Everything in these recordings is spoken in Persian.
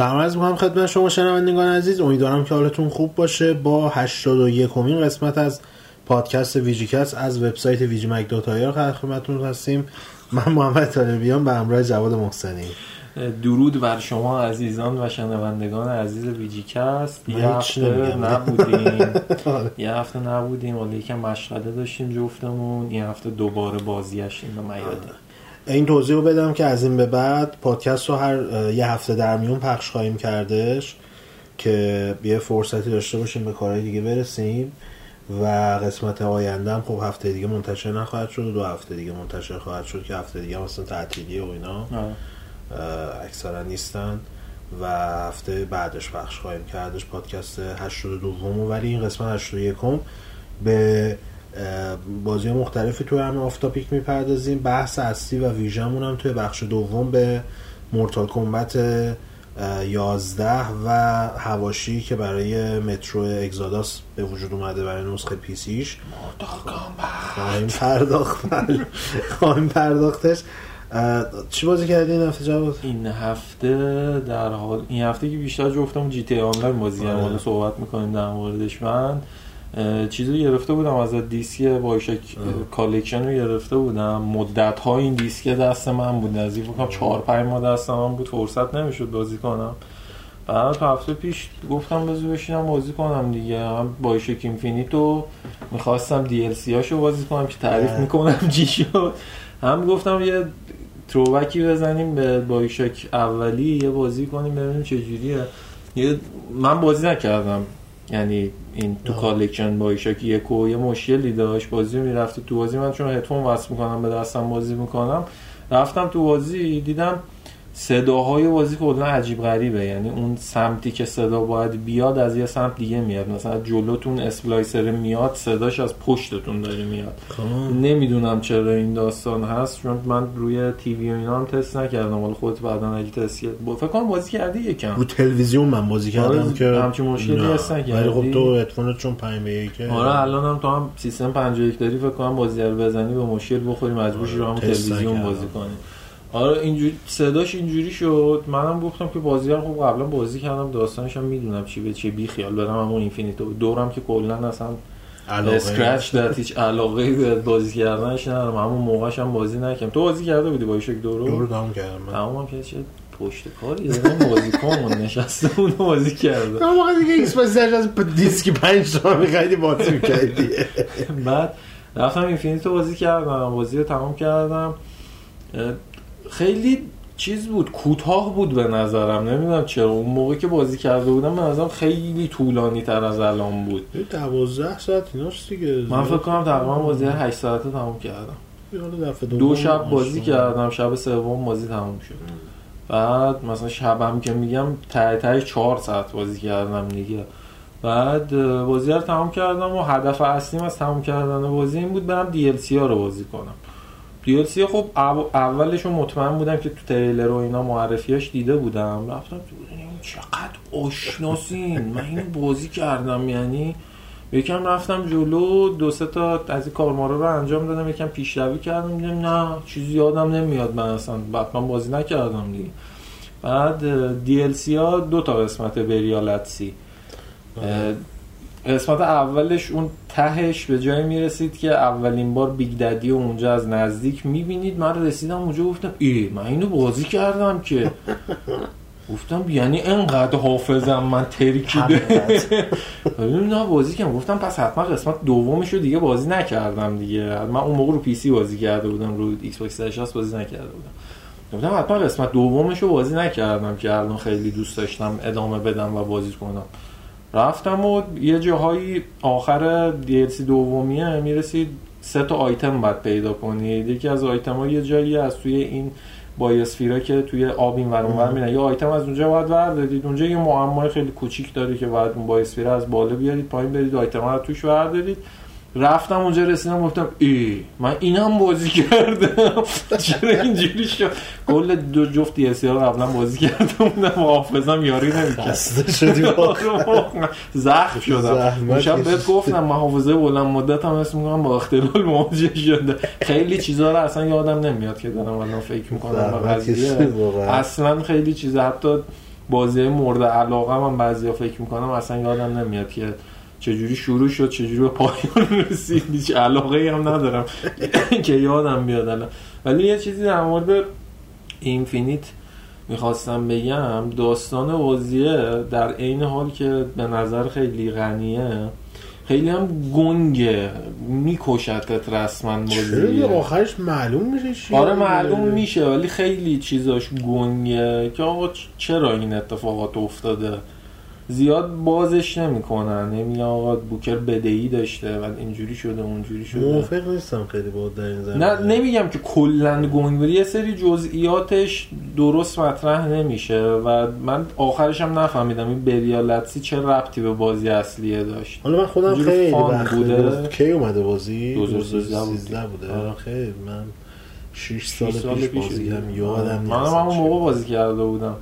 سلام عرض می‌کنم خدمت شما شنوندگان عزیز. امیدوارم که حالتون خوب باشه. با 81 امین قسمت از پادکست VGCast از وبسایت VGMag dot ir خدمتتون هستیم. من محمد طالبیان به همراه جواد محسنی. درود بر شما عزیزان و شنوندگان عزیز VGCast من یه هفته. نبودیم. آره. یه هفته نبودیم. ولی یکم مشغله داشتیم جفتمون. این هفته دوباره بازیش این رو میادیم این توضیح رو بدم که از این به بعد پادکست رو هر یه هفته در میون پخش خواهیم کردش که یه فرصتی داشته باشیم به کارهای دیگه برسیم و قسمت آینده هم خب هفته دیگه منتشر نخواهد شد و دو هفته دیگه منتشر خواهد شد که هفته دیگه مثلا تعطیلیه و اینا اکثرا نیستن و هفته بعدش پخش خواهیم کردش. پادکست 82 ولی این قسمت 81 به بازی مختلفی توی همه آفتاپیک می‌پردازیم بحث اصلی و ویژمون هم توی بخش دوم به مورتال کمبت اه، 11 و هواشی که برای مترو اگزاداس به وجود اومده برای نسخه پیسیش خواهیم پرداخت بله. خواهیم پرداختش چی بازی کردی این هفته جواد؟ این هفته در حال این هفته که بیشتر جفتم جی تی آنلاین بازی هم آره. حالا صحبت می‌کنیم در موردش من اه، چیزو گرفته بودم از دیسک BioShock Collection رو گرفته بودم. مدت ها این دیسک دست من بود. نزدیک بکنم چهار پنج ماه دست من بود. فرصت نمی‌شد بازی کنم. بعد تا هفته پیش گفتم بذار بشینم بازی کنم دیگه. هم BioShock Infinite و می‌خواستم DLC هاشو بازی کنم که تعریف. می‌کنم چی شد. هم گفتم یه تروبکی بزنیم به BioShock اولی یه بازی کنیم ببینیم چه جوریه. یه من بازی نکردم. یعنی این تو. Collection BioShock یک و یه مشکلی داشت بازی می‌رفته تو بازی من چون هدفون وصل می‌کنم به دسته‌م بازی می‌کنم رفتم تو بازی دیدم صداهای بازی کلا عجیب غریبه. یعنی اون سمتی که صدا باید بیاد از یه سمت دیگه میاد. مثلا جلوتون splicer میاد صداش از پشتتون داره میاد. نمی‌دونم چرا این داستان هست چون من روی TV و اینا هم تست نکردم. حالا خودت بعدا اگه تست با- فکر کنم بازی کردی یکم. رو تلویزیون من بازی کردم آره، که همچین مشکلی. هست نکردی؟ ولی خب تو هدفونت چون 5 به 1 آره الان هم تو هم سیستم 51 داری فکر کنم بازی رو بزنی به مشکل بخوری مجبور شی رو هم تلویزیون. بازی کنی. آره اینجوری صداش اینجوری شد. منم گفتم که بازی رو خب قبلا بازی کردم داستانش هم می‌دونم چی به چی بی خیال. برم همون اینفینیتو دورم که کلا اصلا علاقه اسکرچ داد هیچ علاقه به بازی کردنش ندارم. همون موقعش هم بازی نکردم. تو بازی کرده بودی با ایشک دورو؟ دور دام کردم من. تمام هم که چه پشت کاری دارم بازی کن نشسته اون بازی کرده. اون موقع دیگه Xbox از دیسک 5 تا می‌خریدی بازی می‌کردی. بعد رفتم Infinite و بازی کردم. بازی رو تمام کردم. خیلی چیز بود کوتاه بود به نظرم. نمی‌دونم چرا. اون موقع که بازی کرده بودم به نظرم خیلی طولانی تر از الان بود. 12 ساعت ایناست دیگه. من فکر کنم تقریبا بازی رو 8 ساعته تمام کردم دو شب بازی. کردم شب سوم بازی تموم شد. بعد مثلا شبم که میگم ته ته چهار ساعت بازی کردم دیگه. بعد بازی رو تمام کردم و هدف اصلیم از تمام کردن بازی این بود برم DLC ها رو بازی کنم. DLC خب او- اولش مطمئن بودم که تو تریلر و اینا معرفیاش دیده بودم. رفتم تو چقدر آشناسین. من اینو بازی کردم یعنی یکم رفتم جلو دو سه تا از این کارمارا رو انجام دادم یکم پیشروی کردم دیدم نه چیزی یادم نمیاد. من اصلا بتمن بازی نکردم دیگه. بعد DLC ها دو تا قسمت Burial at Sea قسمت اولش اون تهش به جایی می‌رسید که اولین بار Big Daddy و اونجا از نزدیک می‌بینید. من رسیدم اونجا گفتم ای من اینو بازی کردم که. گفتم یعنی انقدر حافظم من ترکیده. نه بازی کردم. گفتم پس حتما قسمت دومش رو دیگه بازی نکردم دیگه. من اون موقع رو PC بازی کرده بودم رو Xbox 360 بازی نکرده بودم. گفتم حتما قسمت دومش رو بازی نکردم که الان خیلی دوست داشتم ادامه بدم و بازی کنم. رفتم و یه جاهایی آخر DLC دومیه می‌رسید سه تا آیتم باید پیدا کنید یکی از آیتم ها یه جایی از توی این بایوسفیرا که توی آب این ور اونور میرن. یه آیتم از اونجا باید بردارید. اونجا یه معمای خیلی کوچیک داره که باید اون بایوسفیرا از بالا بیارید پایین برید آیتم ها رو توش بردارید. رفتم اونجا رسیدم گفتم ای من اینم بازی کردم چرا اینجوری شد کل دو جفت دی رو قبلا بازی کردم بودم حافظم یاری نمی‌کرد شدی. زخم شدم شب. بهت گفتم من حافظه بلند مدت هم اسم می‌کنم با اختلال مواجه شده خیلی چیزا رو اصلا یادم نمیاد که دارم الان فکر می‌کنم به قضیه. اصلا خیلی چیزا حتی بازی مورد علاقه من بعضیا فکر می‌کنم اصلا یادم نمیاد که چجوری شروع شد چجوری به پایان رسید هیچ علاقه ای هم ندارم که یادم بیاد الان. ولی یه چیزی در مورد اینفینیت می‌خواستم بگم. داستان بازیه در عین حال که به نظر خیلی غنیه خیلی هم گنگه. میکشتت رسما بازی. آخرش معلوم میشه چی آره معلوم میشه ولی خیلی چیزاش گنگه که آقا چرا این اتفاقات افتاده؟ زیاد بازش نمی‌کنن. نمیگن آقا بوکر بدهی داشته و اینجوری شده اونجوری شده. موافق نیستم خیلی با در این زمینه. نه نمیگم که کلا گنگ بری یه سری جزئیاتش درست مطرح نمیشه و من آخرش هم نفهمیدم این بریالتسی چه ربطی به بازی اصلیه داشت. حالا من خودم خیلی وقت بوده. بوده کی اومده بازی؟ 2013 بود. 2013 بوده. آره. خیلی من 6 شش سال, پیش بازی کردم. یادم من هم موقع بازی کرده بودم.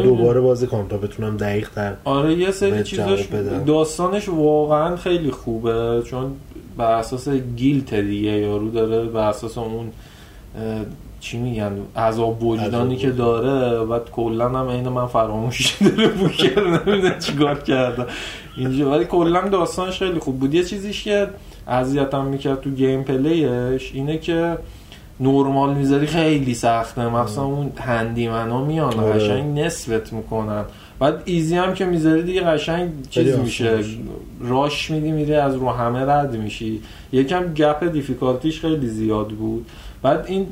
و دوباره بازی کنم تا بتونم دقیق تر آره یه سری چیزاش. داستانش واقعا خیلی خوبه چون بر اساس گیلت دیگه یارو داره بر اساس اون چی میگن عذاب وجدانی که. داره بعد کلا هم عین من فراموش داره بوکر نمی‌دونه چیکار کرده اینجا ولی کلا داستانش خیلی خوب بود یه چیزیش که اذیتم می‌کرد تو گیم پلیش اینه که نورمال می‌ذاری خیلی سخته. مخصوصا اون هندیمن ها میان آره. قشنگ نصفت می‌کنن. بعد easy هم که می‌ذاری دیگه قشنگ چیز میشه. راش میدی میری از رو همه رد میشی. یکم gap difficulty ش خیلی زیاد بود. بعد این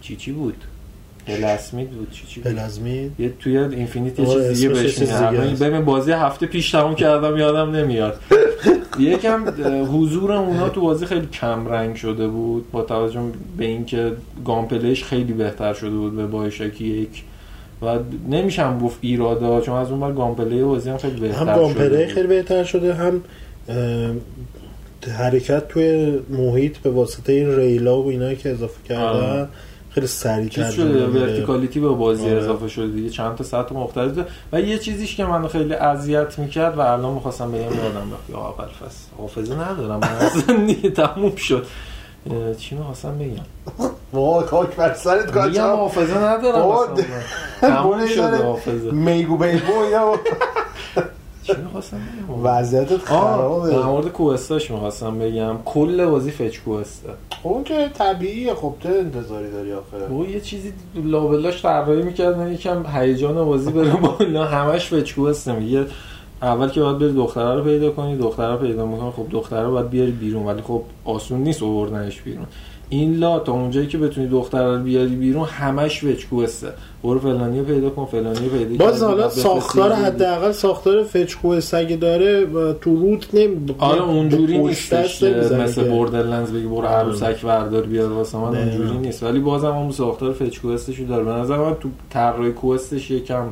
چی چی بود؟ Plasmid بود چی چی بود Plasmid یه توی Infinite ی یه آره، چیز دیگه اسمش یه بهش چیز میگن دیگه الان است. ببین بازی هفته پیش تموم کردم یادم نمیاد یکم حضور اونا تو بازی خیلی کم رنگ شده بود با توجه به اینکه gameplay ش خیلی بهتر شده بود به BioShock ی یک و نمیشم گفت ایرادا چون از اون بر gameplay بازی هم خیلی بهتر هم gameplay. خیلی بهتر شده هم حرکت توی محیط به واسطه این rail ا و اینایی که اضافه کردن آره. خیلی سریع چیز شده verticality به بازی آره. اضافه شده دیگه. چند تا سطح مختلف. و یه چیزیش که منو خیلی اذیت می‌کرد و الان می‌خواستم بگم یادم رفت یا اول فصل حافظه ندارم. من اصلا دیگه تموم شد. چی می‌خواستم بگم؟ وای خاک بر سرت میگم حافظه ندارم بابا،. تموم شده حافظه. میگو بیگو اینا چی می‌خواستم وضعیتت آه در خرابه مورد کوستاش می‌خواستم بگم؟ کل بازی فچ کوسته اون که طبیعیه خب تو انتظاری داری آخه. او یه چیزی لابلاش طراحی می‌کردن یکم هیجان بازی بره بالا. همش فچکوست میگه. اول که باید بری دختره رو پیدا کنی دختره رو پیدا می‌کنی. خب دختره رو باید بیاری بیرون ولی خب آسون نیست آوردنش بیرون. این لا تا اونجایی که بتونی دختره رو بیاری بیرون همش فچکوسته برو فلانی پیدا کن فلانی پیدا باز حالا ساختار. حداقل ساختار فچکو سگی داره تو روت نمی آره اونجوری نیستش نمی‌زنه مثل که. بوردرلندز بگی برو عروسک وردار بیار واسه من. اونجوری نیست ولی بازم اون ساختار فچ کوستش رو داره به نظر من تو طراحی کوستش یکم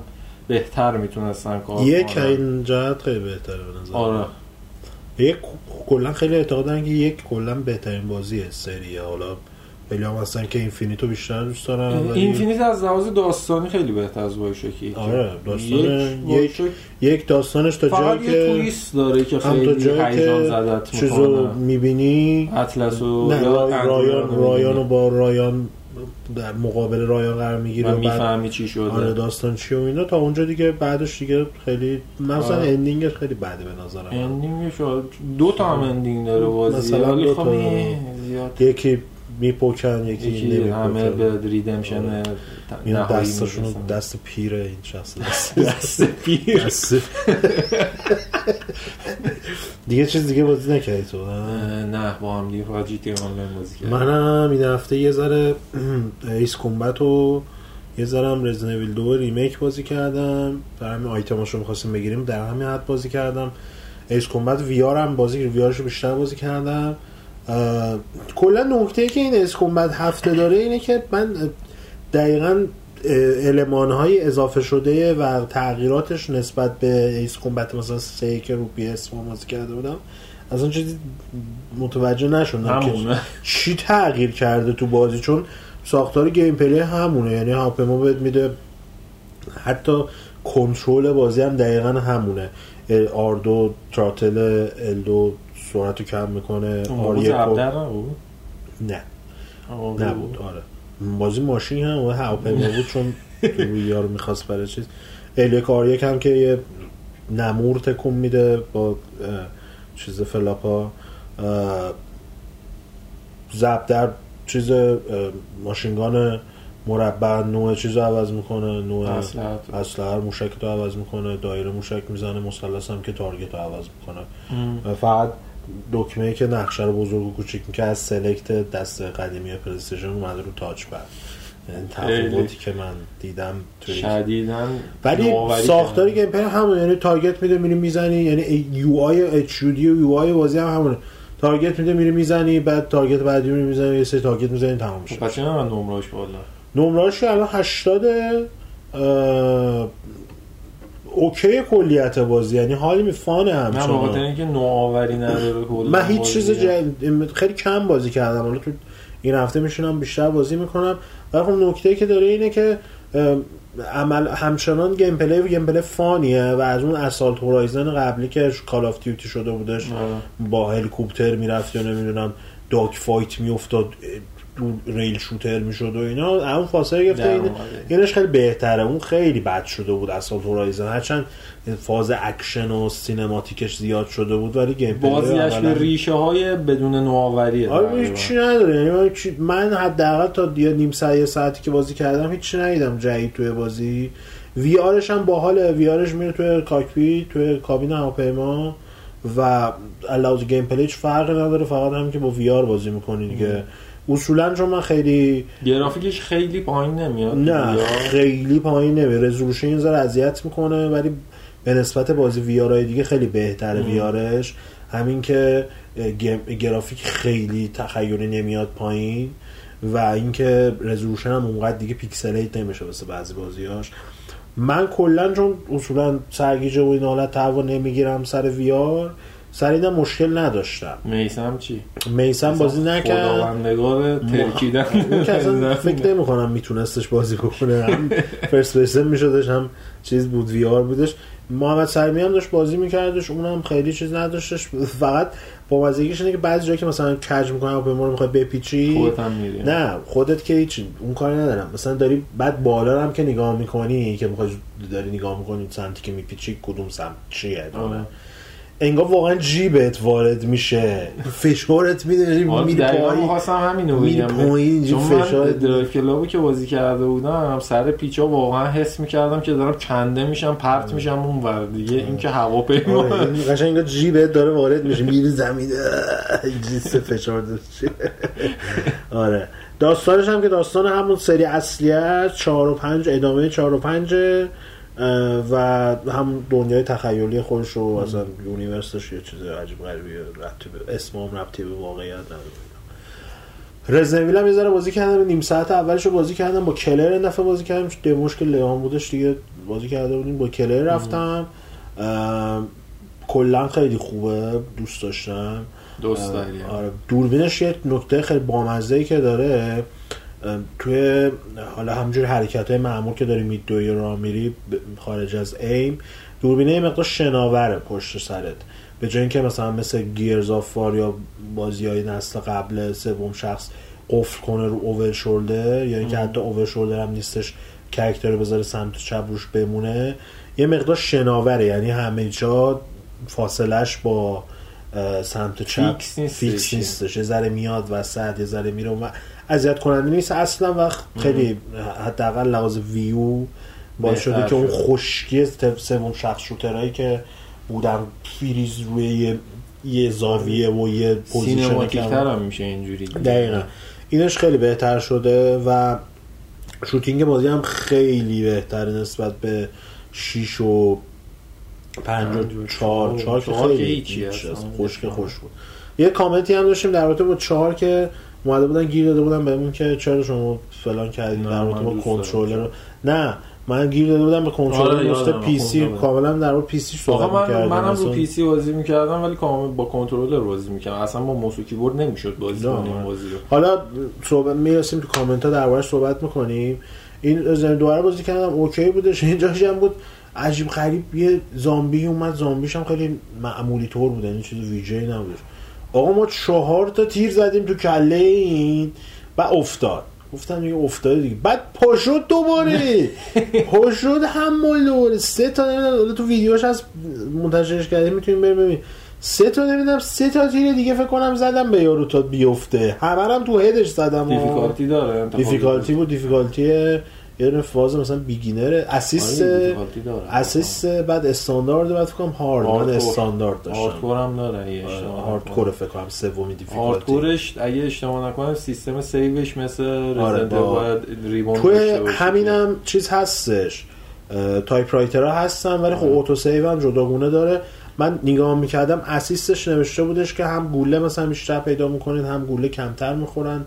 بهتر می‌تونستن کار یک. این جهت خیلی بهتره به نظر آره یک کلا خیلی اعتقاد دارن که یک کلا بهترین بازی سریه. حالا خیلی هم هستن که Infinite و بیشتر دوست دارن ولی Infinite از لحاظ داستانی خیلی بهتر از BioShock ی آره، داستان یک یک- یک داستانش تا جایی که twist داره که خیلی هیجان زدت چیزو می‌کنه. می‌بینی اطلس و نه رایان رایان رو می‌بینی با رایان در مقابل رایان قرار می‌گیری و می‌فهمی چی شده. آره داستان چی و اینا. تا اونجا دیگه بعدش دیگه خیلی مثلا. ending ش خیلی بده به نظرم. ending شد دو تا هم اندینگ داره بازی. مثلا ولی زیاد یکی یکی, یکی همه به ریدمشن آره. اینا دستشون. دست پیره این شخص. دست دست پیر. دست. دیگه چیز دیگه بازی نکردی تو نه؟ با هم دیگه فقط جی تی آنلاین بازی کردم منم این هفته یه ذره ایس کمبت و یه ذره هم رزنویل دو ریمیک بازی کردم. در همین آیتماشو می‌خواستیم بگیریم در همین حد بازی کردم. Ace Combat VR هم بازی VR شو بیشتر بازی کردم. کلا نکته که این Ace Combat هفته داره اینه که من دقیقا المان های اضافه شده و تغییراتش نسبت به Ace Combat مثلا سه که رو PS بازی کرده بودم از اون چیزی متوجه نشدم که چی تغییر کرده تو بازی چون ساختار gameplay همونه یعنی هواپیما بهت میده. حتی کنترل بازی هم دقیقا همونه. آردو تراتل الدو سرعت رو کم می‌کنه. اون آر موقع یک زبدر نبود نه. آه، نبود آره. بازی ماشین هم و هواپیما بود چون یارو می‌خواست برای چیز. الیک آریک هم که یه نمور تکون میده با چیز فلاپا ضرب در چیز machine gun مربع نوع چیز رو عوض می‌کنه نوع اسلحه. موشک رو عوض می‌کنه دایره موشک می‌زنه مثلث هم که target رو عوض می‌کنه. فقط دکمه که نقشه رو بزرگ و کوچیک می‌کنه از select دست قدیمی PlayStation اومده رو touchpad یعنی تفاوتی که من دیدم توی شدیدن ولی نوآوری ساختار کردن. gameplay همون یعنی target میده میری می‌زنی یعنی UI اچ و UI بازی هم همونه. target میده میری می‌زنی بعد target بعدی میری می‌زنی یه سری target می‌زنی تمام میشه خب پس چرا من نمرهاش بالا؟ نمرهاش که الان 80 اه، okay کلیت بازی یعنی حالی می fun ه نه به خاطر همچنان اینکه نوآوری نداره کلا من هیچ. چیز جدید خیلی کم بازی کردم حالا تو این هفته میشونم بیشتر بازی می‌کنم ولی خب نکته که داره اینه که عمل همچنان gameplay و gameplay fun یه و از اون Assault Horizon قبلی که Call of Duty شده بودش آره. با هلیکوپتر می‌رفت یا نمی‌دونم dogfight میافتاد rail shooter می‌شد و اینا همون فاصله گرفته این. اینش خیلی بهتره. اون خیلی بد شده بود Assault Horizon هرچند فاز اکشن و cinematic ش زیاد شده بود ولی game بازیش به ریشه های بدون نوآوریه آره چی نداره. یعنی من, حداقل تا نیم ساعت ساعتی که بازی کردم هیچ ندیدم جدید توی بازی. VR ش هم باحاله VR ش میره توی cockpit توی کابین هواپیما و علاوه گیم پلی هیچ فرقی نداره. فقط هم که با VR بازی می‌کنی دیگه. اصولا چون من خیلی گرافیکش خیلی پایین نمیاد نمیاد؟ خیلی پایین نمیره رزولوشن این ذره اذیت می‌کنه ولی به نسبت بازی VR های دیگه خیلی بهتره VR ش همین که گرافیک خیلی خیلی نمیاد پایین و اینکه رزولوشن هم اونقدر دیگه pixelate نمیشه واسه بعضی بازیاش من کلا چون اصولا سرگیجه و این حالت تهوع نمی‌گیرم سر ویار سر اینم مشکل نداشتم. میسم چی؟ میسم بازی نکرد. خداوندگار ترکیدن. اون که اصلا فکر نمی کنم میتونستش بازی بکنه. هم فرست پرسن میشدش هم چیز بود وی آر بودش. محمد سرمی هم داشت بازی میکردش اونم خیلی چیز نداشتش. فقط با مزگیش اینه که بعضی جایی که مثلا کج می‌کنه و رو می‌خوای بپیچی خودت هم میری. نه خودت که هیچ اون کاری ندارم. مثلا داری بعد بالا هم که نگاه می‌کنی که می‌خوای داری نگاه می‌کنی سمتی که میپیچی کدوم سمت چیه؟ آره. انگار واقعا جیبت وارد میشه. فشارت میده آره، میری پایین. می‌خواستم همینو بگم. پایین، چون فشار- Driveclub ی که بازی کرده بودم سر پیچا واقعا حس می‌کردم که دارم کنده میشم پرت میشم اون ور دیگه. این که هواپیما آره، این قشنگ انگار جیبت داره وارد میشه میری زمین. سه فشار داشته. آره. داستانش هم که داستان همون سری اصلی است چهار و پنج ادامه چهار و پنج و هم دنیای تخیلی خودش رو اصلا یونیورسش یه چیز عجیب غریبیه ربطی به اسم هم ربطی به واقعیت نداره. رزنویل هم یه ذره بازی کردم نیم ساعت اولش رو بازی کردم با کلر این دفعه بازی کردم دموش که لیان بودش دیگه بازی کرده بودیم با کلر رفتم. کلا خیلی خوبه دوست داشتم. دوست داری آره دوربینش یه نکته خیلی بامزه که داره توی حالا همجور حرکت های معمول که داری میدوی را میری خارج از ایم دوربینه یه مقدار شناوره پشت سرت. به جای اینکه مثلا مثل Gears of War یا بازی های نسل قبل سوم شخص قفل کنه رو over shoulder یا اینکه حتی over shoulder هم نیستش کرکتر بذاره سمت چپ روش بمونه یه مقدار شناوره. یعنی همه جا فاصلش با سمت چپ. fix نیستش. fix نیستش. یه ذره میاد وسط یه ذره میره و اذیت کننده نیست. اصلا و خیلی حداقل لحاظ ویو باعث شده که اون. خشکی سوم شخص shooter هایی که بودن فریز روی یه, یه زاویه و یه پوزیشن هم میشه اینجوری. دقیقا. اینش خیلی بهتر شده و shooting بازی هم خیلی بهتر نسبت به 6 و 5 و پنج و 4 4 که چهار که خیلی هیچی. خوش که خوش بود یه کامنتی هم داشتیم در رابطه با 4 که اومده بودن گیر داده بودن بهمون که چرا شما فلان کردین در رابطه با دوست کنترلر رو نه من گیر داده بودم به آره، کنترلر یادم، نسخه PC controller. کاملا در مورد PC صحبت من می‌کردیم منم رو. پی سی بازی می‌کردم ولی کامل با کنترلر بازی می‌کردم اصلا با موس و کیبورد نمی‌شد بازی کنیم آره. بازی رو حالا صحبت می‌رسیم تو کامنت ها دربارش صحبت می‌کنیم این رزیدنت دوباره بازی کردم okay بودش اینجاش هم بود عجیب غریب یه zombie اومد zombie ش هم خیلی معمولی طور بود یعنی چیز ویژه نبودش آقا ما چهار تا تیر زدیم تو کله این و افتاد. گفتم دیگه افتاده دیگه. بعد پاشد دوباره. پاشد هم مال دوباره. سه تا نمی‌دونم تو ویدیوش از منتشرش کردیم می‌تونیم بریم ببین سه تا نمی‌دونم سه تا تیر دیگه فکر کنم زدم به یارو تا بیفته. همه هم تو head ش زدم. difficulty داره difficulty بود difficulty یه دونه فاز مثلا beginner assist آره،. assist بعد استاندارد بعد فکر کنم هارد من. استاندارد داشتم hardcore هم داره. hardcore فکر کنم سومی difficulty hardcore ش اگه اشتباه نکنم سیستم save ش مثل آره، رزیدنت با- باید ribbon باشه. همینم چیز هستش typewriter ها هستن ولی خب auto save هم جداگونه داره من نگاه می‌کردم assist ش نوشته بودش که هم گوله مثلا بیشتر پیدا می‌کنید هم گوله کمتر می‌خورن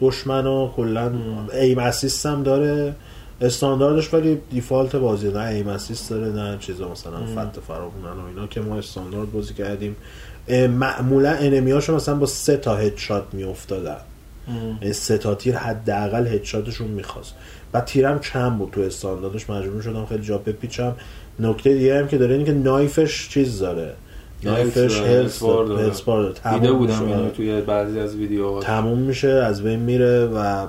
دشمن ها کلا ایم اسیست هم داره استانداردش ولی دیفالت بازی نه ایم اسیست داره نه چیزا مثلا فت فراوونن و اینا که ما استاندارد بازی کردیم. معمولا انمیاشو مثلا با سه تا هدشات میافتادن. یعنی سه تا تیر حداقل هدشاتشون می‌خواست. بعد تیرم کم بود تو استانداردش مجبور شدم خیلی جا بپیچم. نکته دیگه هم که داره اینه که نایفش چیز داره. نایفش هلس بار. دیده بودم میشه. اینو توی بعضی از ویدیوها تموم میشه از بین میره و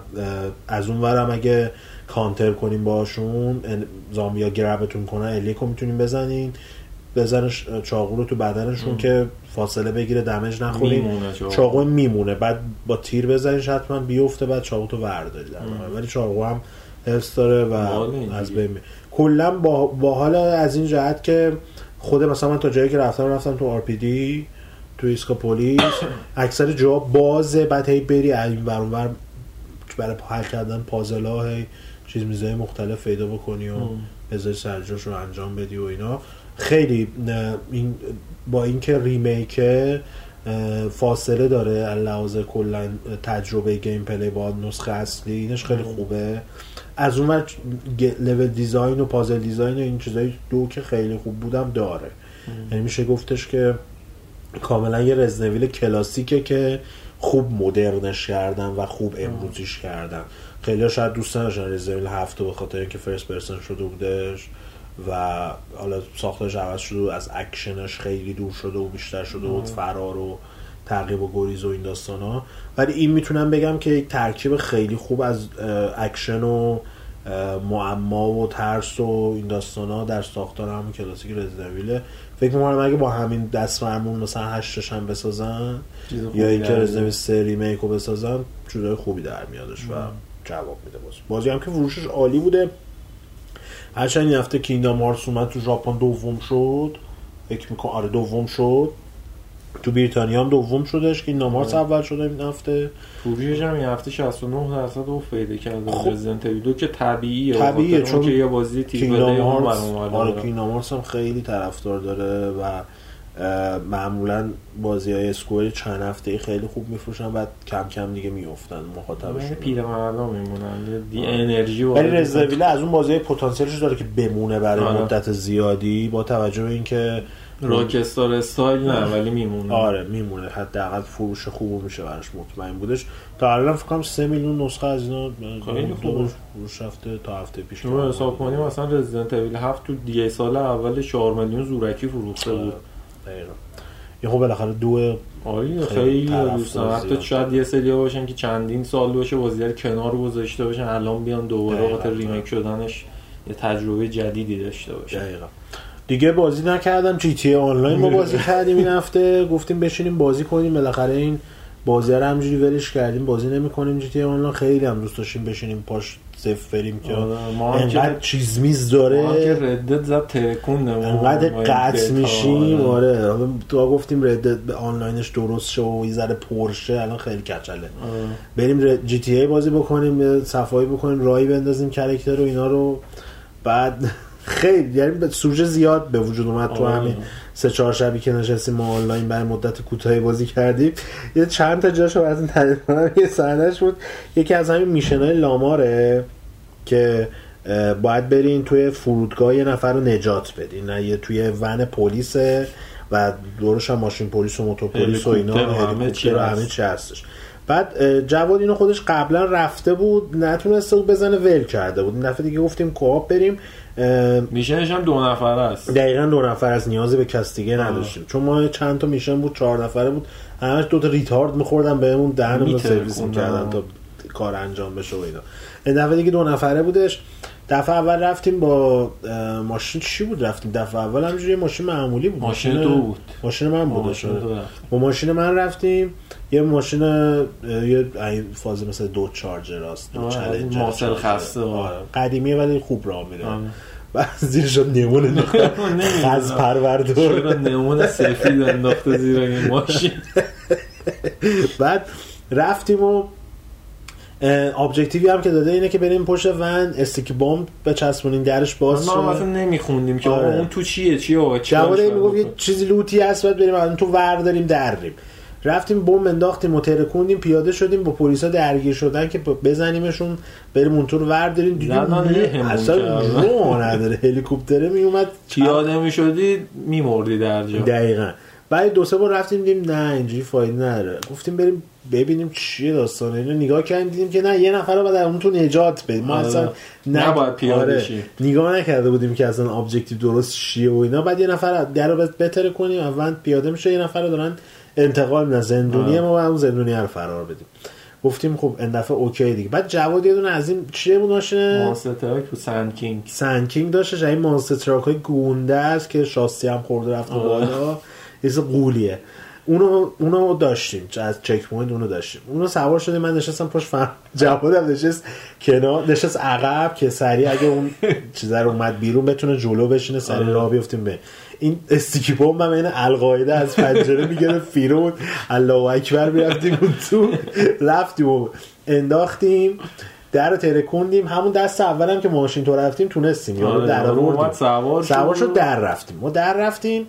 از اون ورم اگه کانتر کنیم باشون زامبیا گربتون کنن الیکو می‌تونیم بزنین بزنش چاقو رو تو بدنشون که فاصله بگیره دمج نخورین میمونه چاقو. میمونه بعد با تیر بزنیش حتما بیفته بعد چاقو تو ورداری در نهایت. ولی چاقو هم حفظ داره و از. بین کلا با باحال از این جهت که خود مثلا من تا جایی که رفتم رفتم تو RPD تو escape police اکثر جا بازه بعد هی بری این ور برای حل کردن puzzle ا هی چیز میزای مختلف پیدا بکنی و بذاری سرجاش رو انجام بدی و اینا. خیلی این با اینکه remake ه اه، فاصله داره لحاظ کلا تجربه gameplay با نسخه اصلی اینش خیلی خوبه. از اون گ- level design و puzzle design و این چیزای دو که خیلی خوب بودم داره. یعنی میشه گفتش که کاملا یه Resident Evil کلاسیکه که خوب مدرنش کردن و خوب امروزیش کردن. خیلی شاید دوست نداشتن Resident Evil هفت به خاطر اینکه first person شده بودش و حالا ساختش عوض شده و از اکشنش خیلی دور شده و بیشتر شده و فرار و تعقیب و گریز و این داستان ها. ولی این می‌تونم بگم که یک ترکیب خیلی خوب از اکشن و معما و ترس و این داستان ها در ساختار همون کلاسیک Resident Evil ه فکر می‌کنم اگه با همین دست فرمون مثلا هشتش هم بسازن یا اینکه در Resident Evil سه remake رو بسازن جورای خوبی در میادش و جواب میده باز بازی هم که فروشش عالی بوده. هرچند این هفته Kingdom Hearts اومد تو ژاپن دوم شد. فکر می‌کنم آره دوم شد. تو بریتانیا هم دوم شدش. Kingdom Hearts اول شده این هفته. فروشش هم این هفته 69 درصد افت پیدا کرده خب. رزیدنت دو که طبیعیه. طبیعیه، چون که یه بازی تیپ کینگدام هم آره آره. هم خیلی طرفدار داره و معمولا بازی های اسکوئر چند هفته خیلی خوب میفروشن بعد کم کم دیگه میفتن من مخاطبشون پیر مردم میمونن. دی انرژی ولی رزدویله از اون بازی پتانسیلش داره که بمونه برای آره. مدت زیادی با توجه به اینکه Rockstar style نه ولی میمونه. آره میمونه. حداقل فروش خوب میشه براش مطمئن بودش. تا الان فکر کنم 3 میلیون نسخه از اینا خیلی. روز فروش رفته تا هفته پیش شما حساب کنیم مثلا Resident Evil 7 تو دیگه سال اول 4 میلیون زورکی فروخته بود. دقیقا. یه خب بالاخره دو آره خیلی دوستان حتی. شاید یه سری باشن که چندین سال باشه بازی رو کنار گذاشته باشن الان بیان دوباره. خاطر remake شدنش یه تجربه جدیدی داشته باشن دقیقا. دیگه بازی نکردم. جی تی آنلاین ما بازی کردیم این هفته. گفتیم بشینیم بازی کنیم. بالاخره این بازی رو همجوری ولش کردیم. بازی نمی‌کنیم جی تی آنلاین. خیلی هم دوست داشتیم بشینیم. پاش صفر بریم که آره، ما انقدر چیز میز ما که داره ردت زد تکون انقدر قطع میشیم آره. تو گفتیم ردت به آنلاینش درست شه و یه ذره پرشه الان خیلی کچله. بریم جی تی ای بازی بکنیم صفایی بکنیم رای بندازیم کرکتر و اینا رو. بعد خیلی یعنی سوژه زیاد به وجود اومد تو آره. همین. سه چهار شبی که نشستیم ما آنلاین برای مدت کوتاهی بازی کردیم. یه چند تا جاشو از این تعریف کنم یه صحنهش بود. یکی از همین میشنای لاماره که باید برین توی فرودگاه یه نفر رو نجات بدین. نه یه توی ون پلیسه و دورش هم ماشین پلیس و موتور پلیس و اینا همه چی هلیکوپتر و همه. چی هستش. بعد جواد اینو خودش قبلا رفته بود نتونسته بود بزنه ول کرده بود. این دفعه دیگه گفتیم کوآپ بریم. میشنش هم دو نفره است. دقیقا دو نفر از نیازی به کس دیگه نداشتیم. چون ما چند تا میشن بود چهار نفره بود. همش دو تا ریتارد میخوردن بهمون دهنمون رو. سرویس می‌کردن تا کار انجام بشه و اینا. این دفعه دیگه دو نفره بودش. دفعه اول رفتیم با ماشین چی بود رفتیم؟ دفعه اول همجوری ماشین معمولی بود. ماشین تو بود. ماشین من بود ماشین. تو رفت. با ماشین من رفتیم. یه ماشین یه فاز مثل دو چارجر است دو آره، چالنجر. خسته. آره. قدیمیه ولی خوب راه میره آره. بعد زیرش هم انداختن. نمی‌دونم. خز پروردار چرا نمون سفید انداخته زیر این ماشین بعد رفتیم و ابجکتیوی هم که داده اینه که بریم پشت ون استیک بمب بچسبونیم درش باز ما هم شه. اصلا نمیخوندیم که آره. اون تو چیه چیه آقا جواد می‌گفت یه؟ چیزی لوتی هست باید بریم الان تو ور داریم دریم رفتیم بمب انداختیم و ترکوندیم پیاده شدیم با پلیسا درگیر شدن که بزنیمشون بریم اونطور ور داریم دیدیم اصلا. رو نداره. هلیکوپتره میومد. پیاده می‌شدی میمردی در جا. دقیقا. بعد دو سه بار رفتیم دیدیم نه اینجوری فایده نداره. گفتیم بریم ببینیم چیه داستانه اینو نگاه کردیم دیدیم که نه یه نفر رو از اون تو نجات بدیم. ما آره. اصلا نباید پیاده آره. نگاه نکرده بودیم که اصلا objective درست چیه و اینا. بعد یه نفر در رو بترکونیم کنیم. اول پیاده میشه یه نفر رو دارن انتقال میدن. زندونیه آره. ما باید اون زندونی رو فرار بدیم. گفتیم خب این دفعه okay دیگه. بعد جواد یه دونه از این چیه بود ماشینه monster truck تو Sandking. Sandking داشتش این monster truck های گونده است که شاسی هم خورده رفت. بالا. یه قولیه. اونو اونو داشتیم. از checkpoint اونو داشتیم. اونو سوار شدیم. من نشستم پشت فرمون جوادم نشست کنار نشست عقب که سریع اگه اون چیز رو اومد بیرون بتونه جلو بشینه سریع آره. راه بیفتیم به این sticky bomb هم عین القاعده از پنجره می‌گرفت بیرون الله اکبر می‌رفتیم اون تو. رفتیم و انداختیم. در رو ترکوندیم همون دست اولم که ماشین تو رفتیم تونستیم. یارو آره، در شد. سوار شد در رفتیم. ما در رفتیم.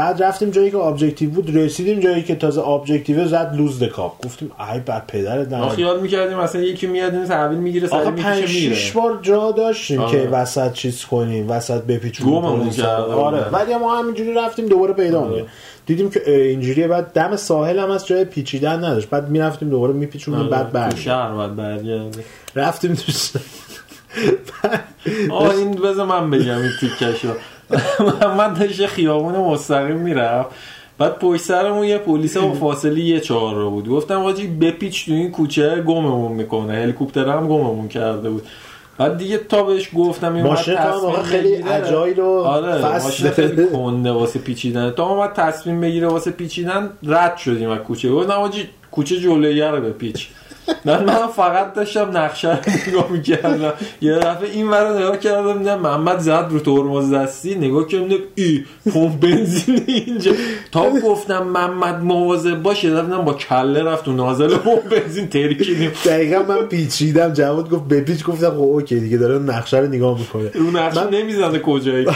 بعد رفتیم جایی که objective بود رسیدیم جایی که تازه objective زد lose the cops گفتیم ای بر پدرت ما در خیال می‌کردیم مثلا یکی میاد این تحویل می‌گیره پنج می‌کشه میره. بار جا داشتیم آره. که وسط چیز کنیم وسط بپیچونیم. آره. ولی ما همینجوری رفتیم دوباره پیدا آره. می‌کردیم. دیدیم که اینجوریه. بعد دم ساحل هم از جای پیچیدن نداشت. بعد می‌رفتیم دوباره میپیچونیم بعد آره، تو برگردیم شهر برگردی رفتیم تو ش- آه این بذار من بگم این تیکشو من داشت خیابون مستقیم می‌رفت. بعد پشت سرمون یه پلیس با فاصله یه چهار رو بود. گفتم آجی بپیچ تو این کوچه گممون می‌کنه. هلیکوپتر هم گممون کرده بود. بعد دیگه تا بهش گفتم این ماشین تصمیم خیلی. اجایل و آره ماشین خیلی کنده واسه پیچیدن. تا اومد تصمیم بگیره واسه پیچیدن رد شدیم از کوچه. گفتم آجی کوچه جلویی رو بپیچ. من من فقط داشتم نقشه رو نگاه می‌کردم. یه دفعه این ور رو نگاه کردم دیدم محمد زد رو ترمز دستی نگاه کردم ای پمپ بنزین اینجا. تا گفتم محمد مواظب باش یه دفعه با کله رفت و نازل پمپ بنزین ترکیدیم دقیقا من پیچیدم جواد گفت بپیچ گفتم خب اوکی دیگه داره نقشه رو نگاه می‌کنه. اون نقشه نمی‌زنه کجایی.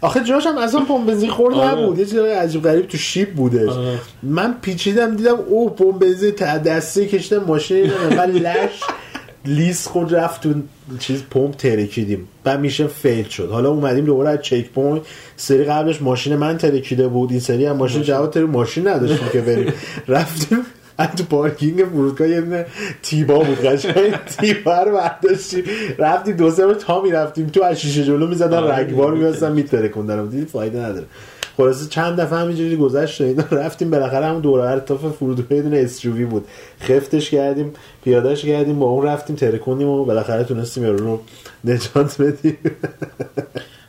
آخه جاش هم از اون پمپ بنزین خورد آره. نبود. یه چیزای عجیب غریب تو شیب بودش. آره. من پیچیدم دیدم او پمپ بنزین دستی کشیدم ماشین اینقدر لش لیس خود رفت تو چیز پمپ ترکیدیم. بعد میشه فیل شد. حالا اومدیم دوباره از چک پوینت. سری قبلش ماشین من ترکیده بود. این سری هم ماشین جواد تر ماشین نداشتیم که بریم. رفتیم از تو پارکینگ فرودگاه یه دونه تیبا بود. قشنگ تیبا رو برداشتیم. رفتیم دو سه تا می‌رفتیم. تو از شیشه جلو می‌زدن آره. رگبار میبستن میترکوندن. دیدی فایده نداره. خلاصه چند دفعه همینجوری گذشت و اینا رفتیم بالاخره همون دوره ارتاف فرودگاه یه دونه استرووی بود. خفتش کردیم پیادهش کردیم با اون رفتیم ترکوندیم و بالاخره تونستیم یارو رو نجات بدیم.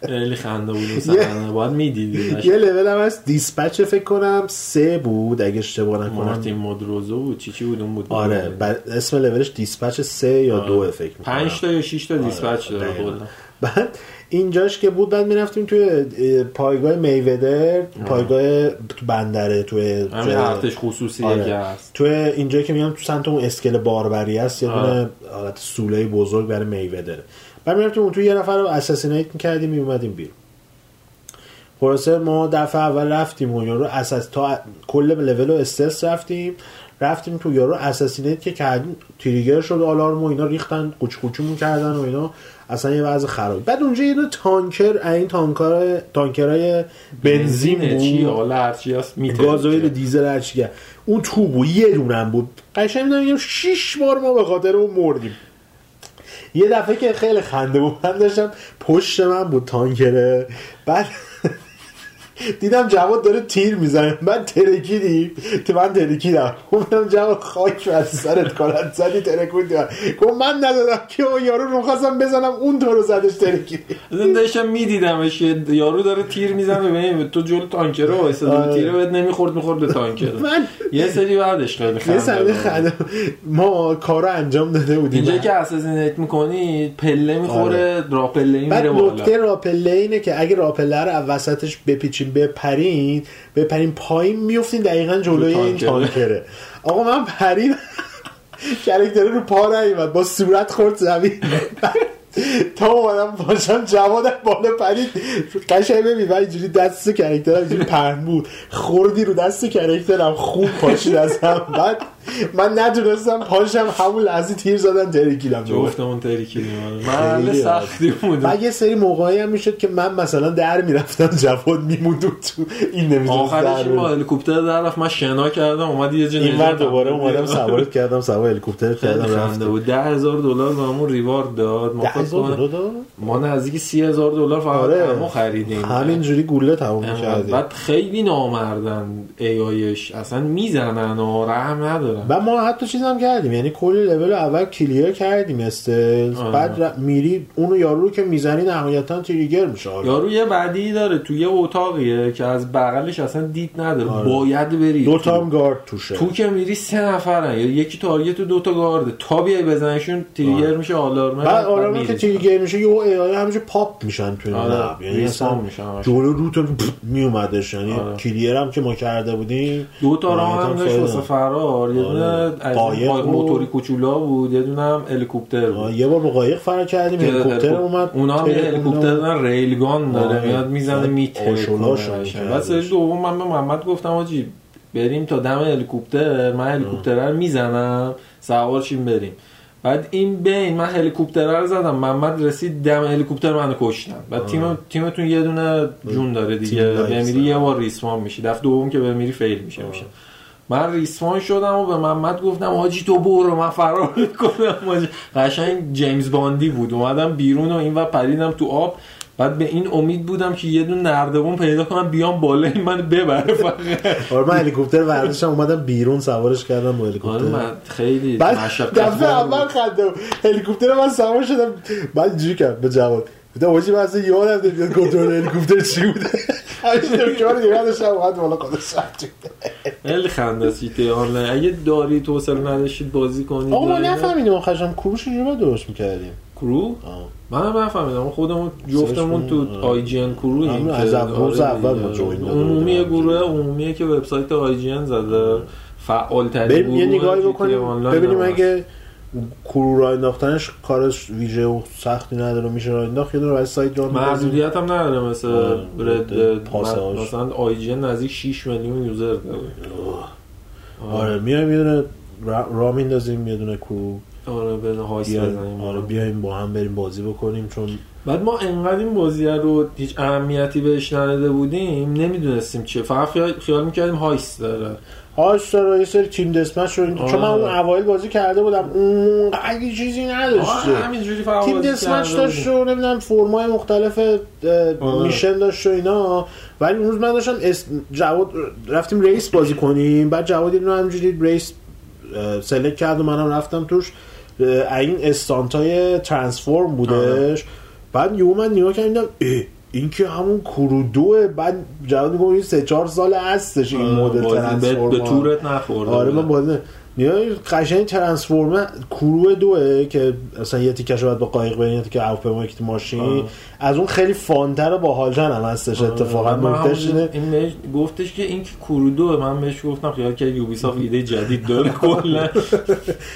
خیلی خنده بود. باید می‌دیدی. یه لول هم هست. دیسپچ فکر کنم سه بود اگه اشتباه نکنم. مارتین مودروزو بود؟ چی چی بود؟ اون بود. آره اسم لولش دیسپچ سه یا دو فکر می‌کنم. پنج تا یا 6 تا دیسپچ داره دقیقاً. کلا بعد اینجاش که بود بعد می‌رفتیم توی اه، پایگاه میودر پایگاه تو بندره توی همین ارتش خصوصی آره. هست. توی اینجا که میگم تو سمت اون اسکل باربری هست یه. دونه حالت سوله بزرگ برای میودر بعد می‌رفتیم اون توی یه نفر رو اساسینیت می‌کردیم میومدیم بیرون. خلاصه ما دفعه اول رفتیم و یارو اساس تا کل لول و استرس رفتیم. رفتیم تو یارو اساسینیت که کردیم تریگر شد آلارم و اینا ریختن قوچ کردن و اینا. اصلا یه وضع خرابی بعد اونجا یه دونه تانکر این تانکر تانکرای بنزین چی؟ حالا هرچی هست؟ گازوئیل دیزل هرچی اون تو بود یه دونم بود. قشنگ می‌دونم میگم شیش بار ما به خاطر اون مردیم. یه دفعه که خیلی خنده بود من داشتم پشت من بود تانکره. بعد دیدم جواد داره تیر می‌زنه. من ترکیدی؟ تو من ترکیدم. گفتم جواد خاک بر سرت کنن زدی ترکوندی گفت من ندادم که اون یارو رو خواستم بزنم اون تو رو زدش ترکیدی. داشتم میدیدمش. یارو داره تیر می‌زنه ببین تو جلو تانکر رو وایساده آره. تیره بهت نمی‌خورد می‌خورد به تانکر. من یه سری بعدش خیلی یه خنده. ما کارو انجام داده بودیم. اینجا که اساسینیت می‌کنی پله می‌خوره را پله ای بعد میره بالا. نکته راپله اینه که اگه راپله رو وسطش بپیچین بپرین بپرین پایین میفتین دقیقا جلوی این تانکره. آقا من پرین کرکتره رو پا نیومد با صورت خورد زمین. تا اومدم باشم جواد بالا پرید. قشنگ ببین و اینجوری دست کرکترم اینجوری پهن بود. خوردی رو دست کرکترم خوب پاشید از هم. بعد من نتونستم پاشم همون لحظه تیر زدن ترکیدم. جفتمون تریکیدیم محل خیلی سختی بود. و یه سری موقعی هم می‌شد که من مثلا در می‌رفتم جواد میموند تو این نمی‌دونست آخرش با هلیکوپتر در رفت. من شنا کردم اومد یه جا این نجاتم دوباره. اومدم سوارت کردم سوار هلیکوپتر کردم رفتم. بود. ده هزار دلار بهمون ریوارد داد. ما؟ ما نزدیک سی هزار دلار فقط آره. همو خریدیم. همینجوری گوله تموم. کردیم بعد خیلی نامردن ای آیش اصلا می‌زنن و رحم و ما حتی چیز هم کردیم یعنی کلی لول اول کلیر کردیم استلز آره. بعد میری اونو یارو رو که می‌زنی نهایتا تریگر میشه یارو یه بدی داره تو یه اتاقیه که از بغلش اصلا دید نداره آره. باید بری دو تو. تا گارد توشه تو که میری سه نفرن یا یکی تارگت و دو تا گارده تا بیای بزنشون تریگر آره. میشه آلارمه بعد میری. که تریگر میشه یه ای آی همینجا پاپ میشن تو آره. یعنی اصلا. جلو روت میومدش یعنی آره. کلیر هم که ما کرده بودیم دو تا راه هم داشت واسه فرار یه دونه آره. از این بود. موتوری کوچولا بود یه دونه هم هلیکوپتر بود یه بار با قایق فرار کردیم هلیکوپتر هلیکوپ- اومد اونا هم هلیکوپتر. دارن ریلگان داره آره. میاد می‌زنه میتره بعد. سری دوم من به محمد گفتم آجی بریم تا دم هلیکوپتر من هلیکوپتر رو می‌زنم سوار شیم بریم بعد این بین من هلیکوپتر رو زدم محمد رسید دم هلیکوپتر منو کشتن بعد تیم تیمتون یه دونه جون داره دیگه بمیری. یه بار ریسمان میشی دفعه دوم که بمیری فیل میشه میشه من ریسمان شدم و به محمد گفتم حاجی تو برو من فرار حاجی قشنگ جیمز باندی بود. اومدم بیرون و این و پریدم تو آب. بعد به این امید بودم که یه دونه نردبون پیدا کنم بیام بالا این من ببره فقط. آره من هلیکوپتر ورداشتم اومدم بیرون سوارش کردم با آره هلیکوپتر من خیلی مشقت دفعه اول. خنده. هلیکوپتر من سوار شدم. بعد اینجوری کرد به جواد گفتم واجی من اصلا یادم نمیاد کنترل هلیکوپتر چی بوده. دکتر نگاه داشتم اومد بالا خودش. خیلی خنده سیته آنلاین. اگه داری توصل نداشتید بازی کنید آقا ما. نفهمیدیم آخرشم کروش باید درست می‌کردیم؟ کرو منم نفهمیدم. خودمون جفتمون تو آی جی ان کرو از روز اول ما جوین عمومی. گروه عمومیه که وبسایت آی جی ان زده. فعال ترین یه نگاهی بکنیم. ببینیم اگه کرو را انداختنش کارش ویژه و سختی نداره میشه را انداخت. یه دونه برای سایت جان. محدودیت هم نداره مثل آره، رد پاساژ. مثلا آی جی نزدیک 6 میلیون یوزر داره. آره میایم یه دونه را, میندازیم یه دونه کرو آره به هایس بزنیم. آره بیایم با هم بریم بازی بکنیم چون بعد ما انقدر این بازی رو هیچ اهمیتی بهش نداده بودیم نمی‌دونستیم چیه. فقط خیال, خیال می‌کردیم هایس داره. هاش داره یه سری تیم دسمش رو آره. چون من اون اوایل بازی کرده بودم اون اگه چیزی نداشته آره تیم کرده داشت. و نمی‌دونم فرمای مختلف آره. میشن داشت و اینا. ولی اون روز من داشتم اس... جواد رفتیم ریس بازی کنیم. بعد جواد اینو همینجوری ریس سلکت کرد و منم رفتم توش. این استانتای ترانسفورم بودش. بعد یهو من نگاه کردم این که همون کرودوه بعد جواد میگه این سه چهار سال هستش این مدل بازی به, تورت نخورده آره. من بازی نیا قشنگ ترانسفورمر کرو دوه که اصلا یه تیکش باید با قایق برین یه تیکه هواپیما که تو ماشین. آه. از اون خیلی فانتر و باحالتر هم هستش اتفاقا. نکتهش اینه این گفتش که این که کرودوه من بهش گفتم خیال که یوبیسافت ایده جدید داره کلا.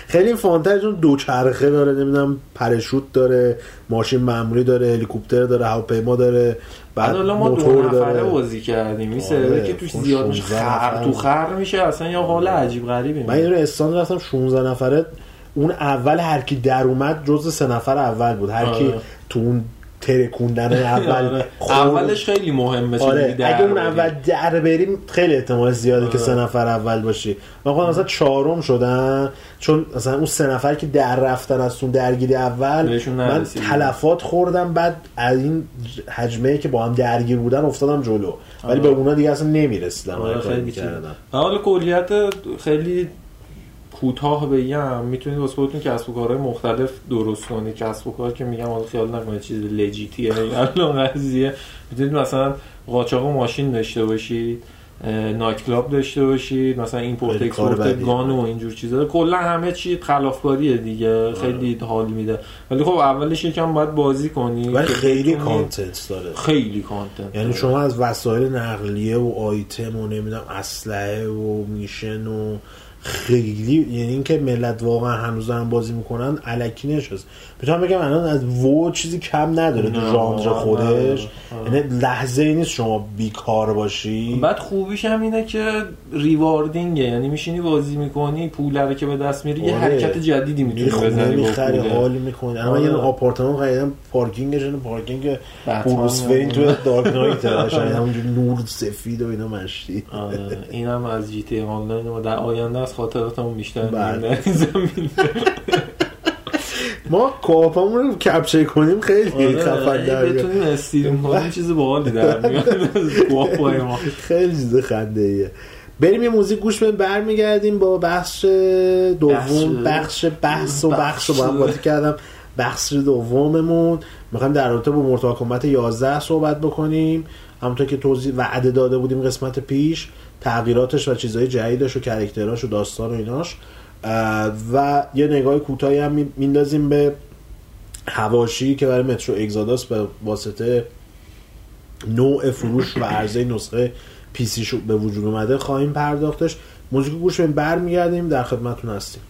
خیلی فانتر چون دوچرخه داره نمی‌دونم پرشوت داره ماشین معمولی داره هلیکوپتر داره هواپیما داره. بعد حالا ما دو نفره بازی کردیم این آره، سرور که توش زیاد میشه 16 خر. تو خر میشه اصلا یا حال عجیب غریبی من یه استان رفتم 16 نفره اون اول هر کی در اومد جز سه نفر اول بود هر کی آره. تو اون ترکوندن اول آره. اولش خیلی مهمه آره اگه اون. اول در بریم خیلی احتمال زیاده که آره. سه نفر اول باشی و خود مثلا چهارم شدن چون مثلا اون سه نفر که در رفتن از اون درگیری اول من. تلفات خوردم بعد از این حجمه که با هم درگیر بودن افتادم جلو ولی به اونا دیگه اصلا نمی‌رسیدم آره، حالا کلیت خیلی کوتاه بگم می‌تونید واسه خودتون کسب و کارهای مختلف درست کنید. کسب و کار که میگم حالا خیال نکنید چیز لجیتیه الان قضیه. می‌تونید مثلا قاچاق ماشین داشته باشید nightclub داشته باشید مثلا import export. gun و اینجور چیزا. کلا همه چی خلافکاریه دیگه. خیلی حال میده. ولی خب اولش یکم باید بازی کنی ولی خیلی content داره. خیلی content یعنی شما از وسایل نقلیه و آیتم و نمی‌دونم اسلحه و mission و خیلی یعنی اینکه ملت واقعا هنوز دارن بازی می‌کنن الکی نشست. می‌تونم بگم الان از WoW چیزی کم نداره تو ژانر خودش نداره. یعنی لحظه ای نیست شما بیکار باشی بعد خوبیش هم اینه که ریواردینگه یعنی میشینی بازی می‌کنی پول رو که به دست میری یه آره. حرکت جدیدی می‌تونی بزنی می‌خری. حال می‌کنی اما آره. یه آپارتمان خریدم پارکینگش پارکینگ بروس وین تو آره. دارک نایت قشنگ همونجور نور سفید و اینا مشتی آره اینم از جی تی آنلاین ما در آینده از خاطراتمون بیشتر بله. می‌بینیم در این زمین ما کاپامون رو کپچر کنیم خیلی آره، خفن در میاد. بتونیم استریم کنیم چیز باحالی در میاد. ما. خیلی چیز خنده ایه بریم یه موزیک گوش بدیم برمیگردیم با بخش دوم بخش بحث و بخش رو با هم قاطی کردم. بخش دوممون. می‌خوایم در رابطه با مورتال کمبت 11 صحبت بکنیم. همونطور که توضیح وعده داده بودیم قسمت پیش تغییراتش و چیزهای جدیدش و کرکتراش و داستان و ایناش. و یه نگاه کوتاهی هم می- میندازیم به هواشی که برای مترو اگزاداس به واسطه نوع فروش و عرضه نسخه پی سی به وجود اومده خواهیم پرداختش. موزیک گوش برمیگردیم. در خدمتتون هستیم.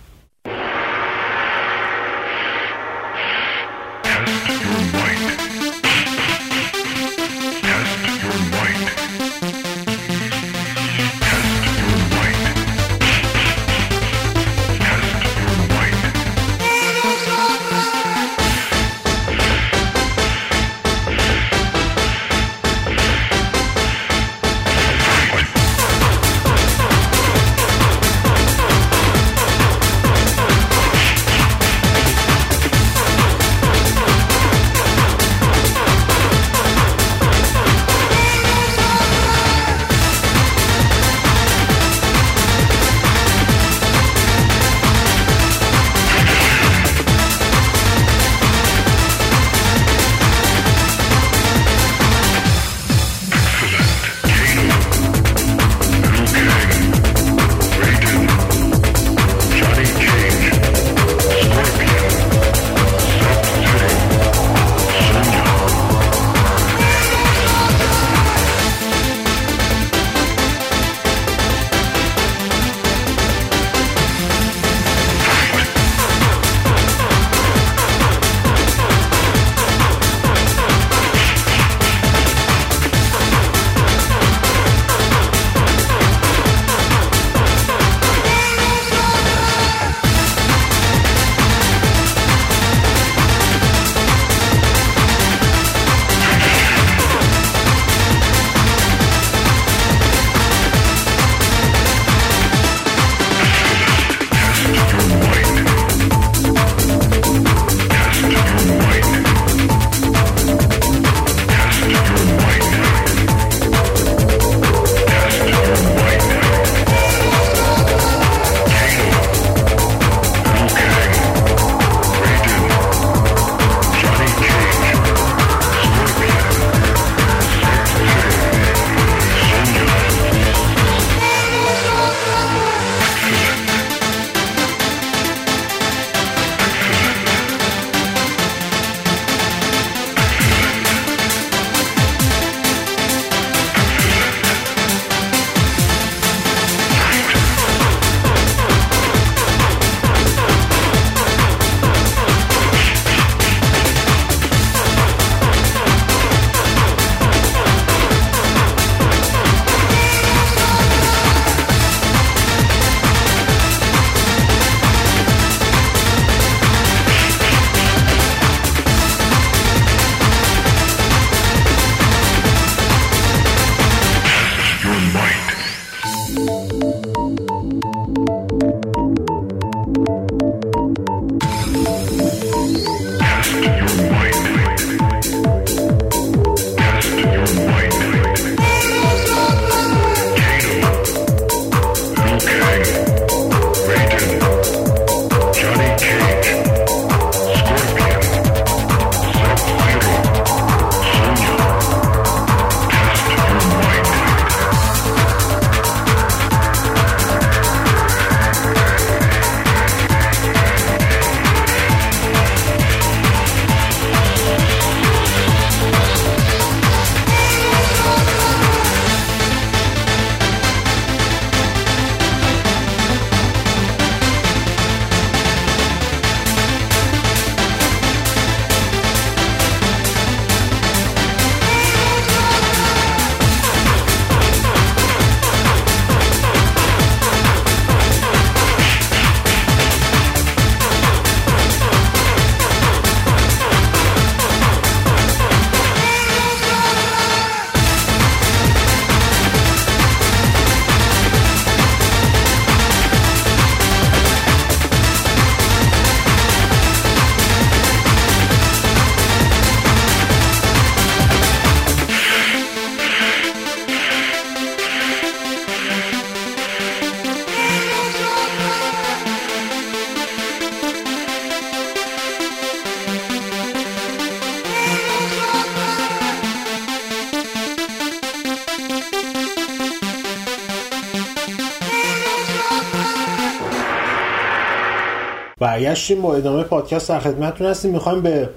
برگشتیم با ادامه پادکست در خدمتتون هستیم. می‌خوایم به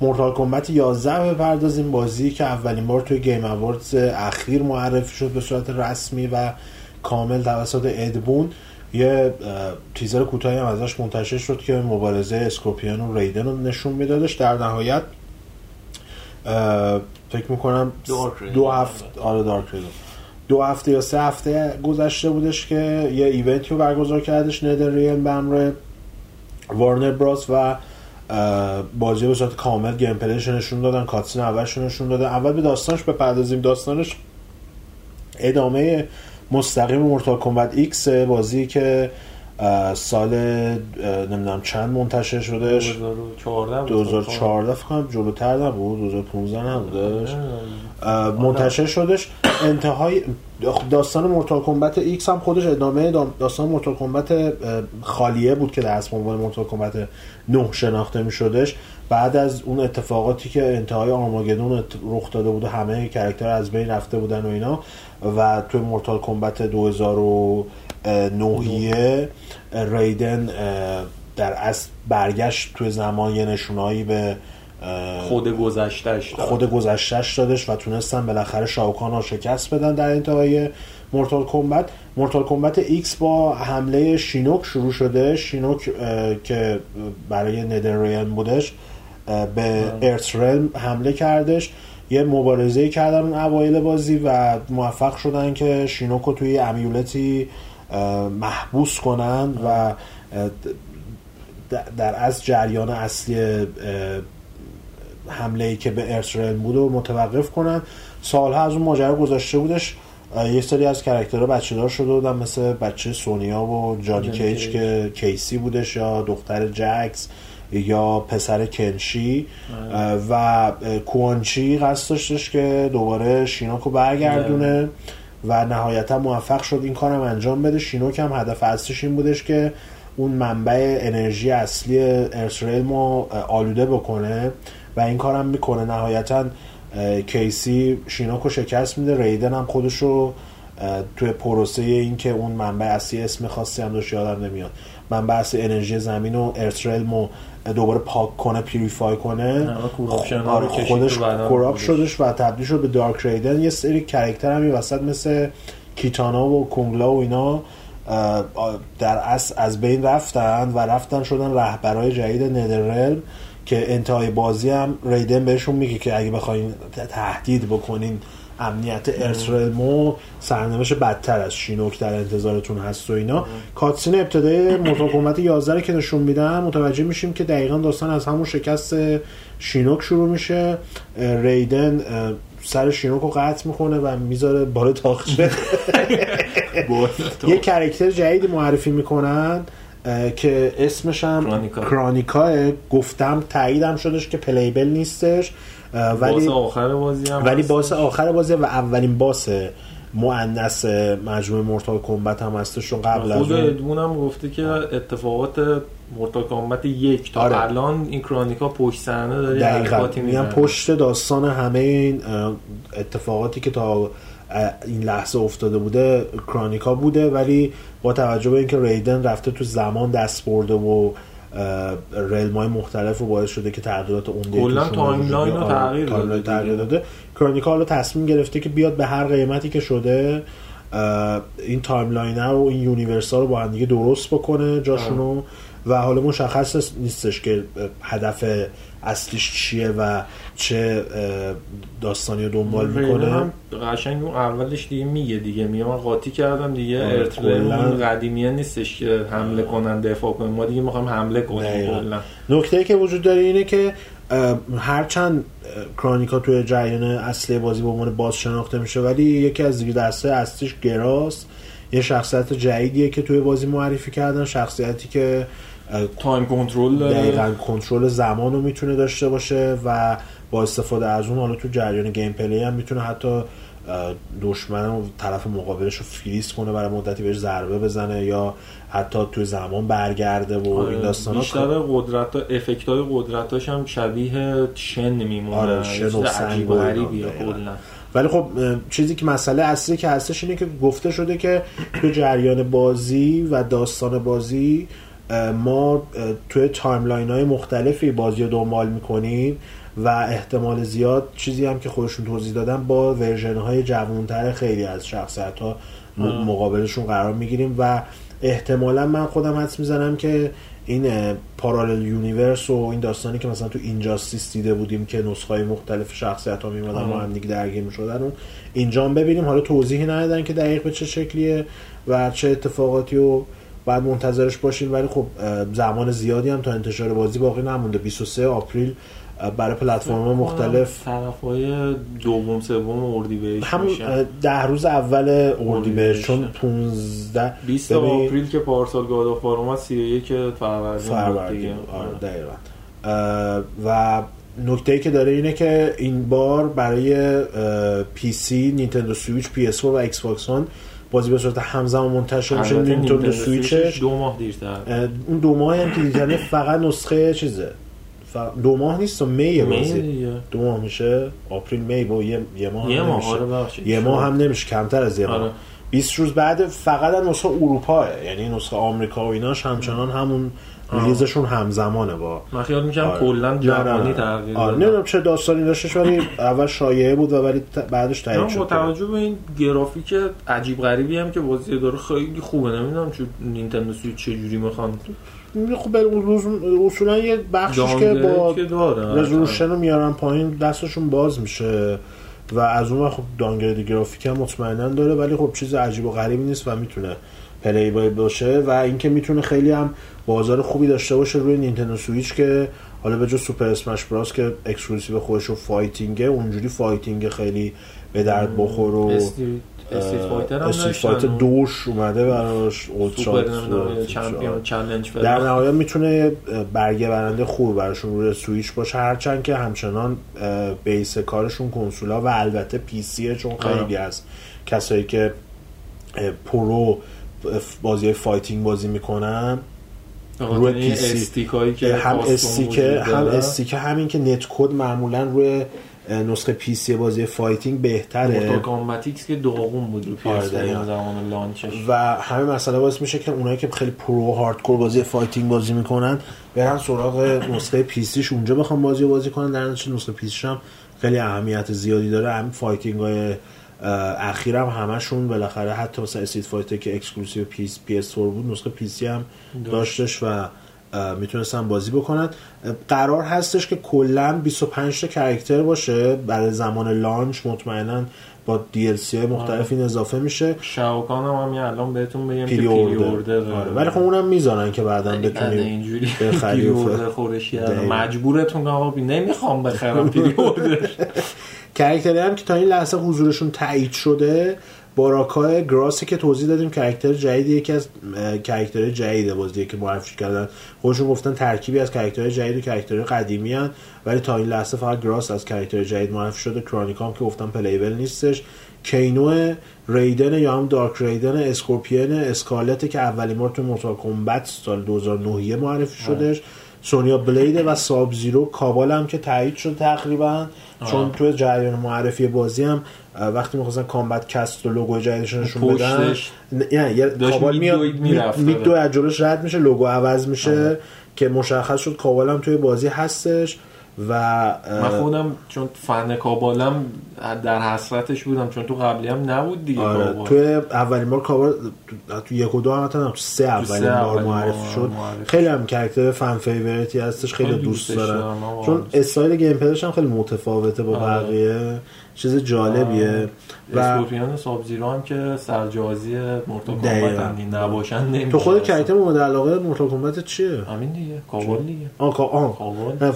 Mortal Kombat 11 بپردازیم. بازی که اولین بار توی Game Awards اخیر معرفی شد به صورت رسمی و کامل توسط Ed Boon. یه تیزر کوتاهی هم ازش منتشر شد که مبارزه Scorpion و Raiden رو نشون میدادش. در نهایت فکر می‌کنم دو هفته آره Dark Raiden دو هفته یا سه هفته گذشته بودش که یه event ی رو برگزار کردش NetherRealm به Warner Bros و بازی به صورت کامل gameplay ش نشون دادن cutscene اولش نشون دادن. اول به داستانش بپردازیم. داستانش ادامه مستقیم Mortal Kombat X بازی که سال نمی‌دونم چند منتشر شدهش. 2014 2014 فکر کنم جلوتر نبود. 2015 نبودش. منتشر شدش انتهای داستان Mortal Kombat X هم خودش ادامه داستان مورتال کمبت خالیه بود که در اصل عنوان مورتال کمبت 9 شناخته می شدش بعد از اون اتفاقاتی که انتهای آرماگدون رخ داده بود و همه کرکتر از بین رفته بودن و اینا و توی مورتال کمبت 2009 ریدن در اصل برگشت توی زمان یه نشونایی به خود گذشتش خود گذشتش دادش و تونستن بالاخره شاوکان رو شکست بدن در انتهای Mortal Kombat Mortal Kombat X با حمله Shinnok شروع شده. Shinnok که برای NetherRealm بودش به Earth حمله کردش. یه مبارزه کردن اون اوایل بازی و موفق شدن که Shinnok رو توی amulet ی محبوس کنن و در از جریان اصلی حمله ای که به Earthrealm بود و متوقف کنن. سالها از اون ماجرا گذشته بودش. یه سری از character ها بچه دار شده بودن مثل بچه Sonya و Johnny Cage که Cassie بودش یا دختر جکس یا پسر Kenshi. و Quan Chi قصد داشتش که دوباره Shinnok و برگردونه و نهایتا موفق شد این کارم انجام بده. Shinnok هم هدف اصلیش این بودش که اون منبع انرژی اصلی Earthrealm رو آلوده بکنه. و این کارم می‌کنه. نهایتا کیسی شینوک رو شکست میده. ریدن هم خودش رو توی پروسه این که اون منبع اصلی اسم خاصی هم داشت یادم نمیاد. منبع اصلی انرژی زمین و ارترلم دوباره پاک کنه purify کنه. آره خودش corrupt شدش و تبدیل شد به دارک ریدن. یه سری کرکتر هم وسط مثل کیتانا و کنگلا و اینا در اصل از بین رفتن و رفتن شدن رهبرای جدید ندرریلم که انتهای بازی هم ریدن بهشون میگه که اگه بخواین تهدید بکنین امنیت ارسرلمو سرنوشت بدتر از شینوک در انتظارتون هست و اینا. کاتسین ابتدای مورتال 11 که نشون میدن متوجه میشیم که دقیقا داستان از همون شکست شینوک شروع میشه. ریدن سر شینوک رو قطع می‌کنه و می‌ذاره بالا تاخچه. یه کرکتر جدید معرفی می‌کنن. که اسمش هم کرانیکا. گفتم تاییدم شدش که پلیبل نیستش. ولی آخر بازی هم ولی باس آخر بازی و اولین باس مؤنث مجموعه مورتال کمبت هم هستش. چون قبل از اون هم گفته که اتفاقات مورتال کامبت یک تا. آره. الان این کرانیکا پشت صحنه داره دقیقا. پشت داستان همه این اتفاقاتی که تا این لحظه افتاده بوده کرانیکا بوده ولی با توجه به اینکه ریدن رفته تو زمان دست برده و realm های مختلف و باعث شده که تغییرات عمده کلاً timeline رو. تغییر آره، داده تغییر. داده کرانیکا حالا تصمیم گرفته که بیاد به هر قیمتی که شده این timeline و این universe رو با هم دیگه درست بکنه جاشونو و حالا مشخص نیستش که هدف اصلیش چیه و چه داستانی رو دنبال می‌کنه؟ هم قشنگ اون اولش دیگه میگه دیگه میگه من قاطی کردم دیگه آره، ارتلم کلاً. اون قدیمیه نیستش که حمله کنن دفاع کنن. ما دیگه می‌خوایم حمله کنیم نکته که وجود داره اینه که هرچند کرانیکا توی جریان اصلی بازی به عنوان باز شناخته میشه ولی یکی از زیر دسته اصلیش گراست یه شخصیت جدیدیه که توی بازی معرفی کردن شخصیتی که تایم کنترل دقیقا کنترل زمان رو می‌تونه داشته باشه و با استفاده از اون حالا تو جریان gameplay هم می‌تونه حتی دشمن و طرف مقابلش رو فریز کنه برای مدتی بهش ضربه بزنه یا حتی تو زمان برگرده و این داستان بیشتر قدرت افکت های قدرتاش هم شبیه شن میمونه. آره، شن و سنگ ولی خب چیزی که مسئله اصلی که هستش اینه که گفته شده که تو جریان بازی و داستان بازی ما توی timeline های مختلفی بازی رو دنبال می‌کنیم و احتمال زیاد چیزی هم که خودشون توضیح دادن با version های جوانتر خیلی از شخصیت ها مقابلشون قرار می‌گیریم و احتمالا من خودم حدس می‌زنم که این parallel universe و این داستانی که مثلا تو اینجاستیس دیده بودیم که نسخه مختلف شخصیت ها میمدن و هم دیگه درگیر می‌شدن اون اینجا ببینیم. حالا توضیحی ندادن که دقیق به چه شکلیه و چه اتفاقاتی و بعد منتظرش باشیم ولی خب زمان زیادی هم تا انتشار بازی باقی نمونده. 23 April برای پلتفرم مختلف. طرفای دوم سوم اردیبهشت همون ده روز اول اردیبهشت چون 15 20 April که پارسال گاد آف اومد 31 فروردین فروردین آره دقیقاً. و نکته ای که داره اینه که این بار برای پی سی نینتندو سویچ پی اس و ایکس باکس بازی به صورت همزمان منتشر میشه نینتندو سویچ دو ماه دیرتر. اون دو ماه هم که دیدن فقط نسخه چیزه. دو ماه نیست و می بازی. دو ماه میشه. آپریل می با یه, یه ماه یه ماه نمیشه. آره یه ماه هم نمیشه کمتر از یه ماه. آره. 20 روز بعد فقط نسخه اروپاه یعنی نسخه آمریکا و ایناش همچنان همون ریلیزشون همزمانه با من خیال می‌کنم آره. کلا نه. تغییر آره. نمی‌دونم چه داستانی داشتش ولی اول شایعه بود و ولی بعدش تایید من با شد توجه به این گرافیک عجیب غریبی هم که بازی داره خیلی خوبه نمی‌دونم چون نینتندو سویچ چجوری می‌خوان خب به اون- اصولا یه بخشش که با resolution رو میارن پایین دستشون باز میشه و از اون خب downgrade گرافیک هم مطمئنا داره ولی خب چیز عجیب و غریبی نیست و می‌تونه playable باشه و اینکه می‌تونه خیلی هم بازار خوبی داشته باشه روی نینتندو سویچ که حالا به جز Super Smash Bros که exclusive خودش رو fighting ه اونجوری fighting خیلی به درد بخور و استریت فایتر و دوش اومده براش در نهایت می‌تونه برگه برنده خوب براشون روی سویچ باشه هرچند که همچنان base کارشون کنسولا و البته PC ه چون خیلی از کسایی که pro بازی fighting بازی می‌کنن روی. stick هایی که هم وجود هم داره. stick ه همین که netcode معمولا روی نسخه PC بازی fighting بهتره مورتال که داغون بود رو آره، PS4 دقیقاً. زمان launch ش و همه مسئله باعث میشه که اونایی که خیلی pro hardcore بازی fighting بازی می‌کنن برن سراغ نسخه PC ش اونجا بخوام بازی بازی کنن در نتیجه نسخه PC ش هم خیلی اهمیت زیادی داره هم fighting های اخیر هم همشون بالاخره حتی مثلا استریت فایتر که exclusive پیس PS بود نسخه PC هم داشتش و می‌تونستن بازی بکنن. قرار هستش که کلا 25 تا کرکتر باشه. برای زمان لانچ مطمئنا با DLC های مختلف این اضافه میشه. شاوکان هم همین الان بهتون بگم که پیری آره. ولی خب اونم می‌ذارن که بعدا بعد بتونی اینجوری. بخری پیری و ف- اوردر خورش کردن. دقیقاً. مجبورتون آقا نمی‌خوام بخرم پیری کرکتری هم که تا این لحظه حضورشون تایید شده باراکا گراسی که توضیح دادیم کرکتر جدید یکی از اه، کرکترهای جدید بازیه که معرفی کردن. خودشون گفتن ترکیبی از کرکترهای جدید و کرکترهای قدیمی هن ولی تا این لحظه فقط گراس از کرکتر جدید معرفی شده. کرانیکام که گفتن playable نیستش. کینو ریدن یا هم دارک ریدن اسکورپین اسکارلت که اولین بار تو مورتال کمبت سال 2009 معرفی شدش. سونیا بلید و ساب زیرو کابال هم که تایید شد تقریبا چون توی جریان معرفی بازی هم وقتی می‌خواستن Kombat Kast و لوگو جدیدشون نشون بدن نه داشت کابال میاد میدوید می‌رفت. می دو از جلوش رد میشه لوگو عوض میشه که مشخص شد کابال هم توی بازی هستش. و من خودم چون فن کابالم در حسرتش بودم چون تو قبلی هم نبود دیگه آره. توی اولین بار کابال تو, تو یک و دو هم تو سه اولین بار معرفی بار شد معرفی خیلی هم کرکتر fan favorite ی هستش خیلی, خیلی دوست دوستش دارم. چون style gameplay ش هم خیلی متفاوته با آره. چیز جالبیه. و Scorpion Sub-Zero هم که سرجهازی Mortal Kombat هم نباشن نمیشه. تو خود character مورد علاقه Mortal Kombat چیه؟ همین دیگه Kabal دیگه. آه کا آه. Kabal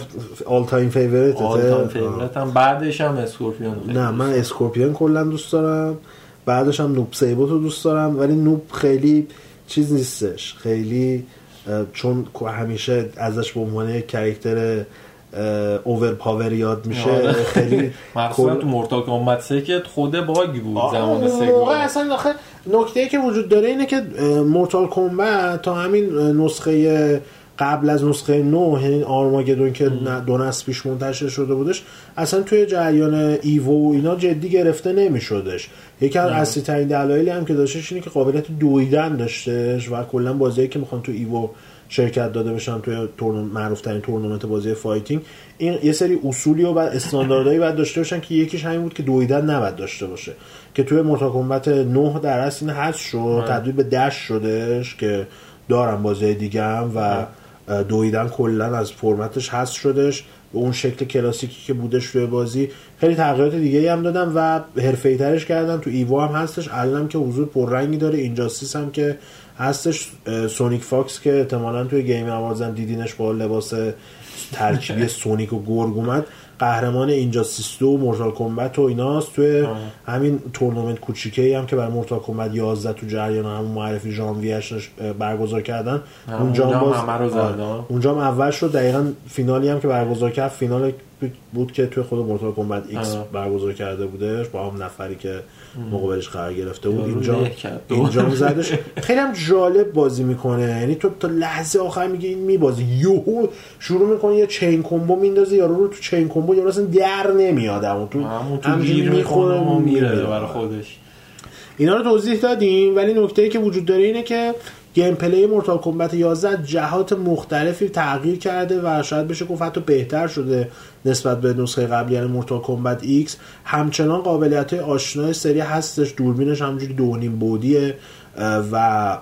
all time favorite all time favorite هم. بعدش هم Scorpion خیلی نه من Scorpion کلا دوست دارم. بعدش هم Noob Saibot رو دوست دارم. ولی Noob خیلی چیز نیستش. خیلی چون همیشه ازش به عنوان یک character overpower یاد میشه آره. خیلی مخصوصا تو Mortal Kombat که خود bug بود زمان موقع اصلا آخه نکته که وجود داره اینه که Mortal Kombat تا همین نسخه قبل از نسخه 9 یعنی Armageddon که دو نسل پیش منتشر شده بودش اصلا توی جریان EVO و اینا جدی گرفته نمی شدش یکی از اصلی ترین دلایلی هم که داشتش اینه که قابلیت دویدن داشتش و کلا بازیایی که می‌خوان تو EVO شرکت داده بشن توی معروف ترین تورنمنت بازی fighting. این یه سری اصولی و استانداردهایی باید داشته باشن که یکیش همین بود که دویدن نباید داشته باشه. که توی Mortal Kombat 9 در اصل این حذف شد تبدیل به dash شدش که دارم بازی دیگه هم و دویدن کلا از فرمتش هست شدش به اون شکل کلاسیکی که بودش روی بازی. خیلی تغییرات دیگه هم دادم و حرفه‌ای ترش کردم تو EVO هم هستش. الانم که حضور پررنگی داره. Injustice هم که هستش SonicFox که احتمالا توی game هم دیدینش با لباس ترکیبی Sonic و گرگ اومد. قهرمان Injustice و و Mortal Kombat و ایناست. توی همین تورنمنت کوچیکه هم که برای Mortal Kombat 11 تو جریان همون معرفی ژانویه‌اش برگزار کردن. اونجا هم باز. اونجا هم اول شد. دقیقا فینالی هم که برگزار کرد فینال بود که توی خود Mortal Kombat X برگزار کرده بودش با هم نفری که مقابلش قرار گرفته بود اینجا اینجا زدش. خیلی هم جالب بازی می‌کنه. یعنی تو تا لحظه آخر میگه این میبازی یهو شروع می‌کنه یه chain combo میندازه یارو رو تو chain combo یا اصلا در نمیاد. اون تو همون می‌خوره و میره برای خودش. اینا رو توضیح دادیم ولی نکته ای که وجود داره اینه که gameplay Mortal Kombat 11 جهات مختلفی تغییر کرده و شاید بشه گفت حتی بهتر شده نسبت به نسخه قبلی یعنی Mortal Kombat X همچنان قابلیت آشنای سری هستش. دوربینش همجوری دو نیم بودیه و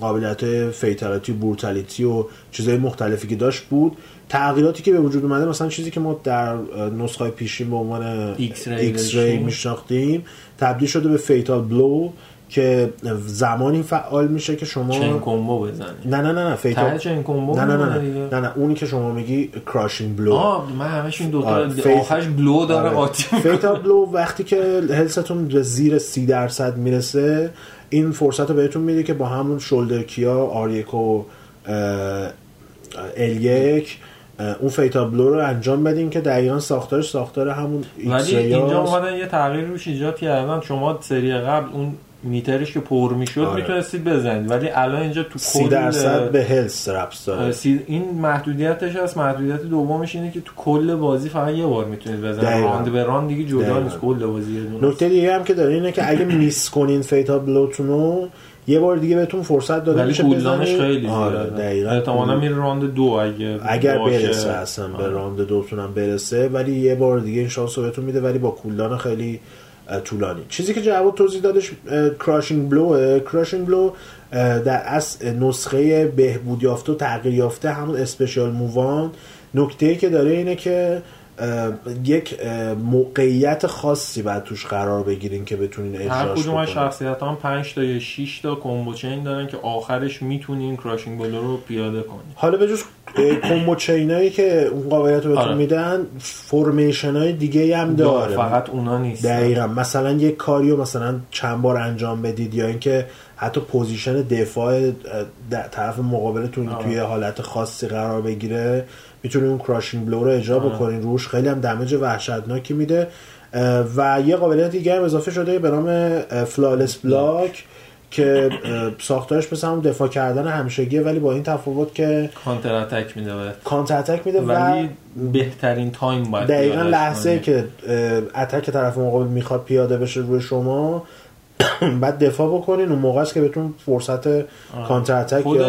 قابلیت Fatality Brutality و چیزهای مختلفی که داشت بود. تغییراتی که به وجود اومده مثلا چیزی که ما در نسخه پیشین به عنوان X-Ray میشناختیم. تبدیل شده به Fatal Blow که زمانی فعال میشه که شما chain combo بزنی. نه نه نه نه Fatal chain combo نه نه نه نه, نه, نه اونی که شما میگی Crushing Blow آه من همش این دو تا فیت... آخرش Blow داره آره. قاطی Fatal Blow وقتی که health تون به زیر 30 درصد می‌رسه این فرصت رو بهتون میده که با همون shoulder key ا R یک و L یک اون Fatal Blow رو انجام بدیم که دقیقا ساختارش ساختار همون ولی اینجا اومدن یه تغییر روش ایجاد کردن. شما سری قبل اون meter ش که پر می‌شد آره. می‌تونستید بزنید ولی الان اینجا تو کل درصد به health ربط داره. این محدودیتش هست. محدودیت دومش اینه که تو کل بازی فقط یه بار می‌تونید بزنید. راند به راند دیگه جدا نیست. کل بازی نکته دیگه هم که داره اینه که اگه miss کنین Fatal Blow تونو یه بار دیگه بهتون فرصت داده میشه بزنید خیلی آره دقیقاً. احتمالاً میره راند دو اگه اگر برسه اصلا به آره. راند دوتون هم برسه. ولی یه بار دیگه این شانس رو بهتون میده. ولی با cooldown خیلی طولانی. چیزی که جواب توضیح دادش کراشینگ بلو کراشینگ بلو در از نسخه بهبود یافته و تغییر یافته همون اسپشیال مووان نکته که داره اینه که یک موقعیت خاصی بعد توش قرار بگیرین که بتونین اجراش هر کدوم از شخصیت هم 5 تا یا 6 تا کمبو چین دارن که آخرش می‌تونین کراشینگ بلو رو پیاده کنین. حالا به جز کمبو چینایی که اون قابلیت رو بهتون آره. میدن فرمیشن های دیگه هم داره. فقط اونا نیست. دقیقا. مثلا یک کاریو مثلا چند بار انجام بدید یا اینکه حتی position دفاع طرف مقابلتون آره. توی حالت خاصی قرار بگیره. می‌تونید اون Crushing Blow رو اجرا بکنین روش خیلی هم damage وحشتناکی میده. و یه قابلیت دیگه هم اضافه شده به نام Flawless Block که ساختارش مثل هم دفاع کردن همیشگیه ولی با این تفاوت که counter attack میده counter attack میده ولی بهترین time باید دقیقا لحظه که attack طرف مقابل می‌خواد پیاده بشه روی شما بعد دفاع بکنین اون موقع است که بهتون فرصت counter attack خود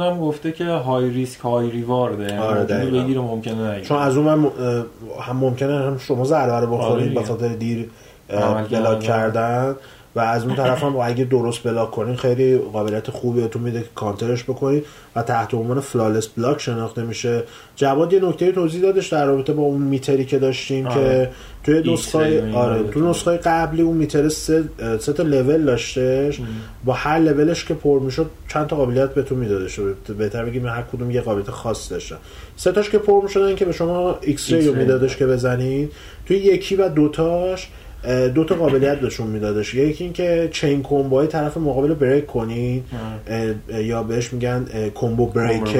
هم گفته که high risk high reward ه آره بگیره ممکنه نگیره. چون از اون من هم ممکنه هم شما ضربه رو بخورید به خاطر دیر block کردن. و از اون طرف هم اگه درست block کنین خیلی قابلیت خوبی بهتون میده که کانترش بکنید و تحت عنوان Flawless Block شناخته میشه. جواد یه نکته توضیح دادش در رابطه با اون meter ی که داشتیم آره. که توی نسخه آره تو نسخه قبلی اون meter سه, تا لول داشتش. با هر لولش که پر می‌شد چند تا قابلیت بهتون میدادش. بهتر بگیم هر کدوم یه قابلیت خاص داشته سه تاش که پر می‌شدن که به شما X-Ray رو میدادش که بزنید توی یکی و دوتاش دو تا قابلیت بهشون میدادش. یکی اینکه chain combo های طرف مقابل break کنید یا بهش میگن combo break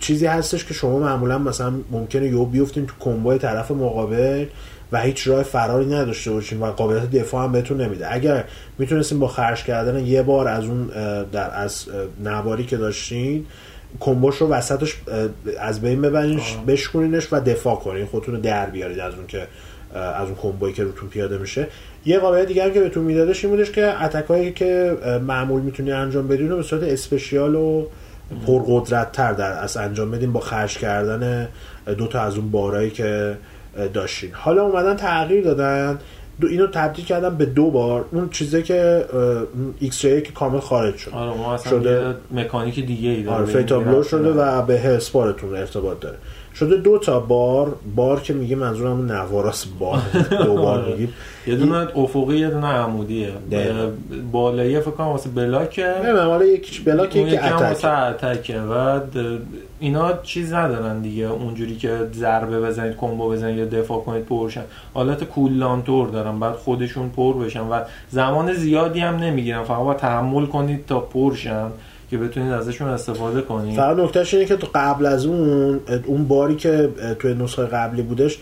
چیزی هستش که شما معمولا مثلا ممکنه یو بیفتین تو کومبوهای طرف مقابل و هیچ راه فراری نداشته باشین و قابلیت دفاع هم بهتون نمیده. اگر می‌تونستین با خرج کردن یه بار از اون در از نواری که داشتین کمبوش رو وسطش از بین ببرینش بشکنینش و دفاع کنین. خودتون رو در بیارید از اون که از اون کمبوی که روتون پیاده میشه. یه قابلیت دیگر که بهتون میدادش این بودش که اتکایی که معمول می‌تونی انجام بدین رو به صورت اسپشیال و پرقدرت تر در از انجام بدین با خرج کردن دو تا از اون بارایی که داشتین. حالا اومدن تغییر دادن. دو اینو تبدیل کردن به دو بار. اون چیزی که ایکس که کامل خارج شد. آره ما اصلا شده. مکانیک دیگه ای داره. آره فیتابلو شده و به هسپارتون ارتباط داره. شده دو تا بار بار که میگه منظورم نواراس بار دو بار آره. میگیم. یه دونه افقی یه دونه عمودیه. بالایی فکر کنم واسه بلاکه نه حالا یک بلاک یک اتک. واسه اتکه و اینا چیز ندارن دیگه اونجوری که ضربه بزنید کمبو بزنید یا دفاع کنید پرشن حالت کولانتور دارن. بعد خودشون پر بشن و زمان زیادی هم نمی‌گیرن. فقط با تحمل کنید تا پرشن که بتونید ازشون استفاده کنید. فقط نکتهش اینه که تو قبل از اون اون باری که توی نسخه قبلی بودش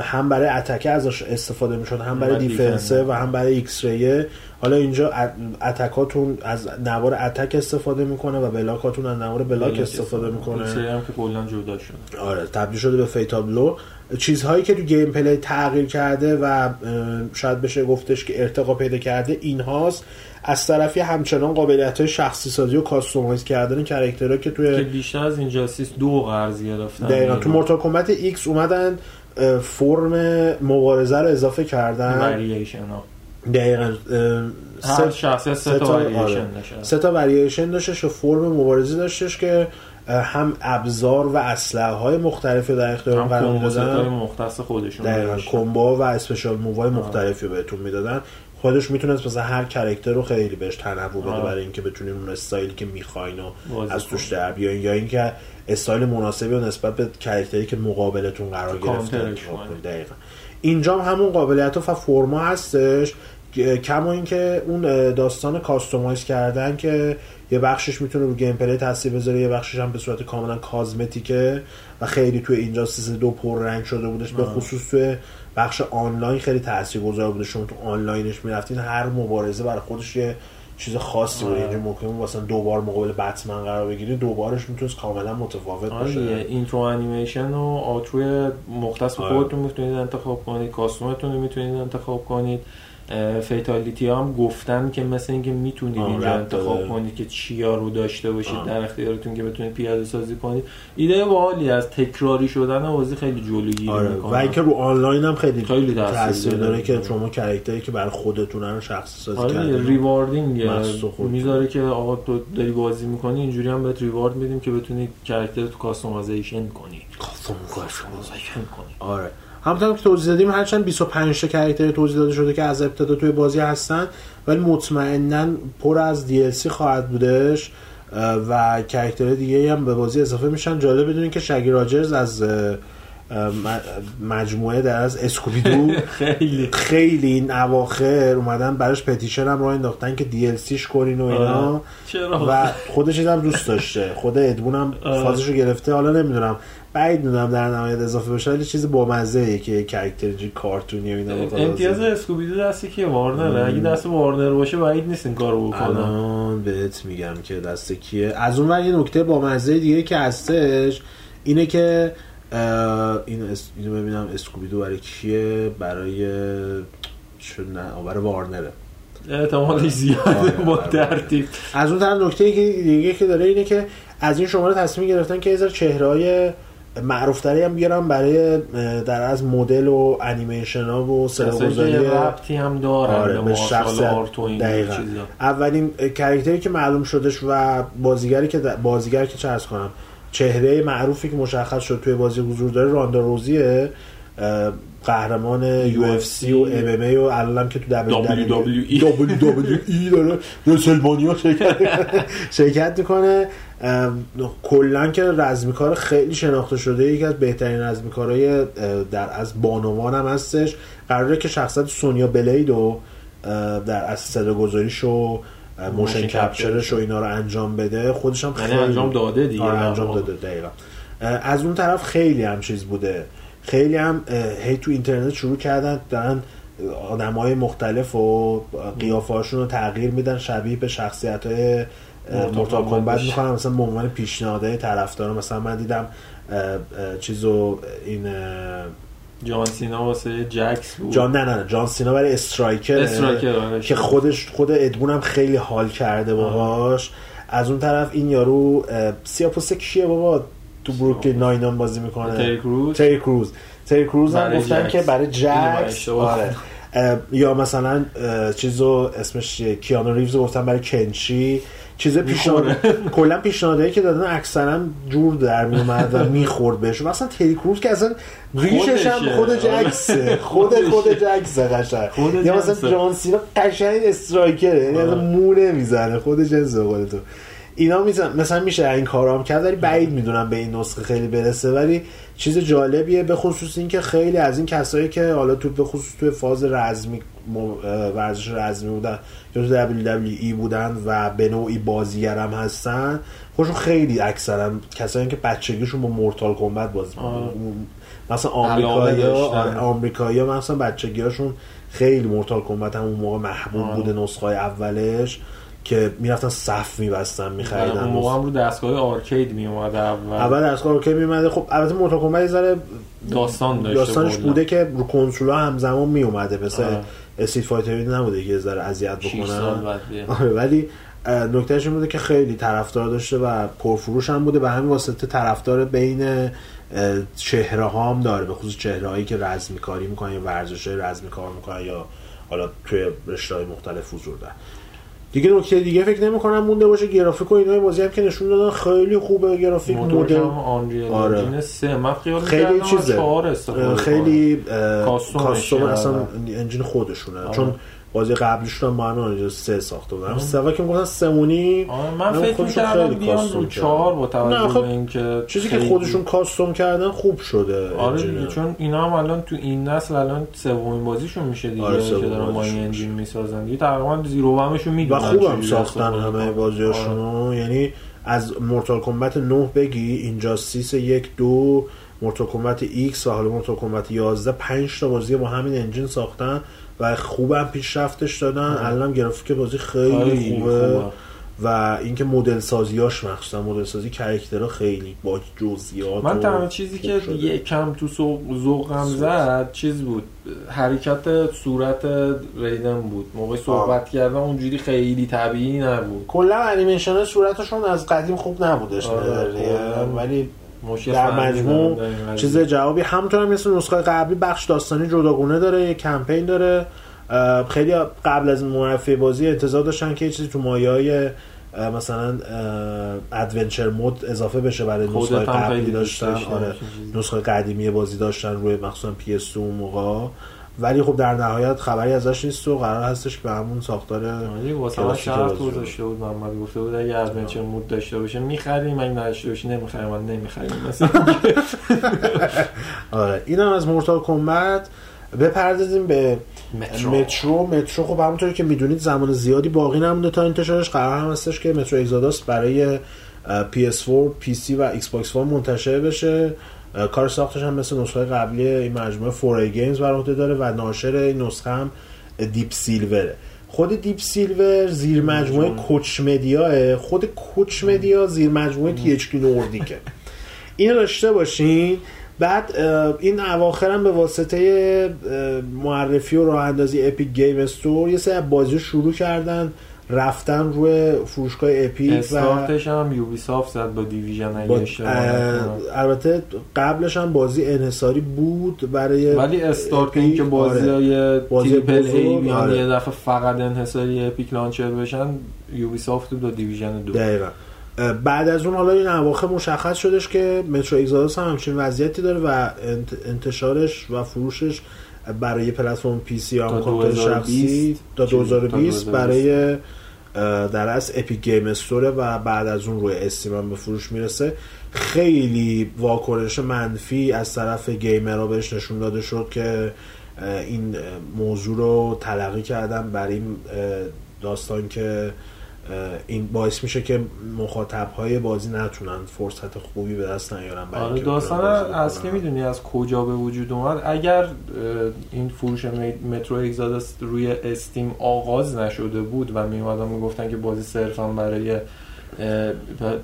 هم برای attack ه ازش استفاده می‌شد هم برای defense ه و هم برای X-ray ه حالا اینجا attack اتون از نوار attack استفاده می‌کنه و block اتون از نوار block استفاده می‌کنه. X هم که کلا جدا شده. آره تبدیل شده به Fatal Blow چیزهایی که تو gameplay تغییر کرده و شاید بشه گفتش که ارتقا پیدا کرده این هاست از طرفی همچنان قابلیت های شخصی سازی و customize کردن character ها که توی که بیشتر از Injustice دو قرض گرفتن. دقیقا. تو Mortal Kombat X اومدن فرم مبارزه رو اضافه کردن. ها. دقیقا سه تا ورییشن آره. داشته. سه تا داشتش و فرم مبارزه داشتش که هم ابزار و اسلحه های مختلفی در اختیار قرار می‌دادن. مختص خودشون دقیقاً. combo و special move ای مختلفی بهتون می‌دادن. خودش می‌تونست مثلا هر character رو خیلی بهش تنوع بده برای اینکه بتونیم اون استایلی که می‌خواین و از توش در بیاین یا اینکه استایل مناسبی و نسبت به character ی که مقابلتون قرار گرفته. دقیقا. اینجا هم همون قابلیت و فرما هستش. کما اینکه اون داستان customize کردن که یه بخشش می‌تونه رو gameplay تاثیر بذاره یه بخشش هم به صورت کاملا cosmetic ه و خیلی توی Injustice دو پر رنگ شده بودش به خصوص توی بخش آنلاین خیلی تاثیرگذار بوده. شما تو آنلاینش می‌رفتین هر مبارزه برای خودش یه چیز خاصی بود اینجا ممکنه واسه دو بار مقابل بتمن قرار بگیرید دوبارش می‌تونست کاملا متفاوت باشه. intro animation و outro ی مختص به خودتون می‌تونید انتخاب کنید costume تون رو می‌تونید انتخاب کنید. fatality هم گفتن که مثل اینکه می‌تونید اینجا انتخاب کنید که چیا رو داشته باشید آه. در اختیارتون که بتونید پیاده سازی کنید. ایده باحالی از تکراری شدن بازی خیلی جلوگیری آره. می‌کنه. و اینکه رو آنلاین هم خیلی, خیلی تاثیر داره, داره. که شما character ی که برای خودتون رو شخصی سازی آره rewarding می‌ذاره که آقا تو داری بازی می‌کنی اینجوری هم بهت reward میدیم که بتونید character تو customization کنی. customization کنی. آره. همونطور که توضیح دادیم هرچند 25 تا character توضیح داده شده که از ابتدا توی بازی هستن ولی مطمئنا پر از DLC خواهد بودش و character دیگه هم به بازی اضافه میشن. جالب بدونین که شگی راجرز از مجموعه در از اسکوبیدو خیلی. خیلی این اواخر اومدن براش پتیشن هم راه انداختن که دی ال سیش کنین و اینا. و خودش هم دوست داشته. خود ادبون هم فازشو گرفته. حالا نمی‌دونم. بعید می‌دونم در نهایت اضافه بشه ولی چیز بامزه ای که جی کارتونی و اینا امتیاز اسکوبیدو دستی که وارنر اگه دست وارنر باشه بعید نیست این کارو بکنه الان بهت میگم که دست کیه. از اون ور یه نکته بامزه دیگه که هستش اینه که این اس... اینو ببینم اسکوبیدو برای کیه؟ برای چون نه برای وارنره. احتمالش زیاده با ترتیب. از اون طرف نکته دیگه که داره اینه که از این شماره تصمیم گرفتن که یه چهرهای معروفتری هم بیارم برای در از مدل و انیمیشن ها و سرگذاری ربطی هم داره آره به شخصیت. اولین کرکتری که معلوم شدش و بازیگری که بازیگر که چه کنم چهره معروفی که مشخص شد توی بازی حضور داره راندا روزیه. قهرمان یو اف سی و ام ام ای و الان که تو دبلیو دبلیو ای داره. رسلمانیا شرکت شرکت می‌کنه. کلا که رزمیکار خیلی شناخته شده یکی از بهترین رزمیکارهای در از بانوان هم هستش. قراره که شخصیت سونیا بلید و در از صدا گذاریشو motion capture ش و اینا رو انجام بده. خودش هم خیلی انجام داده دیگه. آره انجام داده دقیقا. از اون طرف خیلی هم چیز بوده. خیلی هم هی تو اینترنت شروع کردن دارن آدم های مختلف و قیافه رو تغییر میدن شبیه به شخصیت های Mortal Kombat می‌کنم مثلا به عنوان پیشنهاده طرفدار مثلا من دیدم چیزو این جان سینا واسه جکس بود. جان نه نه جان سینا برای Stryker, Stryker که خودش خود Ed Boon هم خیلی حال کرده باهاش. از اون طرف این یارو اه، سیاپوسته کیه بابا؟ تو بروکلین ناینان بازی می‌کنه. تری کروز. تری کروز. تری کروز هم گفتن جکس. که برای جکس. آره. یا مثلا چیزو اسمش؟ کیانو ریوز گفتن برای کنشی چیز پیشنهاد کلا پیشنهادایی که دادن اکثرا جور در میومد و می‌خورد بهش مثلا تری کروز که اصلا ریشش هم. خود جکسه. خود خود جکسه قشنگ. یا مثلا. جان سینا قشنگ استرایکره. یعنی آره. مو نمی‌زنه. خود جنس قول تو. اینا میزن مثلا میشه این کارام کرد ولی بعید می‌دونم به این نسخه خیلی برسه ولی چیز جالبیه به خصوص اینکه خیلی از این کسایی که حالا تو به خصوص تو فاز رزمی ورزش رزمی بودن یا تو WWE بودن و به نوعی بازیگر هم هستن خوشون خیلی اکثرا کسایی که بچگیشون با مورتال کمبت بازی. مثلا داشتن. آره، آمریکایی‌ها مثلا بچگیاشون خیلی مورتال کمبت هم اون موقع محبوب. بوده نسخه اولش که می‌رفتن صف میبستن میخریدن اون موقع هم رو دستگاه آرکید می اومد اول. اول کار که میمده خب البته مورتال کمبت یه ذره داستان داشته داستانش کلا. بوده که رو کنسولا همزمان میومده مثل آره. استریت فایتر نبوده که ذره اذیت بکنن. آره ولی نکتهش این بوده که خیلی طرفدار داشته و پرفروش هم بوده. و همین واسطه طرفدار بین چهره ها هم داره. به خصوص چهره هایی که رزمی کاری می‌کنن یا ورزش های رزمی کار می‌کنن یا حالا توی رشته های مختلف حضور دارن. دیگه نکته دیگه فکر نمی‌کنم مونده باشه گرافیک و اینا بازی هم که نشون دادن خیلی خوبه گرافیک مدل آره. سه من خیال خیلی چیزه. خیلی کاستوم اصلا کردن. انجین خودشونه آره. چون بازی قبلیشون هم با همین انجین سه ساخته بودن سوا که می‌گفتن سمونی من فکر می‌کردم بیان رو. چهار با توجه خب، به اینکه چیزی که خودشون کاستوم کردن خوب شده آره. دیگه چون اینا هم الان تو این نسل الان سومین بازیشون میشه دیگه آره، که دارن با. engine می‌سازن دیگه تقریبا زیرو بمشون و می‌دونن خوبم چجوری ساختن همه کنن. بازیاشون آره. یعنی از Mortal Kombat 9 بگی Injustice یک دو Mortal Kombat X و حالا Mortal Kombat 11 5 تا بازی با همین engine ساختن و خوبم پیشرفتش دادن الان گرافیک بازی خیلی, خیلی خوبه, خوبه. و اینکه مدل سازیاش مخصوصا مدل سازی character ها خیلی با جزئیات من تنها چیزی که شده. یکم تو ذوقم زد چیز بود حرکت صورت ریدن بود موقع صحبت کردن اونجوری خیلی طبیعی نبود کلا انیمیشن صورتشون از قدیم خوب نبودش آره،. کلاً. ولی در مجموع چیز. جوابی همونطور هم مثل نسخه قبلی بخش داستانی جداگونه داره یه کمپین داره. خیلی قبل از معرفی بازی انتظار داشتن که یه چیزی تو مایه های مثلا adventure mode اضافه بشه برای نسخه قبلی داشتن. آره. نسخه قدیمی بازی داشتن روی مخصوصا PS2 اون موقع. ولی خب در نهایت خبری ازش نیست و قرار هستش که به همون ساختار واسه شرط. گذاشته بود محمد گفته بود اگه adventure mode داشته باشه می‌خریم اگه نداشته باشه نمی‌خریم من نمی‌خریم. مثلا آره این هم از Mortal Kombat بپردازیم به Metro. Metro. Metro خب همونطوری که می‌دونید زمان زیادی باقی نمونده تا انتشارش. قرار هم هستش که Metro Exodus برای اه، PS4 PC و باکس One منتشر بشه. کار ساختش هم مثل نسخه قبلی این مجموعه 4A Games بر عهده داره و ناشر این نسخه هم Deep Silver ه خود Deep Silver زیر مجموعه Koch Media ه خود Koch Media زیر مجموعه THQ Nordic ه. اینو داشته باشین. بعد این اواخر هم به واسطه معرفی و راه اندازی Epic Game Store یه سری از بازی رو شروع کردن. رفتن روی فروشگاه Epic و استارتش هم Ubisoft زد با Division. البته قبلش هم بازی انحصاری بود برای ولی استارت. این که بازی آره. های بازی triple A بیان آره. یه دفعه فقط انحصاری Epic launcher بشن یوبی سافت بود با Division دو دقیقا بعد از اون حالا این اواخر مشخص شدش که Metro Exodus هم همچین وضعیتی داره و انت- انتشارش و فروشش برای پلتفرم PC هم کامپیوتر 2020 شخصی تا چیز، تا 2020 2020. برای در از Epic Game Store ه و بعد از اون روی Steam به فروش می‌رسه. خیلی واکنش منفی از طرف gamer ها بهش نشون داده شد که این موضوع رو تلقی کردن بر این داستان که این باعث میشه که مخاطب های بازی نتونن فرصت خوبی به دست نیارن برای آره داستان اصلی. می‌دونی از کجا به وجود اومد اگر این فروش مترو اگزادس روی استیم آغاز نشده بود و میومدن می‌گفتن که بازی صرفا برای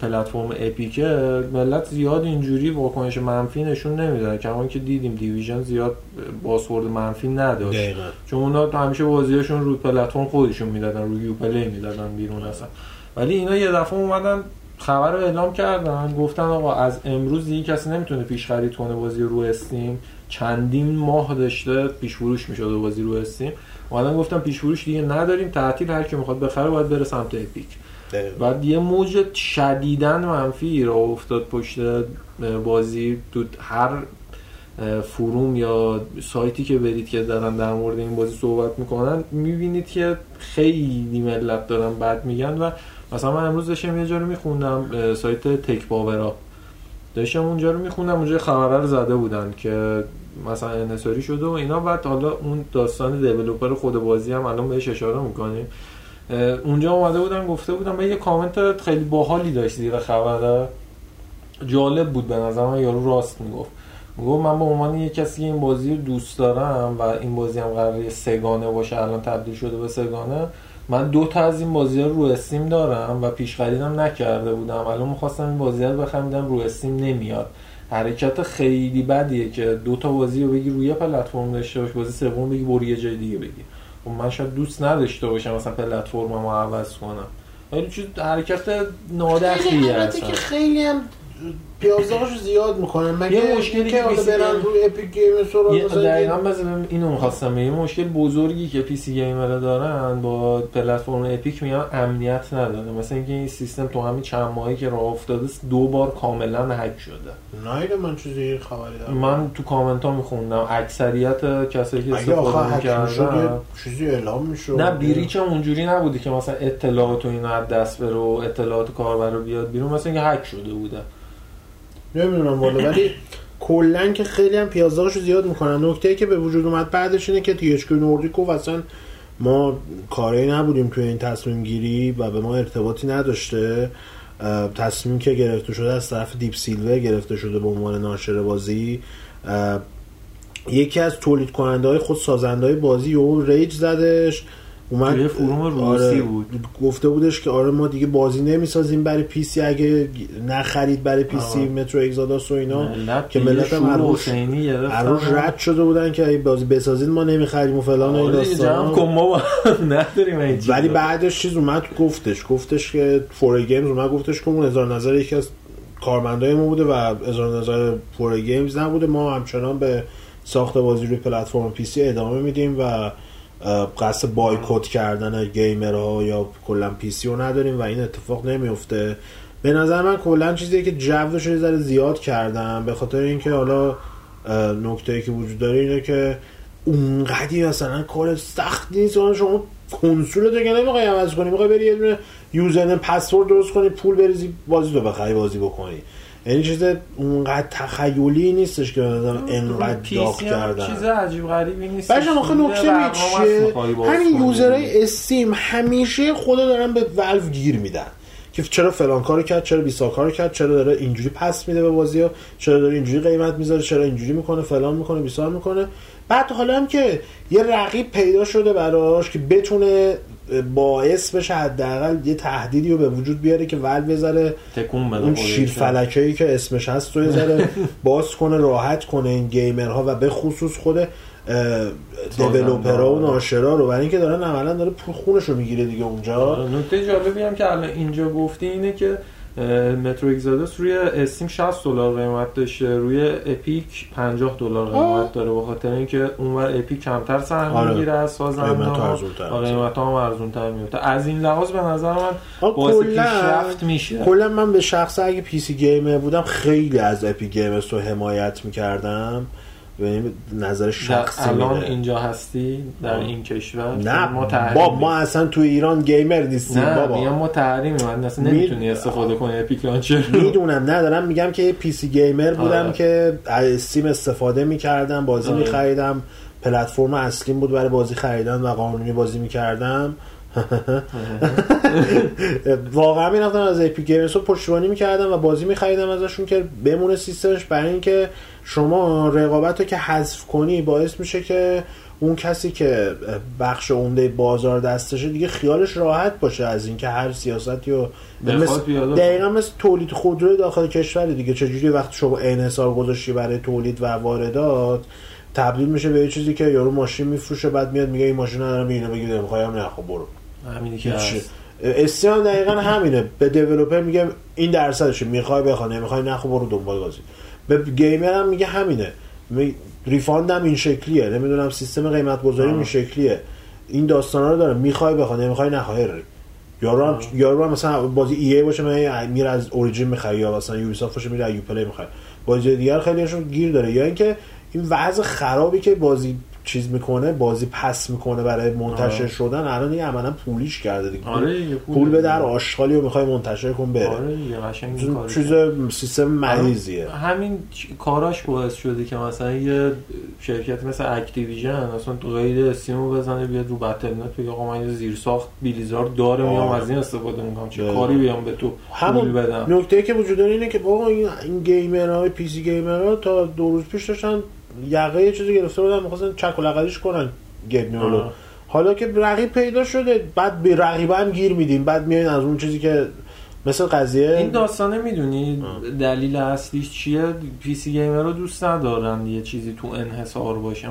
پلتفرم اپیکه ملت زیاد اینجوری واکنش منفی نشون نمیدن کما که دیدیم دیویژن زیاد بازخورد منفی نداشت. دقیقاً. چون اونا همیشه بازیاشون رو پلتفرم خودشون می‌دادن روی یو پلی می‌دادن بیرون اصلا. ولی اینا یه دفعه اومدن خبر رو اعلام کردن گفتن آقا از امروز دیگه کسی نمی‌تونه پیش خرید کنه بازی رو استیم. چندین ماه داشته پیش فروش می‌شد بازی رو استیم. اومدن گفتن پیش فروش دیگه نداریم تعطیل هر کی می‌خواد بخره باید بره سمت اپیک. بعد یه موج شدیدن منفی را افتاد پشت بازی. تو هر فروم یا سایتی که برید که دارن در مورد این بازی صحبت می‌کنن می‌بینید که خیلی ملت دارن بد میگن و مثلا من امروز داشتم یه جا رو میخوندم سایت تک باورا داشتم اونجا رو میخوندم اونجا خبره رو زده بودن که مثلا انصاری شده و اینا. بعد حالا اون داستان دیولوپر خود بازی هم الان بهش اشاره می‌کنیم. اونجا اومده بودن گفته بودن من یه کامنت خیلی باحالی داشت زیر خبره. جالب بود به نظر من یارو راست می‌گفت. می‌گفت من به عنوان یه کسی که این بازی رو دوست دارم و این بازی هم قراره سگانه باشه الان تبدیل شده به سگانه من دو تا از این بازی رو استیم دارم و پیش خریدم نکرده بودم. الان می‌خواستم این بازی رو بخرم رو استیم نمیاد. حرکت خیلی بدیه که دو تا بازی رو بگی روی پلتفرم داشته باش بازی سوم بگی برو یه جای دیگه بگی. خب من شاید دوست نداشته باشم مثلا پلتفرممو عوض کنم. ولی چیز حرکت نادختیه اصلا. خیلی هم پیازداغش زیاد می‌کنن. مگه یه مشکلی که حالا برن روی اپیک گیم سورا دقیقا مثلا اینو می‌خواستم یه مشکل بزرگی که PC gamer دارن با پلتفرم Epic میان امنیت نداره. مثلا اینکه این سیستم تو همین چند ماهی که راه افتاده دو بار کاملا هک شده. نه من چیزی خبری دارم من تو کامنت ها میخوندم. اکثریت کسایی که استفاده می‌کردن چیزی اعلام می‌شد. نه breach هم اونجوری نبودی که مثلا اطلاعات و اینا از دست بره و اطلاعات کاربر رو بیاد بیرون. مثلا اینکه هک شده بوده. نمی‌دونم والا ولی کلا که خیلی هم پیازداغشو زیاد می‌کنن. نکته که به وجود اومد بعدش اینه که THQ Nordic و اصلا ما کاری نبودیم توی این تصمیم گیری و به ما ارتباطی نداشته. تصمیم که گرفته شده از طرف Deep Silver گرفته شده به عنوان ناشر بازی. یکی از تولید کننده های خود سازنده های بازی و rage زدش. اومد. توی forum روسی آره بود. گفته بودش که آره ما دیگه بازی نمی‌سازیم برای PC اگه نخرید برای PC Metro Exodus و اینا. که ملت هم عروش رد شده بودن که اگه بازی بسازید ما نمی‌خریم و فلان این داستان ما نداریم ولی بعدش چیز اومد گفتش گفتش که 4A Games اومد گفتش که اون از نظر یکی از کارمندای ما بوده و از نظر 4A Games نبوده. ما همچنان به ساخت بازی روی پلتفرم PC ادامه میدیم و قصد بایکوت کردن ها یا کلا پی سی رو نداریم و این اتفاق نمیفته. به نظر من کلا چیزی که جوش رو ذره زیاد کردم. به خاطر اینکه حالا نکته که وجود داره اینه که اونقدی مثلا کار سخت نیست. شما کنسول دیگه نمی‌خوای عوض کنی می‌خوای بری یه دونه یوزرنیم پسورد درست کنی پول بریزی بازی رو بخری بازی بکنی. یعنی چیز اونقدر تخیلی نیستش که مثلا انقدر داغ کردن. چیز عجیب غریبی نیست بچه آخه نکته چیه؟ همین یوزرهای استیم همیشه خدا دارن به ولف گیر میدن. که چرا فلان کارو کرد چرا بیسا کارو کرد چرا داره اینجوری پس میده به بازی ها چرا داره اینجوری قیمت می‌ذاره چرا اینجوری می‌کنه فلان می‌کنه بیسار می‌کنه. بعد حالا هم که یه رقیب پیدا شده براش که بتونه باعث بشه حداقل یه تهدیدی رو به وجود بیاره که ول بذاره اون شیر فلکه‌ای که اسمش هست رو ذره باز کنه راحت کنه این گیمرها و به خصوص خود developer ها و ناشرا رو. برای اینکه دارن عملا داره پول خونش رو می‌گیره دیگه اونجا. آره، نکته جالبی هم که الان اینجا گفتی اینه که Metro Exodus روی Steam 60 دلار قیمت داشته روی Epic 50 دلار قیمت داره به خاطر اینکه اونور Epic کمتر سهم آره. می‌گیره از سازنده ها قیمت هم ارزون تر میفته از این لحاظ به نظر من باعث پیشرفت میشه. کلا من به شخص اگه PC gamer بودم خیلی از Epic Games رو حمایت می‌کردم. ببینیم نظر شخصی الان اینجا هستی؟ در این کشور؟ نه. ما با ما اصلا تو ایران gamer نیستیم نه بابا. ما تحریم من اصلا نمی‌تونی استفاده کنی Epic launcher می‌دونم. نه دارم میگم که PC gamer بودم آه. که از Steam استفاده می‌کردم بازی آه. میخریدم. پلتفرم اصلیم بود برای بازی خریدن و قانونی بازی می‌کردم. واقعا می‌رفتم از Epic Games رو پشتیبانی می‌کردم و بازی میخریدم ازشون که بمونه سیستمش برای اینکه شما رقابت رو که حذف کنی باعث میشه که اون کسی که بخش عمده بازار دستشه دیگه خیالش راحت باشه از اینکه هر سیاستی رو مثل دقیقا مثل تولید خودرو داخل کشور دیگه. چجوری وقتی شما انحصار گذاشتی برای تولید و واردات تبدیل میشه به یه چیزی که یارو ماشین میفروشه بعد میاد میگه این ماشین رو دارم اینو بگیر می‌خوایم نه خب برو. همینی که استیم هم دقیقا همینه. به دیولپر میگه این درصدشه. می‌خوای بخوای نمی‌خوای نخو برو دنبال بازی. به gamer هم میگه همینه. می... refund هم این شکلیه. نمی‌دونم سیستم قیمت گذاری این شکلیه. این داستانا رو داره. می‌خوای بخوای نمی‌خوای نخوای. یارو هم یارو هم مثلا بازی ای, ای باشه من میره از Origin می‌خره یا مثلا Ubisoft باشه میره Uplay می‌خره. بازی دیگر خیلیشون گیر داره. یا اینکه این وضع خرابی که بازی چیز می‌کنه بازی پس می‌کنه برای منتشر. شدن. الان دیگه عملا پولیش کرده دیگه. آره پول, پول به در آشغالی و می‌خوای منتشر کن بره. آره چیز سیستم مریضیه. همین کاراش باعث شده که مثلا یه شرکت مثل Activision اصلا تو قید Steam و بزنه بیاد رو Battle.net بگه آقا من زیر ساخت Blizzard داره میام از این استفاده می‌کنم. چه کاری بیام به تو همون بدم؟ نکته که وجود داره اینه که بابا این, این gamer های PC gamer ها تا دو روز پیش داشتن یقه یه چیزی گرفته بودن می‌خواستن چک و لقدیش کنن Gabe Newell و حالا که رقیب پیدا شده بعد به رقیب هم گیر میدیم بعد میایین از اون چیزی که مثل قضیه این داستانه می‌دونی دلیل اصلیش چیه؟ PC gamer رو دوست ندارن یه چیزی تو انحصار باشه.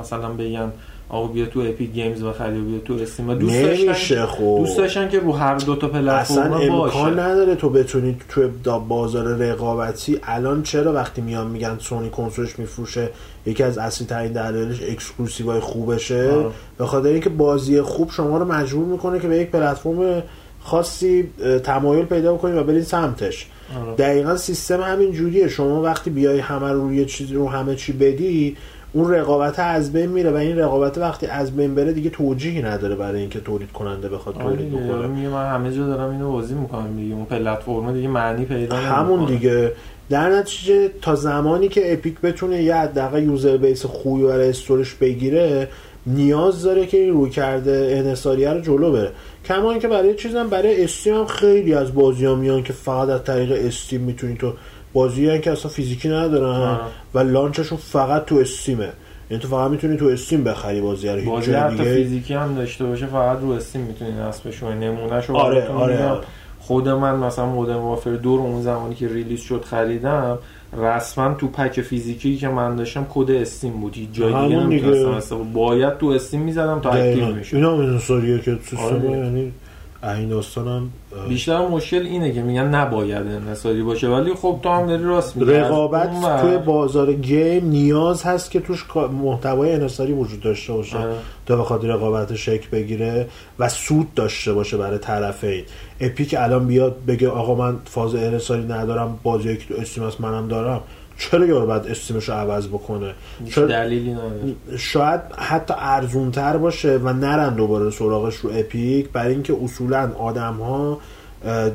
مثلا بگن آقا بیا تو Epic Games بخری و بیا تو Steam دوست داشتن خوب. دوست داشتن که رو هر دو تا پلتفرم باشه امکان نداره تو بتونی تو بازار رقابتی. الان چرا وقتی میان میگن سونی کنسولش میفروشه یکی از اصلی ترین دلایلش exclusive ای خوبشه؟ به خاطر اینکه بازی خوب شما رو مجبور می‌کنه که به یک پلتفرم خاصی تمایل پیدا بکنید و برید سمتش. آره. دقیقا سیستم همین جوریه. شما وقتی بیای همه رو روی چیزی رو همه چی بدی اون رقابت از بین میره و این رقابت وقتی از بین بره دیگه توجیهی نداره برای اینکه تولید کننده بخواد آره تولید بکنه. میگه من همه جا دارم اینو بازی می‌کنم دیگه. اون پلتفرم دیگه معنی پیدا همون دیگه. در نتیجه تا زمانی که اپیک بتونه یه حداقل یوزر بیس خوبی برای استورش بگیره نیاز داره که این رویکرد انحصاریه رو جلو بره. کما اینکه برای چیزم برای Steam هم خیلی از بازی ها میان که فقط از طریق Steam می‌تونی تو بازی که اصلا فیزیکی ندارن و launch شون فقط تو Steam ه. یعنی تو فقط می‌تونی تو Steam بخری بازی رو بازی حتی فیزیکی هم داشته باشه فقط رو Steam می‌تونی نصب شو نمونه شو آره آره, آره. خود من مثلا Modern Warfare 2 رو اون زمانی که release شد خریدم رسما تو pack فیزیکی که من داشتم کد Steam بود. جای دیگه نمی‌تونستم باید تو Steam می‌زدم تا active می‌شد اینا هم که آره. یعنی این داستانم بیشتر مشکل اینه که میگن نباید انحصاری باشه ولی خب تو هم داری راست میگی. رقابت توی بازار game نیاز هست که توش محتوای انحصاری وجود داشته باشه. آه. تا بخواد رقابت شکل بگیره و سود داشته باشه برای طرفین Epic الان بیاد بگه آقا من فاز انحصاری ندارم بازی که تو Steam منم دارم. چرا یارو باید Steam ش رو عوض بکنه؟ دلیلی نداره. شاید حتی ارزون تر باشه و نرن دوباره سراغش رو Epic برای اینکه اصولا آدم ها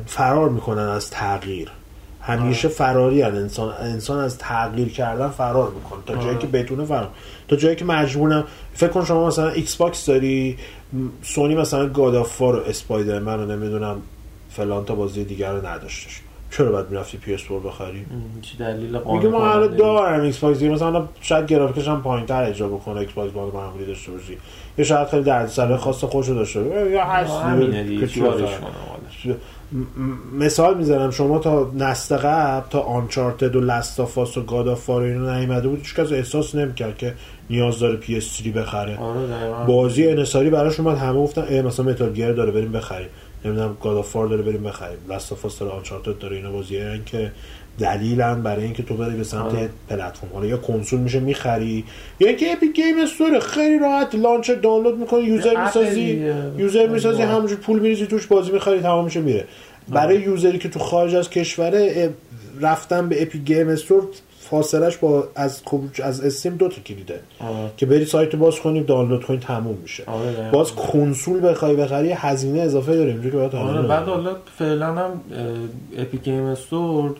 فرار می‌کنن از تغییر. همیشه فراری هن. انسان انسان از تغییر کردن فرار می‌کنه. تا جایی که بتونه فرار تا جایی که مجبورم فکر کن شما مثلا Xbox داری سونی مثلا God of War Spider-Man رو نمی‌دونم فلان تا بازی دیگر رو نداشتش. چرا باید می‌رفتی PS4 بخری؟ چی دلیل قانون میگه ما الان دارم Xbox مثلا شاید گرافیکش هم پایینتر اجرا بکنه Xbox باید معمولی داشته باشی. یا شاید خیلی دردسر خاص خوشو داشته باشه. یا هست دیگه مثال می‌زنم شما تا نسل قبل تا آنچارتد و لستافاس و گادافار اینو نیومده بود هیچ احساس نمی‌کرد که نیاز داره PS3 بخره. آره بازی انحصاری براش اومد همه گفتن مثلا Metal Gear داره بریم بخریم. نمی‌دونم God of War داره بریم بخریم. Last داره Uncharted داره اینا بازیه که دلیلن برای اینکه تو بری به سمت آره. پلتفرم. حالا یا کنسول میشه می‌خری. یا اینکه Epic Game Store خیلی راحت launcher دانلود می‌کنی user می‌سازی user می‌سازی همونجور پول میریزی توش بازی می‌خری تمام میشه میره. برای user ی که تو خارج از کشوره رفتن به Epic Game Store فاصلش با از از Steam دو تا کلیده که بری سایت باز کنی دانلود کنی تموم میشه. آره باز کنسول بخوای بخری هزینه اضافه داره اینجوری که باید آره بعد حالا فعلا هم Epic Game Store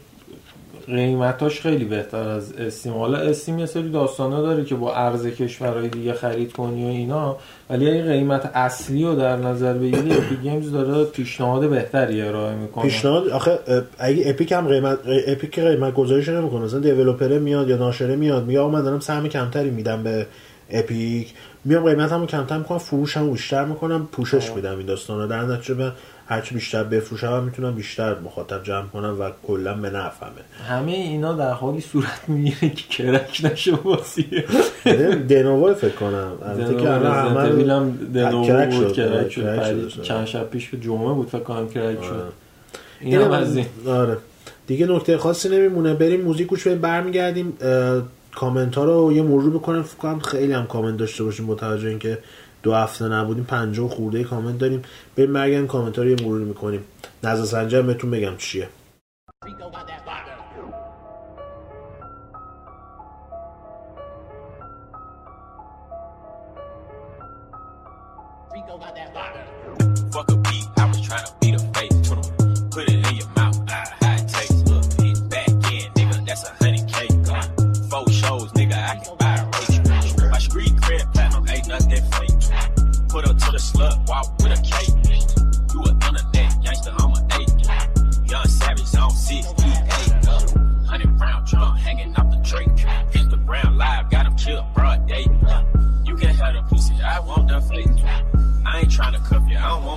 قیمتاش خیلی بهتر از Steam حالا Steam یه سری داستانا داره که با ارز کشورهای دیگه خرید کنی و اینا ولی اگه قیمت اصلی رو در نظر بگیری Epic Games داره پیشنهاد بهتری ارائه می‌کنه. پیشنهاد؟ آخه اگه Epic هم قیمت اپیک قیمت گذاریش نمی‌کنه. مثلا developer میاد یا ناشره میاد میگه من دارم سهم کمتری میدم به Epic میام قیمتمو کمتر می‌کنم فروشمو بیشتر می‌کنم پوشش میدم این داستانا. در نتیجه هرچی بیشتر بفروشم هم می‌تونم بیشتر مخاطب جمع کنم و کلا به نفهمه همه اینا در حالی صورت می‌گیره که کرک نشه بازیه دنوو فکر کنم. البته که الان دنوو کرک بود کرک شد. چند شب پیش به جمعه بود فکر کنم کرک شد. این هم از این. آره. دیگه نکته خاصی نمیمونه. بریم موزیک گوش بریم برمیگردیم. کامنت ها رو یه مرور بکنم فکر کنم خیلی هم کامنت داشته باشیم با توجه اینکه دو هفته نبودیم 50 خورده کامنت داریم. بریم برگردیم کامنت ها رو یه مرور می‌کنیم. نظر سنجر بهتون بگم چیه. خب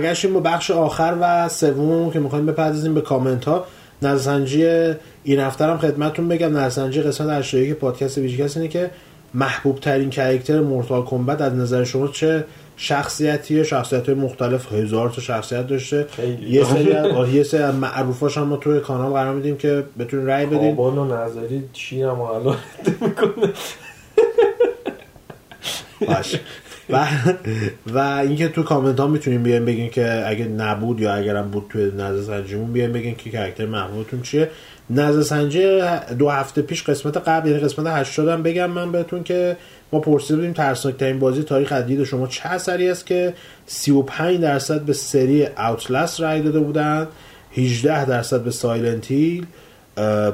برگشتیم با بخش آخر و سوم که می‌خوایم بپردازیم به کامنت ها. نظرسنجی این هفته هم خدمتتون بگم نظرسنجی قسمت 81 پادکست VGCAST اینه که محبوب ترین character Mortal Kombat از نظر شما چه شخصیتیه؟ شخصیت های مختلف هزار تا شخصیت داشته. یه سری از یه سری معروفاش هم ما توی کانال قرار میدیم که بتونین رأی بدین. آبان و نظری چی هم الان؟ می‌کنه باشه. و و اینکه تو کامنت ها می‌تونیم بیایم بگین که اگه نبود یا اگرم بود توی نظر سنجیمون بیایم بگین که character محبوبتون چیه. نظر سنجی دو هفته پیش قسمت قبل یعنی قسمت 80 هم بگم من بهتون که ما پرسیده بودیم ترسناک ترین بازی تاریخ دید شما چه اثری است که 35 درصد به سری Outlast رای داده بودن 18 درصد به Silent Hill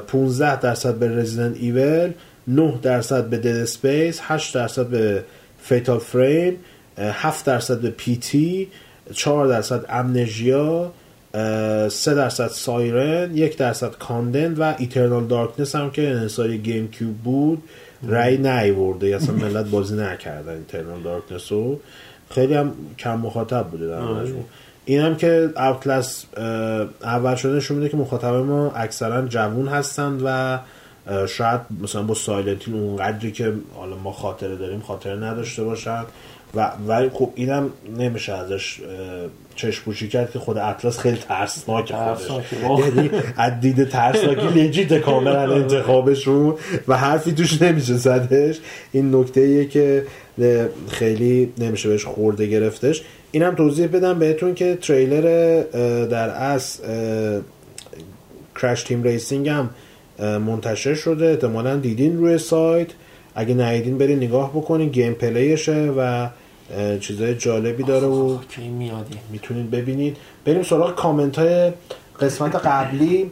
15 درصد به Resident Evil 9 درصد به Dead Space 8 درصد به Fatal Frame 7 درصد به P.T. 4 درصد Amnesia 3 درصد Siren 1 درصد Condemned و Eternal Darkness هم که انحصاری GameCube بود رای نیورده اصلا ملت بازی نکردن Eternal Darkness رو. خیلی هم کم مخاطب بوده در مجموع. این هم که Outlast اول شده نشون میده که مخاطب ما اکثرا جوون هستند و شاید مثلا با سایلنتین اونقدری که حالا ما خاطره داریم خاطره نداشته باشن و ولی خب اینم نمیشه ازش چشم پوشی کرد که خود اطلس خیلی ترسناک خودش. یعنی از دید ترسناکی لجیت کاملا انتخابشون و حرفی توش نمیشه زدش. این نکته ایه که خیلی نمیشه بهش خورده گرفتش. اینم توضیح بدم بهتون که تریلر در از Crash Team Racing هم منتشر شده. احتمالا دیدین روی سایت. اگه ندیدین برین نگاه بکنین. gameplay شه و چیزای جالبی داره و می‌تونید ببینید. بریم سراغ کامنت های قسمت قبلی.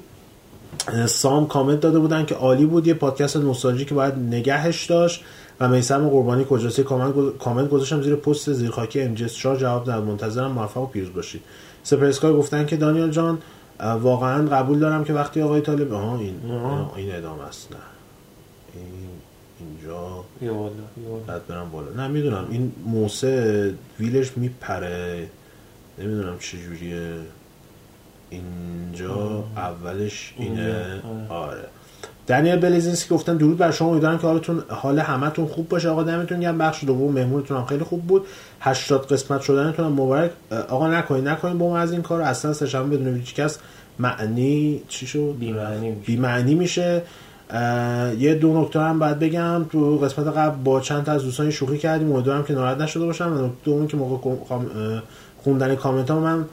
سام کامنت داده بودن که عالی بود. یه پادکست نوستالژی که باید نگهش داشت. و میسم قربانی کجاست؟ کامنت گذ- کامنت گذاشتم زیر پست زیرخاکی ام جی 4 جواب داد. منتظرم موفق و پیروز باشید. سپرسکای گفتن که دانیال جان واقعا قبول دارم که وقتی آقای طالب آها این. این ادامه است. نه. این اینجا. بعد برم بالا. نه می‌دونم. این موسه ویلش میپره. نمی‌دونم چه جوریه. اینجا اولش اینه. اینجا، آره. دنیل بلیزینسکی گفتن درود بر شما. امیدوارم که حالتون حال همتون خوب باشه. آقا دمتون گرم. بخش دوم مهمونتون هم خیلی خوب بود. 80 قسمت شدنتون هم مبارک. آقا نکنین نکنین با ما از این کار. اصلا سه‌شنبه بدون هیچ معنی چی شد؟ میشه. بی معنی میشه یه دو نکته هم باید بگم. تو قسمت قبل با چند تا از دوستان شوخی کردیم. امیدوارم که ناراحت نشده باشم. و نکته دوم که موقع خوندن کامنت ها من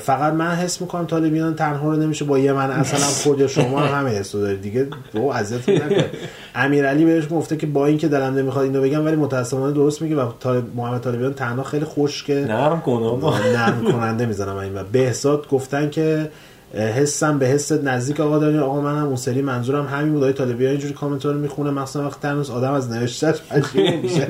فقط من حس می‌کنم طالبیان تنها رو نمیشه با یه من اصلا خود شما هم همه حس رو دارید دیگه رو اذیتتون نکنه امیرعلی بهش گفته که با اینکه دلم نمی‌خواد اینو بگم ولی متاسفانه درست میگه و طالب محمد طالبیان تنها خیلی خشکه نرم کن آقا. نرم کننده می‌زنم این و بهزاد گفتن که حسم به حست نزدیک آقا دارین. آقا من هم اون سری منظورم همین بود. آقای طالبی ها اینجوری کامنت رو می‌خونه. مخصوصا وقتی تنوس آدم از نوشتهش پشیمون میشه.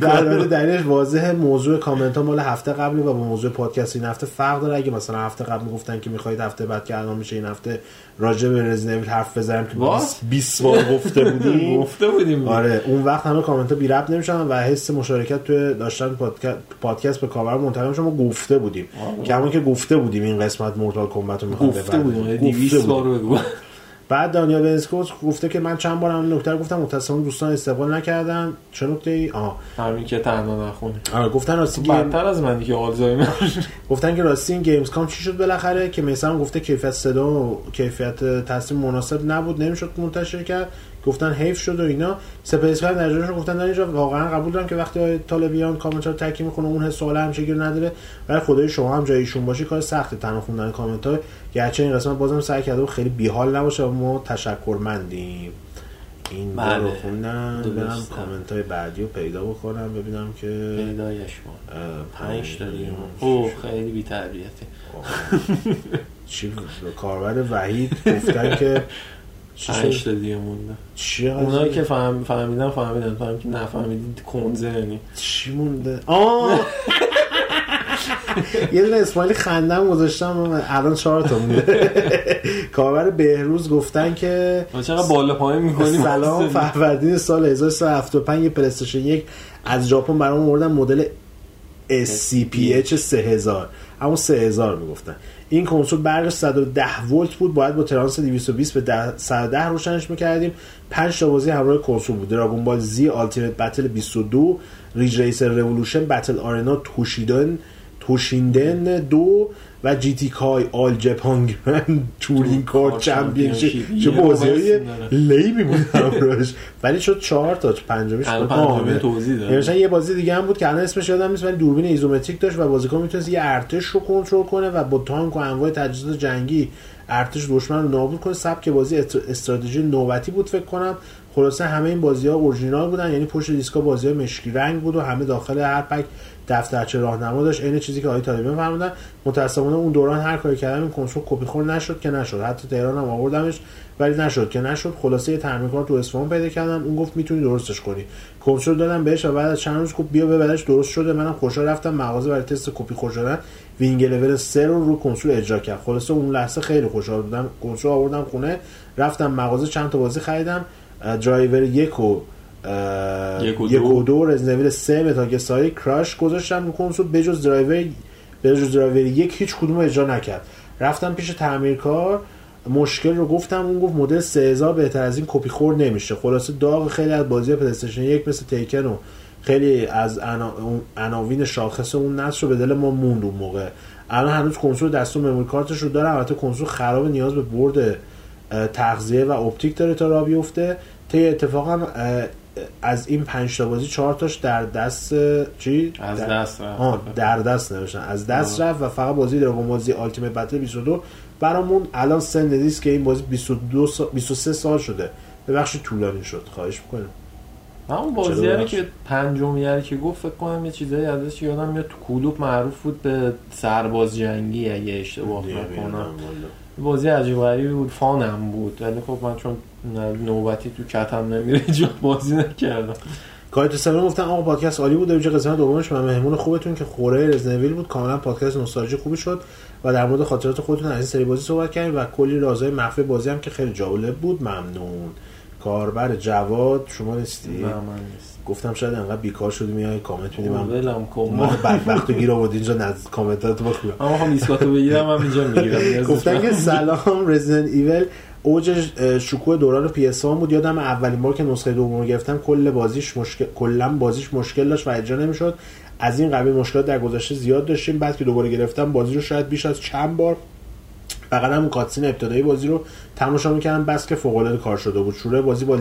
در دلیلش واضح موضوع کامنت ها مال هفته قبلی و با موضوع پادکست این هفته فرق داره. اگه مثلا هفته قبل می‌گفتن که می‌خواید هفته بعد که الان میشه این هفته راجع به رزیدنت حرف بزنیم که What? 20 بار گفته بودیم. گفته بودیم. آره اون وقت همه کامنت ها بی ربط نمیشن و حس مشارکت توی داشتن پادکست, به کاور منتقل میشه ما گفته بودیم. که همون که گفته بودیم این قسمت Mortal Kombat رو می‌خوام گفته بودیم 200 بار بگو. بعد دانیال بنسکوت گفته که من چند بار هم نکته گفتم متأسفانه دوستان استقبال نکردن. چه نکته ای؟ آها همین که تنها نخونی. آره گفتن راستی گیم بدتر از منی که آلزایمر. گفتن که راستی این Gamescom چی شد بالاخره؟ که میسم گفته کیفیت صدا و کیفیت تصویر مناسب نبود نمی‌شد منتشر کرد. گفتن حیف شد و اینا. سپیس کرد در گفتن در اینجا واقعا قبول دارم که وقتی طالبیان کامنت رو تکی می‌کنه اون حس حالا همیشه گیر نداره. ولی خدای شما هم جایشون باشی کار سخته تنها خوندن کامنت ها گرچه این قسمت بازم سعی کرده و خیلی بیحال نباشه و ما تشکرمندیم. این بله. رو خوندن برم. کامنت های بعدی رو پیدا بکنم ببینم که پیدایش اه، پنج داریم اوه خیلی بی تربیتی چی کاربر وحید گفتن که پنج؟ تا دیگه مونده. چی اونایی؟ که فهم... فهمیدن فهمیدن فهم که نفهمیدید کنزه یعنی. چی مونده؟ آه! یه دونه اسماعیلی خندم گذاشتم الان چهار تا مونده. کاربر بهروز گفتن که چقدر بالا پایین می‌کنیم سلام فروردین سال 1375 یه پلیستشن یک از ژاپن برام آوردن مدل SCPH 3000 همون 3000 می‌گفتن. این کنسول برقش 110 ولت بود باید با ترانس 220 به ده- 110 روشنش می‌کردیم. 5 تا بازی همراه کنسول بود. Dragon Ball Z Ultimate Battle 22 Ridge Racer Revolution Battle Arena Toshinden Toshinden دو و GT کای All Japan Grand Touring Car Championship. چه بازی های. جالبی بود همراهش ولی شد چهار تا پنجمیش بود. آه، توضیح داره. نوشتن یه بازی دیگه هم بود که الان اسمش یادم نیست ولی دوربین isometric داشت و بازیکن می‌تونست یه ارتش رو کنترل کنه و با تانک و انواع تجهیزات جنگی ارتش دشمن رو نابود کنه سبک بازی است- استراتژی نوبتی بود فکر کنم خلاصه همه این بازی ها اورجینال بودن یعنی پشت دیسکا بازی ها مشکی رنگ بود و همه داخل هر پک دفترچه راهنما داشت عین چیزی که آقای طالبیان فرمودن متاسفانه اون دوران هر کاری کردم این کنسول کپی خور نشد که نشد. حتی تهران هم آوردمش ولی نشد که نشد. خلاصه یه ترمیمکار تو اصفهان پیدا کردم اون گفت می‌تونی درستش کنی. کنسول دادم بهش و بعد از چند روز گفت بیا ببرش درست شده. منم خوشحال رفتم. مغازه برای تست کپی خور شدن Winning Eleven 3 رو رو کنسول اجرا کرد. خلاصه اون لحظه خیلی خوشحال بودم. کنسول آوردم خونه رفتم مغازه چند تا بازی خریدم. درایور یک و یک و دو. Resident Evil 3 Metal Gear Solid Crash گذاشتم رو کنسول. بجز درایور بجز درایور یک هیچ کدوم اجرا نکرد. رفتم پیش تعمیرکار. مشکل رو گفتم اون گفت مدل 3000 بهتر از این کپی خور نمیشه. خلاصه داغ خیلی از بازی PlayStation یک مثل Tekken و خیلی از انا- عناوین شاخص اون نسل رو به دل ما موند اون موقع. الان هنوز کنسول دستون مموری کارتش رو داره. البته کنسول خراب نیاز به برد تغذیه و اپتیک داره تا راه بیفته. طی اتفاقا از این پنج تا بازی چهار تاش در دست چی؟ از در- دست رفت. آه، در دست نوشتن. از دست رفت و فقط بازی Dragon Ball Z Ultimate Battle 22 برامون الان سن دیسک این بازی 22 سا... 23 سال شده. به بخش طولانی شد. خواهش می‌کنم. من اون بازی رو که پنجمی که گفت فکر کنم یه چیزایی ازش یادم میاد. تو کلوب معروف بود به سرباز جنگی اگه اشتباه نکنم. بازی عجیب غریبی بود فانم بود. ولی خب من چون نوبتی تو کتم نمیره جو بازی نکردم. کایت سمون گفتن آقا پادکست عالی بود اینجا قسمت دومش. من مهمون خوبتون که خوره رزنویل بود. کاملا پادکست نوستالژی خوبی شد و در مورد خاطرات خودتون از این سری بازی صحبت کردیم و کلی رازهای مخفی بازی هم که خیلی جالب بود. ممنون. کاربر جواد شما نیستی نه من نیست گفتم شاید انقدر بیکار شدی میای کامنت میدی من ولم کن. ما بدبختو گیر آورد اینجا نز کامنتاتو بخونم اما هم ایسکاتو بگیرم هم اینجا می‌گیرم. گفتن که سلام Resident Evil اوج شکوه دوران PS بود. یادم اولین بار که نسخه دوم رو گرفتم کل بازیش مشکل کلا بازیش مشکل داشت و اجرا نمی‌شد. از این قبیل مشکلات در گذشته زیاد داشتیم. بعد که دوباره گرفتم بازی رو شاید بیش از چند بار فقط هم کاتسین ابتدایی بازی رو تماشا می‌کردم. بس که فوق العاده کار شده بود. شروع بازی با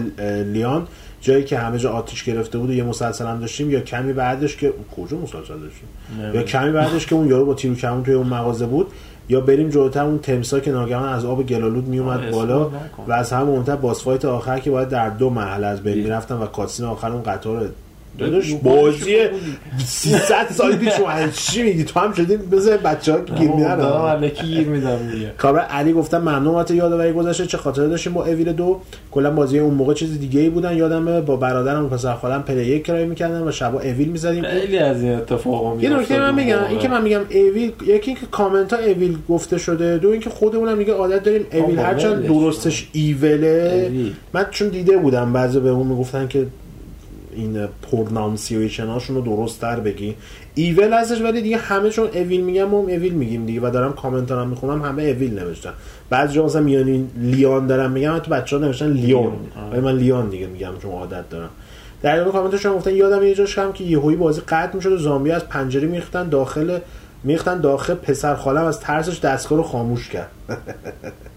لیان جایی که همه جا آتیش گرفته بود و یه مسلسل هم داشتیم یا کمی بعدش که کجا مسلسل داشتیم؟ یا کمی بعدش که اون یارو با تیرو کمون توی اون مغازه بود یا بریم جلوتر اون تمسا که ناگهان از آب گلالود میومد بالا و از همه مهمتر باس فایت آخر که باید در دو مرحله از بین می‌رفتن و کاتسین آخر اون قطار داداش بازی 300 سال پیش اومد چی میگی؟ تو هم شدی بذار بچه‌ها گیر میدن. الکی گیر میدم دیگه. کابر علی گفتم ممنون بابت یادآوری گذشته چه خاطره داشتیم با اویل دو. کلا بازی اون موقع چیز دیگه ای بودن یادمه با برادرم و پسر خالم پلی یک کرای می‌کردن و شبا اویل می‌زدیم. خیلی از این اتفاقا یه نکته من میگم این که من میگم اویل یکی اینکه کامنت ها اویل گفته شده دو اینکه خودمون میگه عادت داریم اویل هرچند درستش ایوله. من چون دیده بودم بعضی به اون می‌گفتن که این pronunciation هاشون رو درست تر بگی. Evil هستش ولی دیگه همه چون Evil میگم ما Evil میگیم دیگه و دارم کامنت هم می‌خونم همه Evil نوشتن. بعضی جا مثلا میانی لیان دارم میگم تو بچه ها نوشتن لیون. ولی من لیان دیگه میگم چون عادت دارم. در ادامه کامنتش گفتن یادم یه جاش هم که یهویی بازی قطع می‌شد و زامبی از پنجره می‌ریختن داخل می‌ریختن داخل پسر خالم از ترسش دستگاه رو خاموش کرد.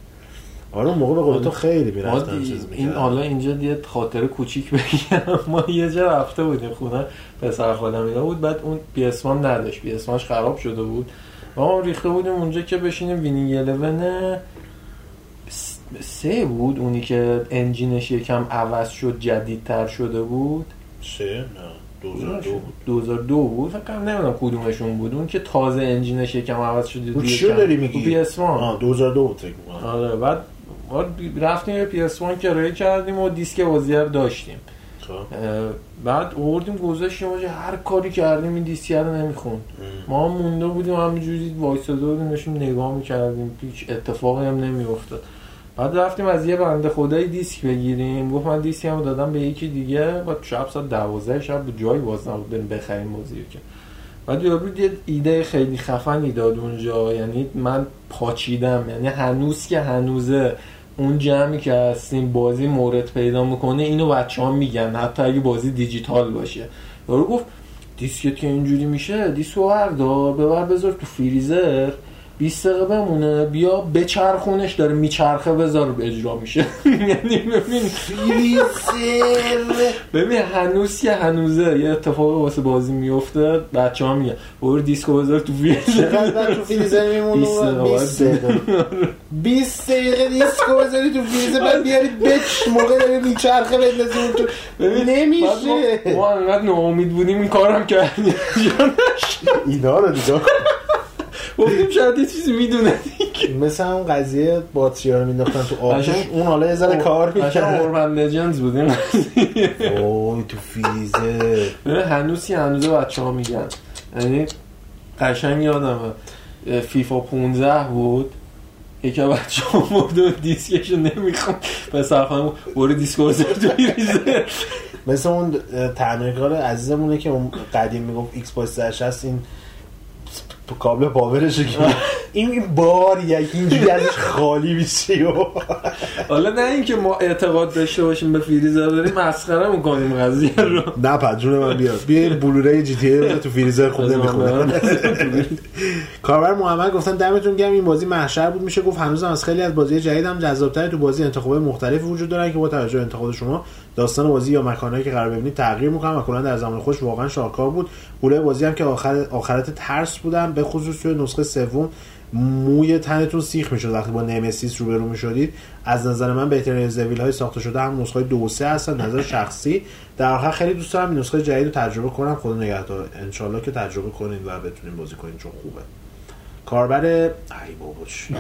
آره موقع به قول تو خیلی می‌رفتن چیز این حالا اینجا یه خاطر کوچیک بگم. ما یه جا رفته بودیم خونه پسر خالم اینا بود بعد اون PS نداشت. پی خراب شده بود. و ما ریخته بودیم اونجا که بشینیم Winning 11 سه بود. اونی که engine ش یکم عوض شد جدیدتر شده بود. سه؟ نه 2002 بود. 2002 بود. فکر کنم نمی‌دونم کدومشون بود. اون که تازه engine ش یکم عوض شده بود چی داری میگی؟ PS 2002 بود آره بعد رفتیم PS 1 کرایه کردیم و دیسک بازی رو داشتیم. بعد آوردیم گذاشتیم هر کاری کردیم این دیسک رو نمی‌خوند. ما مونده بودیم همینجوری وایساده بودیم نشیم نگاه می‌کردیم هیچ اتفاقی هم نمیافتاد. بعد رفتیم از یه بنده خدای دیسک بگیریم. گفت من دیسک هم دادم به یکی دیگه و شب ساعت 12 شب بود جای باز نبود بریم بخریم بازی که. بعد یارو یه ایده خیلی خفنی داد اونجا یعنی من پاچیدم یعنی هنوز که هنوزه اون جمعی که هستیم بازی مورد پیدا می‌کنه اینو بچه ها میگن. حتی اگه بازی دیجیتال باشه. یارو گفت دیسکت که اینجوری میشه دیسکو بردار ببر بذار تو فریزر. 20 دقیقه بمونه بیا بچرخونش داره میچرخه بذار اجرا میشه. یعنی ببین. ببین هنوز که هنوزه یه اتفاق واسه بازی میفته بچه ها میگن برو دیسکو بذار تو فریزر چقدر تو فریزر میمونه؟ 20 دقیقه 20 دقیقه. دیسکو بذاری تو فریزر بعد بیاری بچ موقع داری میچرخه بندازی تو. ببین نمیشه. ما انقدر ناامید بودیم این کارم کردیم اینا رو دیگه گفتیم شاید یه چیزی می‌دونه. مثل اون قضیه باتری رو مینداختن تو آتش. اون حالا یه ذره کار می‌کنه urban legends بودیم. اوه تو فریزر. هنوز هنوز بچه ها میگن. یعنی قشنگ یادمه. فیفا 15 بود. یکی بچه ها مرد و دیسکشو نمی‌خوام پسر خانم برو دیسکو بذار تو فریزر. مثل اون تعمیرکار عزیزمونه که اون قدیم می‌گفت ایکس باکس هست این کابل پاورش که این بار یکی اینجوری ازش خالی میشه حالا نه اینکه ما اعتقاد داشته باشیم به فریزر داریم مسخره می‌کنیم قضیه رو. نه پجون من بیاد بیا این بلوره جی تی ای تو فریزر خوب نمی‌خونه کاربر محمد گفتن دمتون گرم. این بازی محشر بود. میشه گفت هنوزم از خیلی از بازی جدیدم. جذابتر تو بازی انتخاب مختلف وجود دارن که با توجه انتخاب شما داستان بازی یا مکانهایی که قرار ببینید تغییر می‌کنن و کلا در زمان خوش واقعا شاهکار بود. گوله بازی هم که آخر آخرت ترس بودن به خصوص توی نسخه سوم موی تنتون سیخ می‌شد وقتی با نمسیس روبرو می‌شدید. از نظر من بهترین رزیدنت های ساخته شده هم نسخه دو سه هستن نظر شخصی. در آخر خیلی دوست دارم این نسخه جدید رو تجربه کنم. خدا نگهدار. انشالله که تجربه کنید و بتونید بازی کنید چون خوبه. کاربر ای بابا چی؟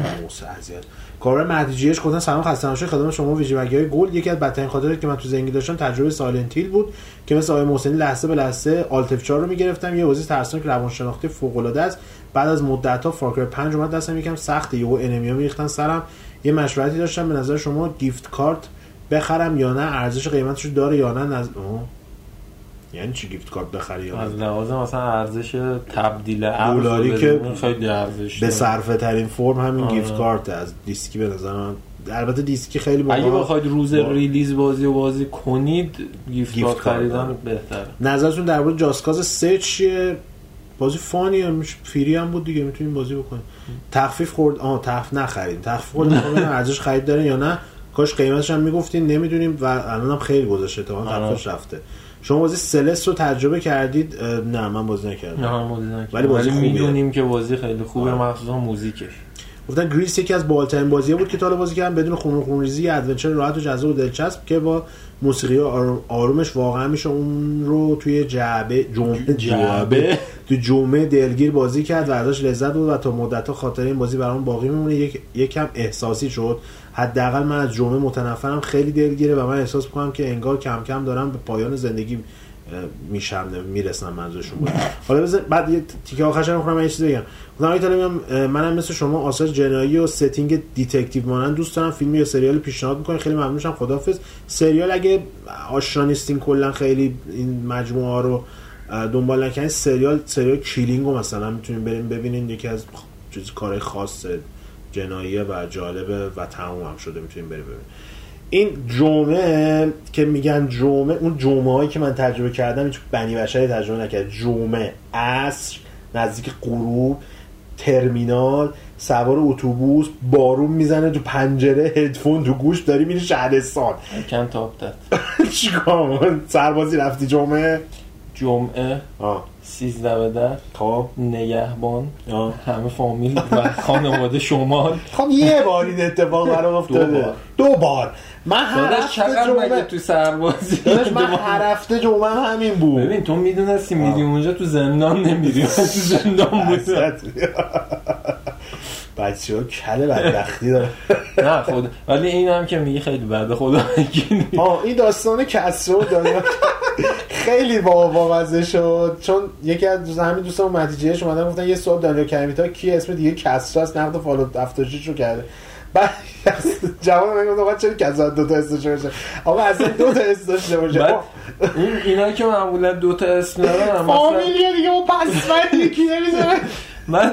اذیت. کاربر مهدی جیش گفتن سلام خسته نباشید. خدمت شما VG های گل. یکی از بدترین خاطراتی که من تو زندگی داشتم تجربه Silent بود که مثل آقای محسنی لحظه به لحظه Alt F رو می‌گرفتم. یه بازی ترسناک روانشناختی فوق العاده است. بعد از مدت ها Far Cry 5 اومد دستم یکم سخته یهو enemy ا میریختن سرم. یه مشورتی داشتم. به نظر شما gift card بخرم یا نه؟ ارزش قیمتش داره یا نه؟ نز... یعنی چی گیفت کارت بخری یا از لحاظ مثلا ارزش تبدیل دلاری که خیلی ارزش به صرفه ترین فرم همین آه. گیفت کارت از دیسکی به نظر من البته دیسکی خیلی بالا اگه بخواید روز با... ریلیز بازی و بازی کنید گیفت, گیفت کارت خریدن بهتره. نظرتون درباره جاسکاز 3 چیه؟ بازی فانی هم فری هم بود دیگه می‌تونیم بازی بکنیم. تخفیف خورد آه تخفیف نخرید. تخفیف خورد ارزش خرید داره یا نه. کاش قیمتش هم می‌گفتین نمی‌دونیم و الان هم خیلی گذشته تا تخفیفش رفته. شما بازی Celeste رو تجربه کردید نه من بازی نکردم. نه من بازی نکردم. ولی بازی می‌دونیم که بازی خیلی خوبه مخصوصا موزیکش. گفتن Gris یکی از بالترین بازی بود که تا بازی کردم بدون خون خونریزی adventure راحت و جذاب و دلچسب که با موسیقی آرومش واقعا میشه اون رو توی جعبه جمعه جعبه؟ تو جمعه دلگیر بازی کرد و ازش لذت برد و تا مدت خاطر این بازی برام باقی میمونه. یک یکم احساسی شد. حداقل من از جمعه متنفرم خیلی دلگیره و من احساس می‌کنم که انگار کم کم دارم به پایان زندگی میشم می‌رسم منظورشون بود. حالا بذار بعد یه تیکه آخرش رو یه چیز بگم. خودم ایتالیا منم مثل شما آثار جنایی و setting detective مانند دوست دارم. فیلم یا سریال پیشنهاد می‌کنم خیلی ممنونشم خدافظ سریال اگه آشنا نیستین کلا خیلی این مجموعه ها رو دنبال نکنید سریال سریال Killing رو مثلا می‌تونیم بریم ببینین یکی از چیز کارهای خاص جناییه و جالبه و تموم هم شده می‌تونیم بریم ببینیم. این جمعه که میگن جمعه اون جمعه هایی که من تجربه کردم هیچ بنی بشری تجربه نکرد. جمعه عصر نزدیک غروب ترمینال سوار اتوبوس بارون می‌زنه تو پنجره هدفون تو گوش داری میری شهرستان. کن تاپ داد. چیکار؟ سربازی رفتی جمعه؟ جمعه آه. سیزده به در خب. نگهبان همه فامیل و خانواده شمال. خب یه بار این اتفاق برام افتاده. دو بار. من هر هفته جمعه تو سربازی من هر هفته جمعه همین بود. ببین تو می‌دونستی میری اونجا تو زندان نمیری. تو زندان بود بچه ها کل بدبختی داره نه خود ولی این هم که میگی خیلی بده خدا آه این داستان کسرو داره خیلی با بامزه شد. چون یکی از همین دوستان متیجهش اومدن گفتن یه سوال دانیال کمیتا کی اسم دیگه کسرا است؟ نقد فالو 76 رو کرده. بعد جواب من گفت چرا کسرا دو تا اسم باشه؟ آقا اصلا دو تا اسم داشته باشه. این اینا که معمولا دو تا اسم دارن فامیلیه دیگه اون پس من یکی نمی‌ذاره من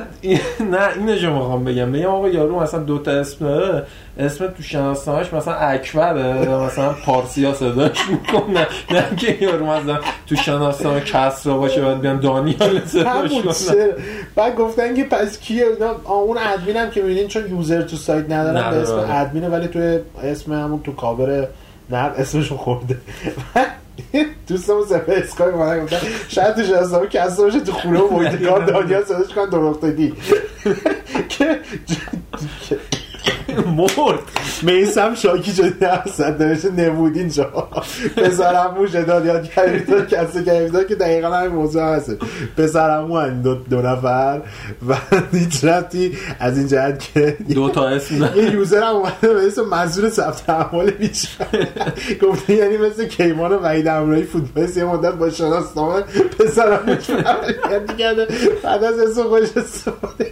نه اینو جو می‌خوام بگم. بگم آقا یارو مثلا دو تا اسم داره اسم تو شناسنامه‌اش مثلا اکبره مثلا پارسیا صداش می‌کنه. نه که یارو مثلا تو شناسنامه کسرا باشه بعد بیان دانیال صداش کنه بعد گفتن که پس کیه؟ اون ادمینم که می‌بینین چون یوزر تو سایت ندارن به اسم ادمینه ولی تو اسم همون تو کاور نه اسمشون خورده. دوستمون سفه اسکای اومدن گفتن شاید تو شناسنامه کسا باشه تو خونه و محیط کار دانیال صداش کنن درختگی که مرد. میسم شاکی شدی هستن نوشته نمودین جا پسرم موش داد یاد کردید کسی که که دقیقا همین موضوع هست. پسرم هن دو, دو نفر و هیچ رفتی از این جهت که دو تا اسم یه یوزر هم اومده به اسم منظور ثبت احوال بیشه گفته یعنی مثل کیمان و وحید امرایی فوتبالیست یه مدت با شناسنامه پسرم موش کرده. بعد از اسم خودش استفاده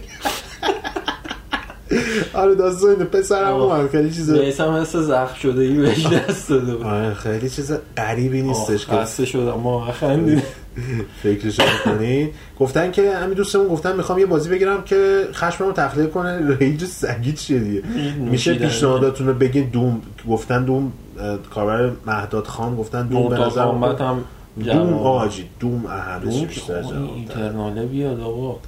آره داستان پسرم هم خیلی چیز میسم مثل زخم شده ای بهش دست داده آره خیلی چیز غریبی نیستش که. خسته شدم. ما خندید فکرشو می‌کنی؟ گفتن که همین دوستمون گفتن می‌خوام یه بازی بگیرم که خشممو تخلیه کنه. ریج سگی چیه دیگه میشه پیشنهاداتون رو بگین دوم. گفتن دوم کاربر مهداد خان گفتن دوم به نظر هم دوم آجی دوم اهمش بیشتر اینترناله بیاد آقا. آره.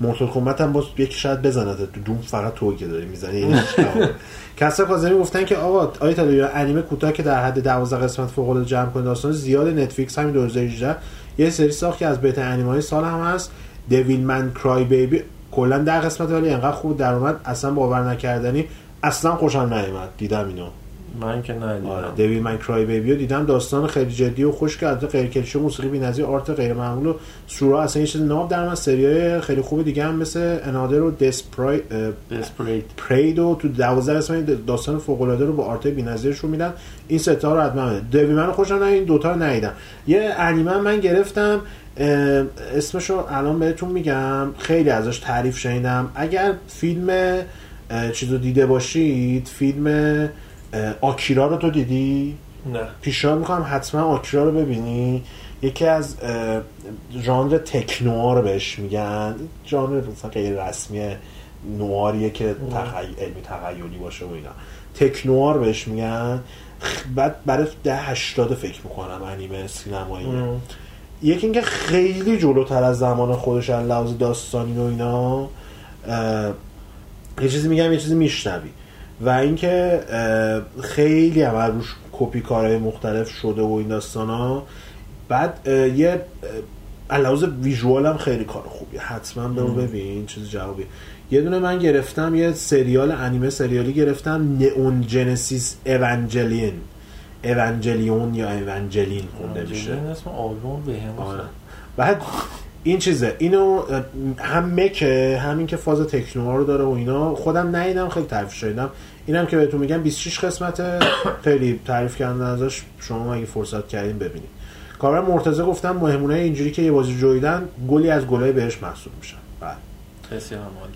مورتال کمبت هم باز یکی شاید بزنه. تو دوم فقط تو که داری می‌زنی کسا کاظمی گفتن که آقا آیت انیمه کوتاه که در حد 12 قسمت فوق العاده جمع کنه داستان زیاد نتفلیکس همین 2018 یه سری ساخت که از بهترین انیمه های سال هم هست. دیویل من کرای بیبی کلا در قسمت ولی انقدر خوب در اومد. اصلا باور نکردنی. اصلا خوشم نیومد. دیدم اینو. من که ندیدم آره. دیوی من کرای بیبی رو دیدم داستان خیلی جدی و خوش کرده غیر کلیشه موسیقی بی‌نظیر آرت غیر معمول و سورا اصلا یه چیز ناب در من. سریای خیلی خوب دیگه هم مثل انادر و دسپرای دسپریت پریدو تو 12 قسمت داستان فوق العاده رو با آرت بی‌نظیرشون میدن. این سه تا رو حتما. دیوی من خوشم نه این دوتا رو ندیدم. یه انیمه من گرفتم اسمشو الان بهتون میگم. خیلی ازش تعریف شنیدم. اگر فیلم چیزو دیده باشید فیلم آکیرا رو تو دیدی؟ نه. پیشنهاد می‌کنم حتما آکیرا رو ببینی. یکی از ژانر تکنوار بهش میگن. ژانر مثلا غیر رسمی نواریه که تخیل علمی تخیلی باشه و اینا. تکنوار بهش میگن. بعد برای ده هشتاد فکر می‌کنم انیمه سینمایی. یکی اینکه خیلی جلوتر از زمان خودش از لحاظ داستانی و اینا. یه چیزی میگم یه چیزی میشنوی. و اینکه خیلی هم روش کپی کارهای مختلف شده و این داستان ها بعد یه لحاظ ویژوال هم خیلی کار خوبیه. حتما برو ببین چیز جوابی یه دونه من گرفتم یه سریال انیمه سریالی گرفتم نئون جنسیس اونجلین اونجلیون یا اونجلین خونده میشه. اسم آلبوم به هم آره. بعد این چیزه. اینو هم مکه همین که فاز تکنوها رو داره و اینا. خودم ندیدم خیلی تعریف شدم اینم که بهتون میگم 26 قسمت خیلی تعریف کردن ازش. شما اگه فرصت کردین ببینید کامران مرتضی گفتم مهمونه اینجوری که یه بازی جویدن گلی از گلای بهش محسوب میشن. بله.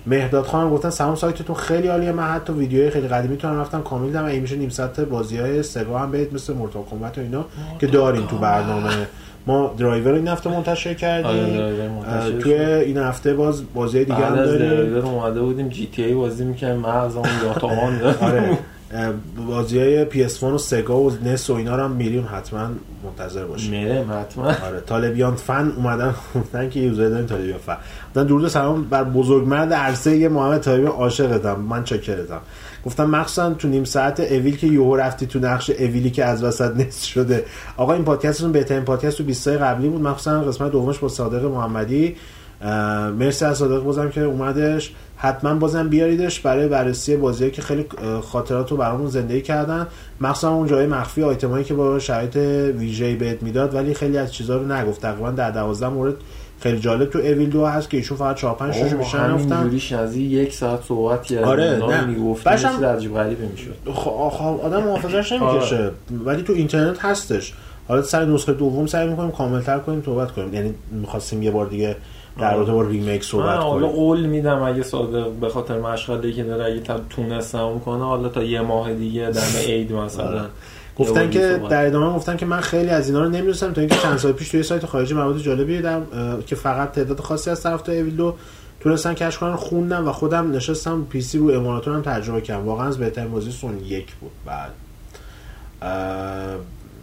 مهداد خانم گفتن سلام سایتتون خیلی عالیه. من حتی ویدیوهای خیلی قدیمی تو هم رفتم. کامل دیدم این میشه نیم ساعت بازی های سگا هم برید مثل مورتال کمبت و اینا که داریم تو برنامه. ما درایور این هفته منتشر آره، کردیم. منتشر. توی این هفته باز بازی دیگه هم از داریم. درایور اومده بودیم جی تی ای بازی می‌کنیم مغزمون یا تا آن آره. بازی های PS1 و سگا و نس و اینا رو هم میریم حتما منتظر باشیم. میرم حتما. آره طالبیان فن اومدن گفتن که یوزر داریم طالبیان فن. درود سلام بر بزرگمرد عرصه یه محمد طالبی عاشقتم من چاکرتم. گفتم مخصوصا تو نیم ساعت اویل که یهو رفتی تو نقش اویلی که از وسط نصف شده. آقا این پادکستتون بهترین پادکست تو 20 سال قبلی بود. مخصوصا قسمت دومش با صادق محمدی. مرسی از صادق بازم که اومدش. حتما بازم بیاریدش برای بررسی بازی که خیلی خاطرات رو برامون زندگی کردن. مخصوصا اون جای مخفی آیتمایی که با شرایط ویژه‌ای بهت می‌داد ولی خیلی از چیزا رو نگفت. تقریبا در 12 مورد خیلی جالب تو اویل دو هست که ایشون فقط 4 5 تاشو بیشتر همین نگفتن جوریش از این یک ساعت صحبت کردیم. آره، نه. یه چیز عجیب غریبی می‌شد. خب خب آدم محافظش نمی‌کشه. ولی تو اینترنت هستش. حالا سر نسخه دوم سعی می‌کنیم کاملتر کنیم صحبت کنیم. یعنی می‌خواستیم یه بار دیگه در رابطه با remake صحبت حالا کنیم. قول میدم اگه صادق به خاطر مشغله که داره اگه تونستم کنه حالا تا یه ماه دیگه دم عید مثلا. آره. گفتن که. در ادامه گفتن که من خیلی از اینا رو نمی‌دونستم تا اینکه چند سال پیش توی سایت خارجی مواد جالبی دیدم که فقط تعداد خاصی از طرفدار Evil دو تونستن کشف کنن خوندم و خودم نشستم PC رو emulator هم تجربه کردم. واقعا از بهترین بازی سونی یک بود. بعد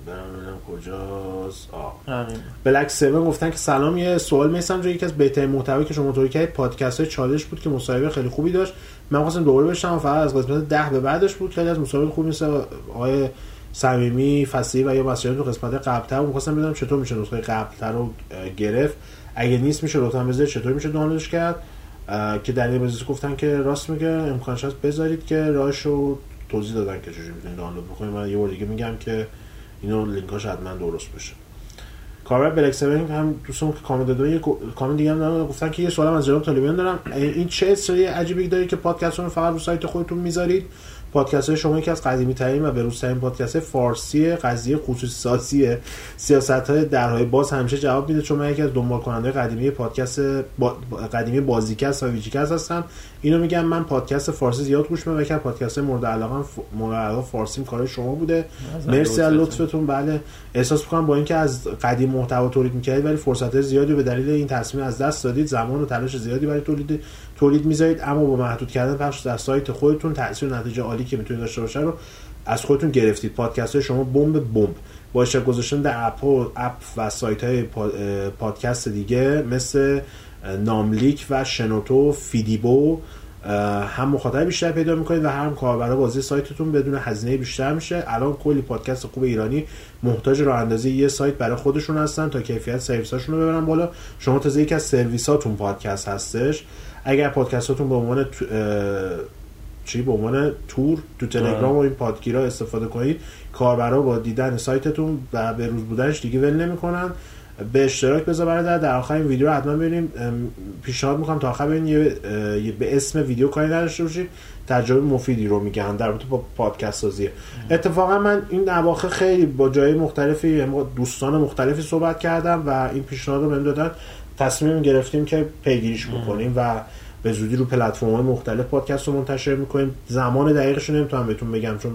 برم کجاست. آه. همین. بلک 7 گفتن که سلام یه سوال میسم یکی از بهترین محتوایی که شما تولید کردید پادکست های چالش بود که مصاحبه خیلی خوبی داشت. من خواستم دوباره بشنوم فقط از قسمت 10 به بعدش بود. خیلی از مصاحبه خوبی مثل آقای صمیمی فصیحی و یا مسئله تو قسمت قبلتر می‌خواستم بدونم چطور میشه نسخه قبلتر رو گرفت. اگه نیست میشه لطفا بذارید چطور میشه دانلودش کرد. که در بزرگ گفتن که راست میگه امکانش هست بذارید که راهش رو توضیح دادن که چجوری می‌تونید دانلود بکنید من یه بار دیگه میگم که اینو لینکاش حتما درست بشه. کاربر Black 7 هم دوستم که کامنت دادن یه کامنت دیگه هم دارن گفتن که یه سوالم از جناب طالبیان دارم. این چه سری عجیبی دارید که پادکست رو فقط رو سایت خودتون می‌ذارید؟ پادکست های شما یکی از قدیمی ترین و بروز ترین پادکست فارسی قضیه خصوصی سازی سیاست های درهای باز همیشه جواب میده چون من یکی از دنبال کننده قدیمی پادکست با... قدیمی بازیکست و VGCast هستم. اینو میگم من پادکست فارسی زیاد گوش میدم و یکی از پادکست مورد علاقه مورد علاقه فارسیم کار شما بوده. مرسی از لطفتون. لطفتون. بله احساس می‌کنم با اینکه از قدیم محتوا تولید می‌کردید ولی فرصت زیادی به دلیل این تصمیم از دست دادید زمان و تلاش زیادی برای تولید تولید می‌ذارید اما با محدود کردن پخش در سایت خودتون تاثیر نتیجه عالی که می‌تونید داشته باشه رو از خودتون گرفتید. پادکست های شما بمب بمب. با اشتراک گذاشتن در اپ و اپ و سایت های پادکست دیگه مثل ناملیک و شنوتو فیدیبو هم مخاطب بیشتر پیدا می‌کنید و هم کاربرا بازی سایتتون بدون هزینه بیشتر میشه. الان کلی پادکست خوب ایرانی محتاج راه اندازی یه سایت برای خودشون هستن تا کیفیت سرویساشون رو ببرن بالا. شما تازه یکی از سرویساتون پادکست هستش. اگر پادکستاتون به عنوان تو- چی؟ به عنوان تور تو تلگرام و این پادگیرا استفاده کنید کاربرا با دیدن سایتتون و به روز بودنش دیگه ول نمی‌کنن. به اشتراک بذار برادر در آخر این ویدیو رو حتما ببینیم. پیشنهاد می‌کنم تا آخر ببینید یه به اسم ویدیو کاری نداشته باشید. تجربه مفیدی رو میگن. در رابطه با پادکست سازیه اتفاقا من این اواخر خیلی با جای مختلفی یعنی دوستان مختلفی صحبت کردم و این پیشنهاد رو بهم دادن. تصمیم گرفتیم که پیگیریش بکنیم و به زودی رو پلتفرم های مختلف پادکست رو منتشر می‌کنیم زمان دقیقش رو نمی‌تونم بهتون بگم چون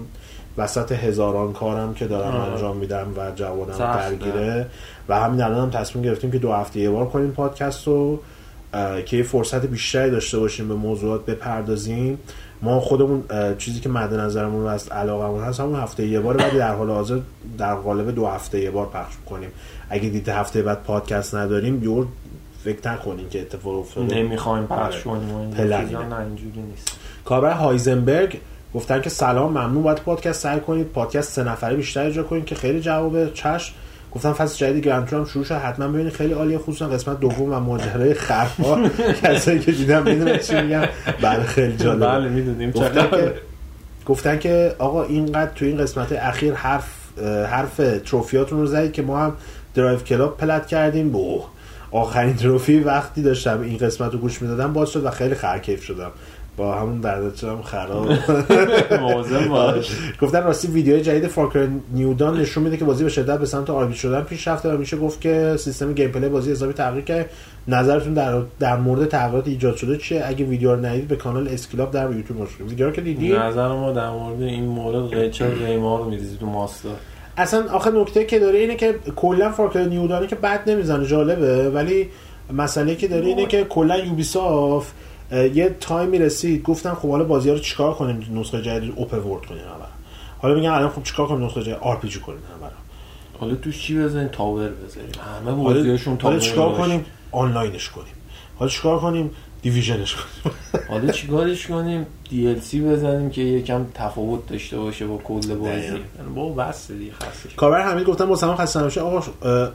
وسط هزاران کارم که دارم آه. انجام میدم و جوانم. درگیره و همین الان هم تصمیم گرفتیم که دو هفته یه بار کنیم پادکست رو که یه فرصت بیشتری داشته باشیم به موضوعات بپردازیم. ما خودمون چیزی که مد نظرمون از علاقمون هست همون هفته یه بار ولی در حال حاضر در قالب دو هفته یه بار پخش کنیم اگه دید هفته بعد پادکست نداریم یور فکر نکنین که اتفاق افتاده. نمی‌خوایم پخش آره. کنیم اینجوری نیست. کاربر هایزنبرگ گفتن که سلام ممنون بابت پادکست سعی کنید. پادکست سه نفره بیشتر اجرا کنید که خیلی جواب چشم گفتم فصل جدید Grand Tour هم شروع شد حتما ببینید. خیلی عالیه خصوصا قسمت دوم و ماجرای خرها کسایی که دیدم می‌دونن چی میگم بله خیلی جالب. بله می‌دونیم. گفتن که گفتن که آقا اینقدر تو این قسمت اخیر حرف حرف trophy اتون رو زدید که ما هم Driveclub plat کردیم. و آخرین trophy وقتی داشتم این قسمت رو گوش می‌دادم باز شد و خیلی خرکیف شدم. با همون برداشتم خراب. موضوع باش. گفتن راستی ویدیو جدید فارکر نیودان نشون میده که بازی به شدت به سمت آربیت شدن پیش رفته و میشه گفت که سیستم گیم پلی بازی حسابی تغییر کرد. نظرتون در در مورد تغییرات ایجاد شده چیه؟ اگه ویدیو رو ندید به کانال اسکلاب در یوتیوب مشغول ویدیو رو که دیدی نظر ما در مورد این مورد ریچل ریما رو میریزی تو ماستر اصلا آخه نکته که داره اینه که کلا فارکر نیودانی که بد نمی‌زنه جالبه. ولی مسئله که داره اینه که کلا Ubisoft یه تایمی رسید گفتن خب حالا بازی رو چیکار کنیم نسخه جدید open world کنیم همه حالا میگن الان خب چیکار کنیم نسخه جدید RPG کنیم رو حالا توش چی بزنیم؟ tower بزنیم. همه بازیاشون tower حالا چیکار. کنیم؟ آنلاینش کنیم. حالا چیکار کنیم؟ Division ش. کنیم حالا چیکارش کنیم؟ DLC بزنیم که یکم تفاوت داشته باشه با کل بازی. یعنی با بس دیگه خستش کاربر حمید گفتم با سلام خسته نباشید. آقا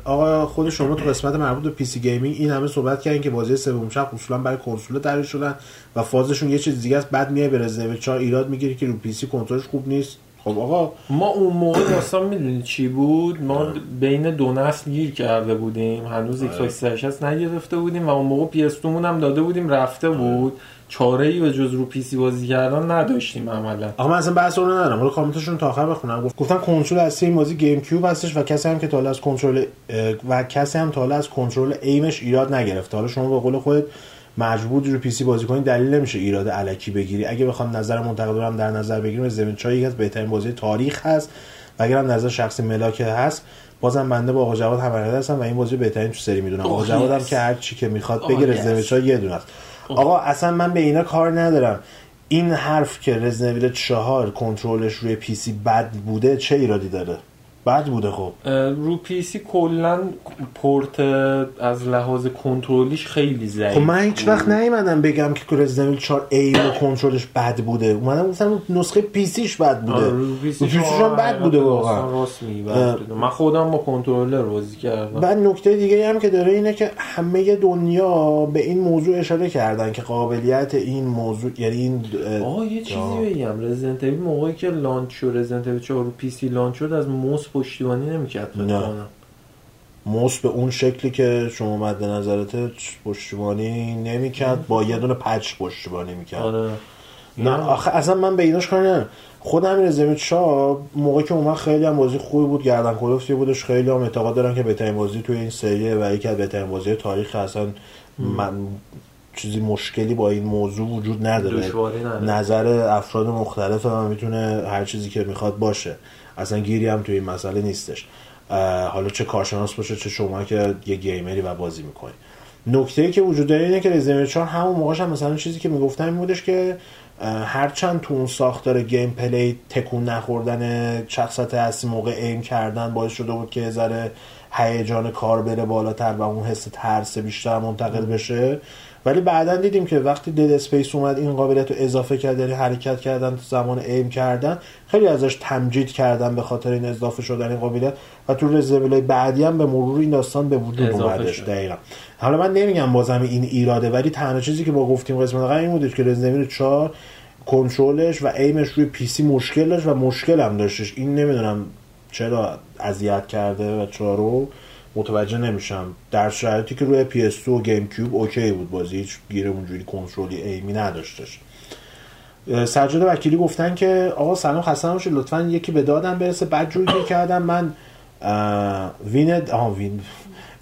آقا خود شما تو قسمت مربوط به PC gaming این همه صحبت کردین که بازی سوم شخص اصولا برای کنسول تعریف شدن و فازشون یه چیز دیگه است. بعد میای به رزیدنت 4 ایراد می‌گیری که رو PC کنترلش خوب نیست. خب آقا ما اون موقع داستان می‌دونی چی بود؟ ما بین دو نسل گیر کرده بودیم. هنوز Xbox 360 نگرفته بودیم و اون موقع PS هم داده بودیم رفته بود. چاره ای به جز رو PC بازی کردن نداشتیم عملا. آقا من اصلا بحث رو ندارم. حالا کامنتشون تا آخر بخونم. گفت گفتن کنسول اصلی این بازی GameCube هستش و کسی هم که تا حالا از کنترل و کسی هم تا حالا از کنترل aim ش ایراد نگرفته. حالا شما به قول خودت مجبور رو PC بازی کنی دلیل نمیشه ایراد الکی بگیری. اگه بخوام نظر منتقد رو هم در نظر بگیریم زمین چای یکی از بهترین بازی تاریخ هست. و اگر هم نظر شخصی ملاک هست بازم بنده با آقا جواد هم هستم و این بازی بهترین تو سری می‌دونم. آقا جواد هم. که هر چی که می‌خواد بگه yes. زمین چای یه دونه است. آقا اصلا من به اینا کار ندارم. این حرف که Resident Evil چهار کنترلش روی PC بد بوده چه ایرادی داره؟ بد بوده خب. رو PC کلا پورت از لحاظ کنترلیش خیلی ضعیف خب من هیچ. وقت نیومدم بگم که Resident Evil 4 aim و کنترلش بد بوده. اومدم گفتم نسخه PC ش بد بوده. آره، رو PC رو PC شون بد بوده واقعا. من خودم با کنترلر بازی کردم. بعد نکته دیگه هم که داره اینه که همه دنیا به این موضوع اشاره کردن که قابلیت این موضوع یعنی این آه یه چیزی. بگم. رزیدنت موقعی که launch شد Resident Evil 4 رو PC launch شد از موس پشتیبانی نمی‌کرد نه. موس به اون شکلی که شما مد نظرت پشتیبانی نمی‌کرد با یه دونه patch پشتیبانی می‌کرد. آره. نه آخه اصلا من به ایناش کار ندارم. خود همین رزیدنت شاه موقعی که اومد خیلی هم بازی خوبی بود گردن کلفتی بودش. خیلی هم اعتقاد دارن که بهترین بازی توی این سریه و یکی از بهترین بازی تاریخ اصلا من چیزی مشکلی با این موضوع وجود نداره. نظر افراد مختلف هم می‌تونه هر چیزی که می‌خواد باشه. اصلا گیری هم توی این مسئله نیستش. حالا چه کارشناس باشه چه شما که یه گیمری و بازی می‌کنی. نکته ای که وجود داره اینه که رزیدنت 4 همون موقعش هم مثلا چیزی که می‌گفتن این بودش که هرچند تو اون ساختار gameplay تکون نخوردن شخصیت اصلی موقع aim کردن باعث شده بود که ذره هیجان کار بره بالاتر و اون حس ترس بیشتر منتقل بشه. ولی بعدا دیدیم که وقتی Dead Space اومد این قابلیت رو اضافه کرد یعنی حرکت کردن تو زمان aim کردن خیلی ازش تمجید کردن به خاطر این اضافه شدن این قابلیت. و تو رزیدنت بعدی هم به مرور این داستان به وجود اومدش. دقیقا. حالا من نمیگم بازم این ایراده ولی تنها چیزی که با گفتیم قسمت قبل این بودش که رزیدنت 4 کنترلش و aim ش روی PC مشکل داشت و مشکل هم داشتش. این نمی‌دونم چرا اذیت کرده و چرا رو متوجه نمیشم. در شرایطی که روی PS2 و گیم کیوب اوکی بود بازی هیچ گیر اونجوری کنترلی ایمی نداشتش. سجاد وکیلی گفتن که آقا سلام خسته نباشید لطفا یکی به دادم برسه. بعد جوری کردم من وین وین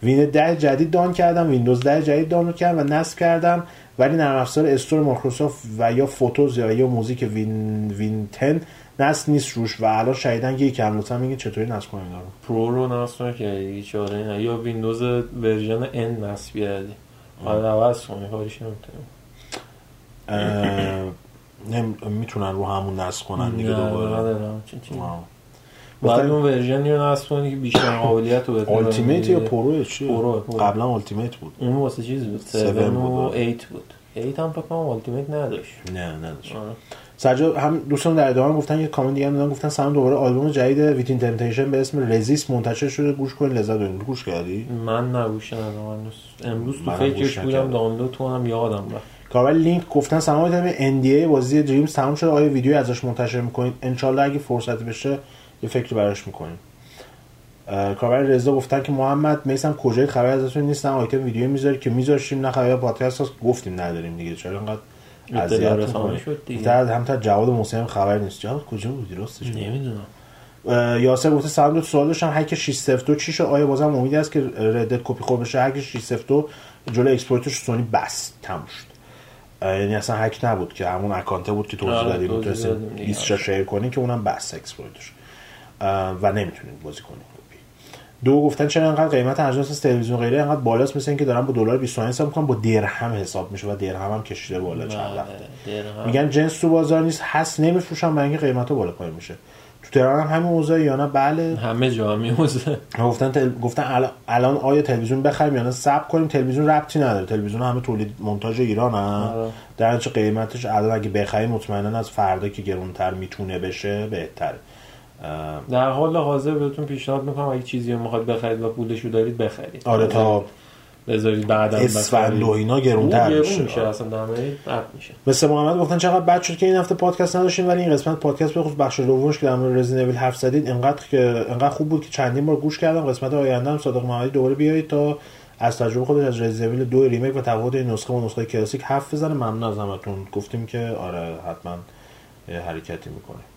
وین ده جدید دان کردم ویندوز ده جدید دانلود کردم و نصب کردم. ولی نرم افزار استور مایکروسافت و یا فوتوز یا یا موزیک وین وین 10 نصب نیست روش و الان شهیدن که یکم لطفا میگه چطوری نصب کنیم اینا رو؟ Pro رو نصب نکردی هیچ چاره نه. یا ویندوز version N نصب کردی حالا عوض کنی کاریش نمی‌تونی. می‌تونن رو همون نصب کنن دیگه دوباره. چی چی گفتن- اون version ی رو نصب کنی که بیشتر قابلیت رو بده Ultimate یا Pro چیه؟ Pro،. قبلا Ultimate بود. اون واسه چیز بود 7 7 بود. و 8 بود. 8 هم فکر کنم Ultimate نداشت. نه نداشت. آره. سجاد هم دوستان در ادامه گفتن یه کامنت دیگه هم دادن گفتن سلام دوباره آلبوم جدید ویتین تمپتیشن به اسم رزیست منتشر شده گوش کنید لذت ببرید گوش کردی؟ من هنوز. امروز تو فکرش بودم. دانلود کنم یادم رفت. کاربر لینک گفتن سلام آقای NDA بازی دریمز تموم شده آیا ویدیو ازش منتشر می‌کنید. انشالله اگه فرصتی بشه یه فکری براش می‌کنیم. کاربر رضا گفتن که محمد میسم کجای خبر ازتون؟ نیستن آیتم ویدیو می‌ذاری که میذاشتیم نه خبر پادکست گفتیم نداریم دیگه. چرا انقدر اذیت؟ شد دیگه. گفتن هم تا جواد محسن خبر نیست. جواد کجا بودی راستش نمی‌دونم. یاسر گفته سلام دو سوال داشتم هک 602 چی شد؟ آیا بازم امیدی است که ردت کپی خور بشه؟ هک 602 جلو اکسپورتش سونی بس تموم شد. یعنی اصلا هک نبود که همون اکانته بود که توضیح دادیم دیگه. 20 تا شیر کنیم که اونم بس اکسپورتش. و نمی‌تونید بازی کنید دو گفتن چرا انقدر قیمت اجناس تلویزیون غیره انقدر بالاست؟ مثل اینکه دارن با دلار 21 حساب می‌کنن با درهم حساب میشه و درهم هم کشیده بالا چند بله، وقته. میگن جنس تو بازار نیست هست نمیفروشن برای اینکه قیمتا بالا پایین میشه تو تهران هم همین اوضاع یا نه؟ بله. همه جا میوزه گفتن تل... گفتن الان- الان آیا تلویزیون بخریم یا نه؟ صبر کنیم تلویزیون ربطی نداره. تلویزیون همه تولید مونتاژ ایران آره. در قیمتش الان اگه بخریم مطمئنا از فردا که گرونتر می‌تونه بشه بهتره. در حال حاضر بهتون پیشنهاد می‌کنم اگه چیزی رو می‌خواد بخرید و پولشو دارید بخرید. آره تا بذارید بعدا اسفند و اینا گرونتر گرون میشه. میشه اصلا دمه میشه. مثل محمد گفتن چقدر بد شد که این هفته پادکست نداشتیم ولی این قسمت پادکست بخصوص بخش دومش که در مورد رزیدنت حرف زدید انقدر که انقدر خوب بود که چندین بار گوش کردم. قسمت آینده هم صادق محمدی دوباره بیایید تا از تجربه خودش از رزیدنت دو ریمیک و تفاوت این نسخه و نسخه کلاسیک حرف بزنه. ممنون از همتون. گفتیم که آره حتما حرکتی می‌کنه.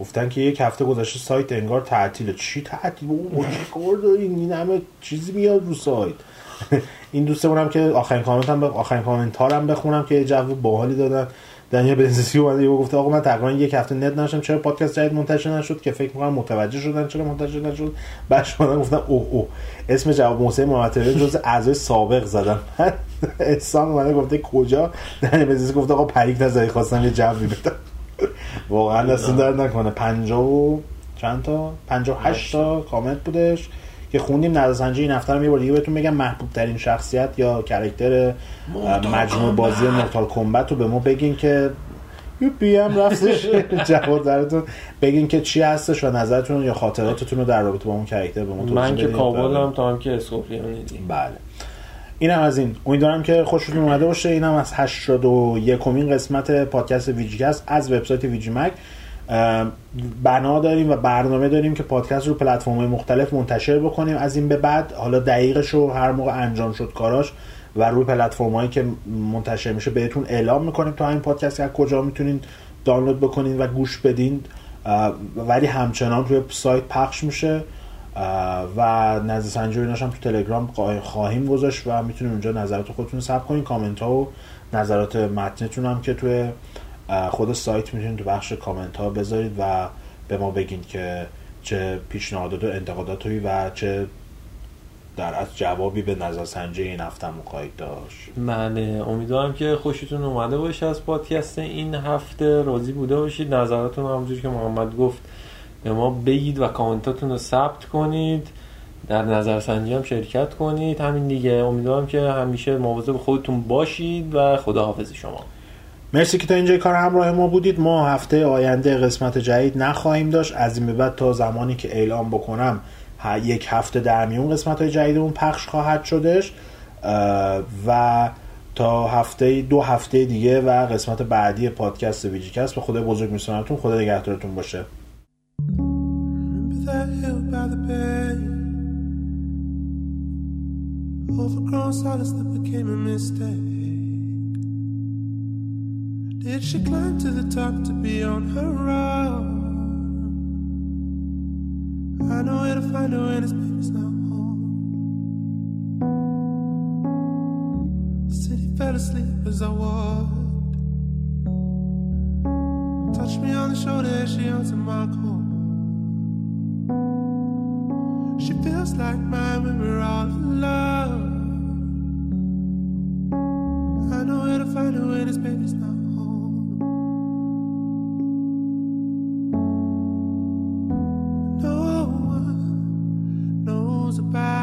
گفتن که یک هفته گذشته سایت انگار تعطیله. چی تعطیل؟ او دارین؟ این همه چیزی میاد رو سایت. این دوستمون هم که آخرین کامنت هم. آخرین کامنتار هم بخونم که یه جو باحالی دادن. دنیا بنزسی اومده یهو گفته آقا من تقریبا یک هفته نت نشم چرا پادکست جدید منتشر نشد؟ که فکر می‌کنم متوجه شدن چرا منتشر نشد. بعد شما گفتن اوه اوه. اسم جواب محسن محمد جز اعضای سابق زدم احسان اومده گفته کجا؟ دنیا بنزسی گفته آقا پریک نزدی خواستم یه جوی بدم. واقعا دستون درد نکنه. 50 و چند تا؟ 58 تا کامنت بودش که خوندیم. نظرسنجی این هفته رو یه بار دیگه بهتون میگم محبوب ترین شخصیت یا character مجموع بازی Mortal Kombat رو به ما بگین که یوپی هم رفتش. جواب درتون. بگین که چی هستش و نظرتون یا خاطراتتون رو در رابطه با اون character به ما من که بدین. کابلم تا هم که Scorpion دیدیم بله. اینم از این. امیدوارم که خوشتون اومده باشه. اینم از 81 امین قسمت پادکست VGCAST از وبسایت VGMAG بنا داریم و برنامه داریم که پادکست رو پلتفرم مختلف منتشر بکنیم. از این به بعد حالا دقیقش رو هر موقع انجام شد کاراش و روی پلتفرم هایی که منتشر میشه بهتون اعلام می‌کنیم تا این پادکست از کجا می‌تونین دانلود بکنین و گوش بدین. ولی همچنان روی سایت پخش میشه. و نظر سنجی تو تلگرام خواهیم گذاشت و می‌تونید اونجا نظرات خودتون ثبت کنین. کامنت ها و نظرات متنتون هم که توی خود سایت می‌تونید تو بخش کامنت ها بذارید و به ما بگین که چه پیشنهادات و انتقاداتی و چه در از جوابی به نظر سنجی این هفته خواهید داشت. بله امیدوارم که خوشتون اومده باشه از پادکست این هفته. راضی بوده باشید. نظراتون همونجوری که محمد گفت به ما بگید و کامنتاتون رو ثبت کنید. در نظرسنجی هم شرکت کنید. همین دیگه. امیدوارم که همیشه مواظب خودتون باشید و خداحافظ شما. مرسی که تا اینجا کار همراه ما بودید. ما هفته آینده قسمت جدید نخواهیم داشت. از این به بعد تا زمانی که اعلام بکنم یک هفته در میون قسمت های جدیدمون پخش خواهد شدش و تا هفته دو هفته دیگه و قسمت بعدی پادکست ویجیکست. به خدا بزرگ میسنمتون خدا نگهدارتون باشه. Overgrown silence that became a mistake. Did she climb to the top to be on her own? I know where to find her when his baby's not home. The city fell asleep as I walked. Touched me on the shoulder as she answered my call. She feels like mine when we're all alone. I know where to find her when this baby's not home. No one knows about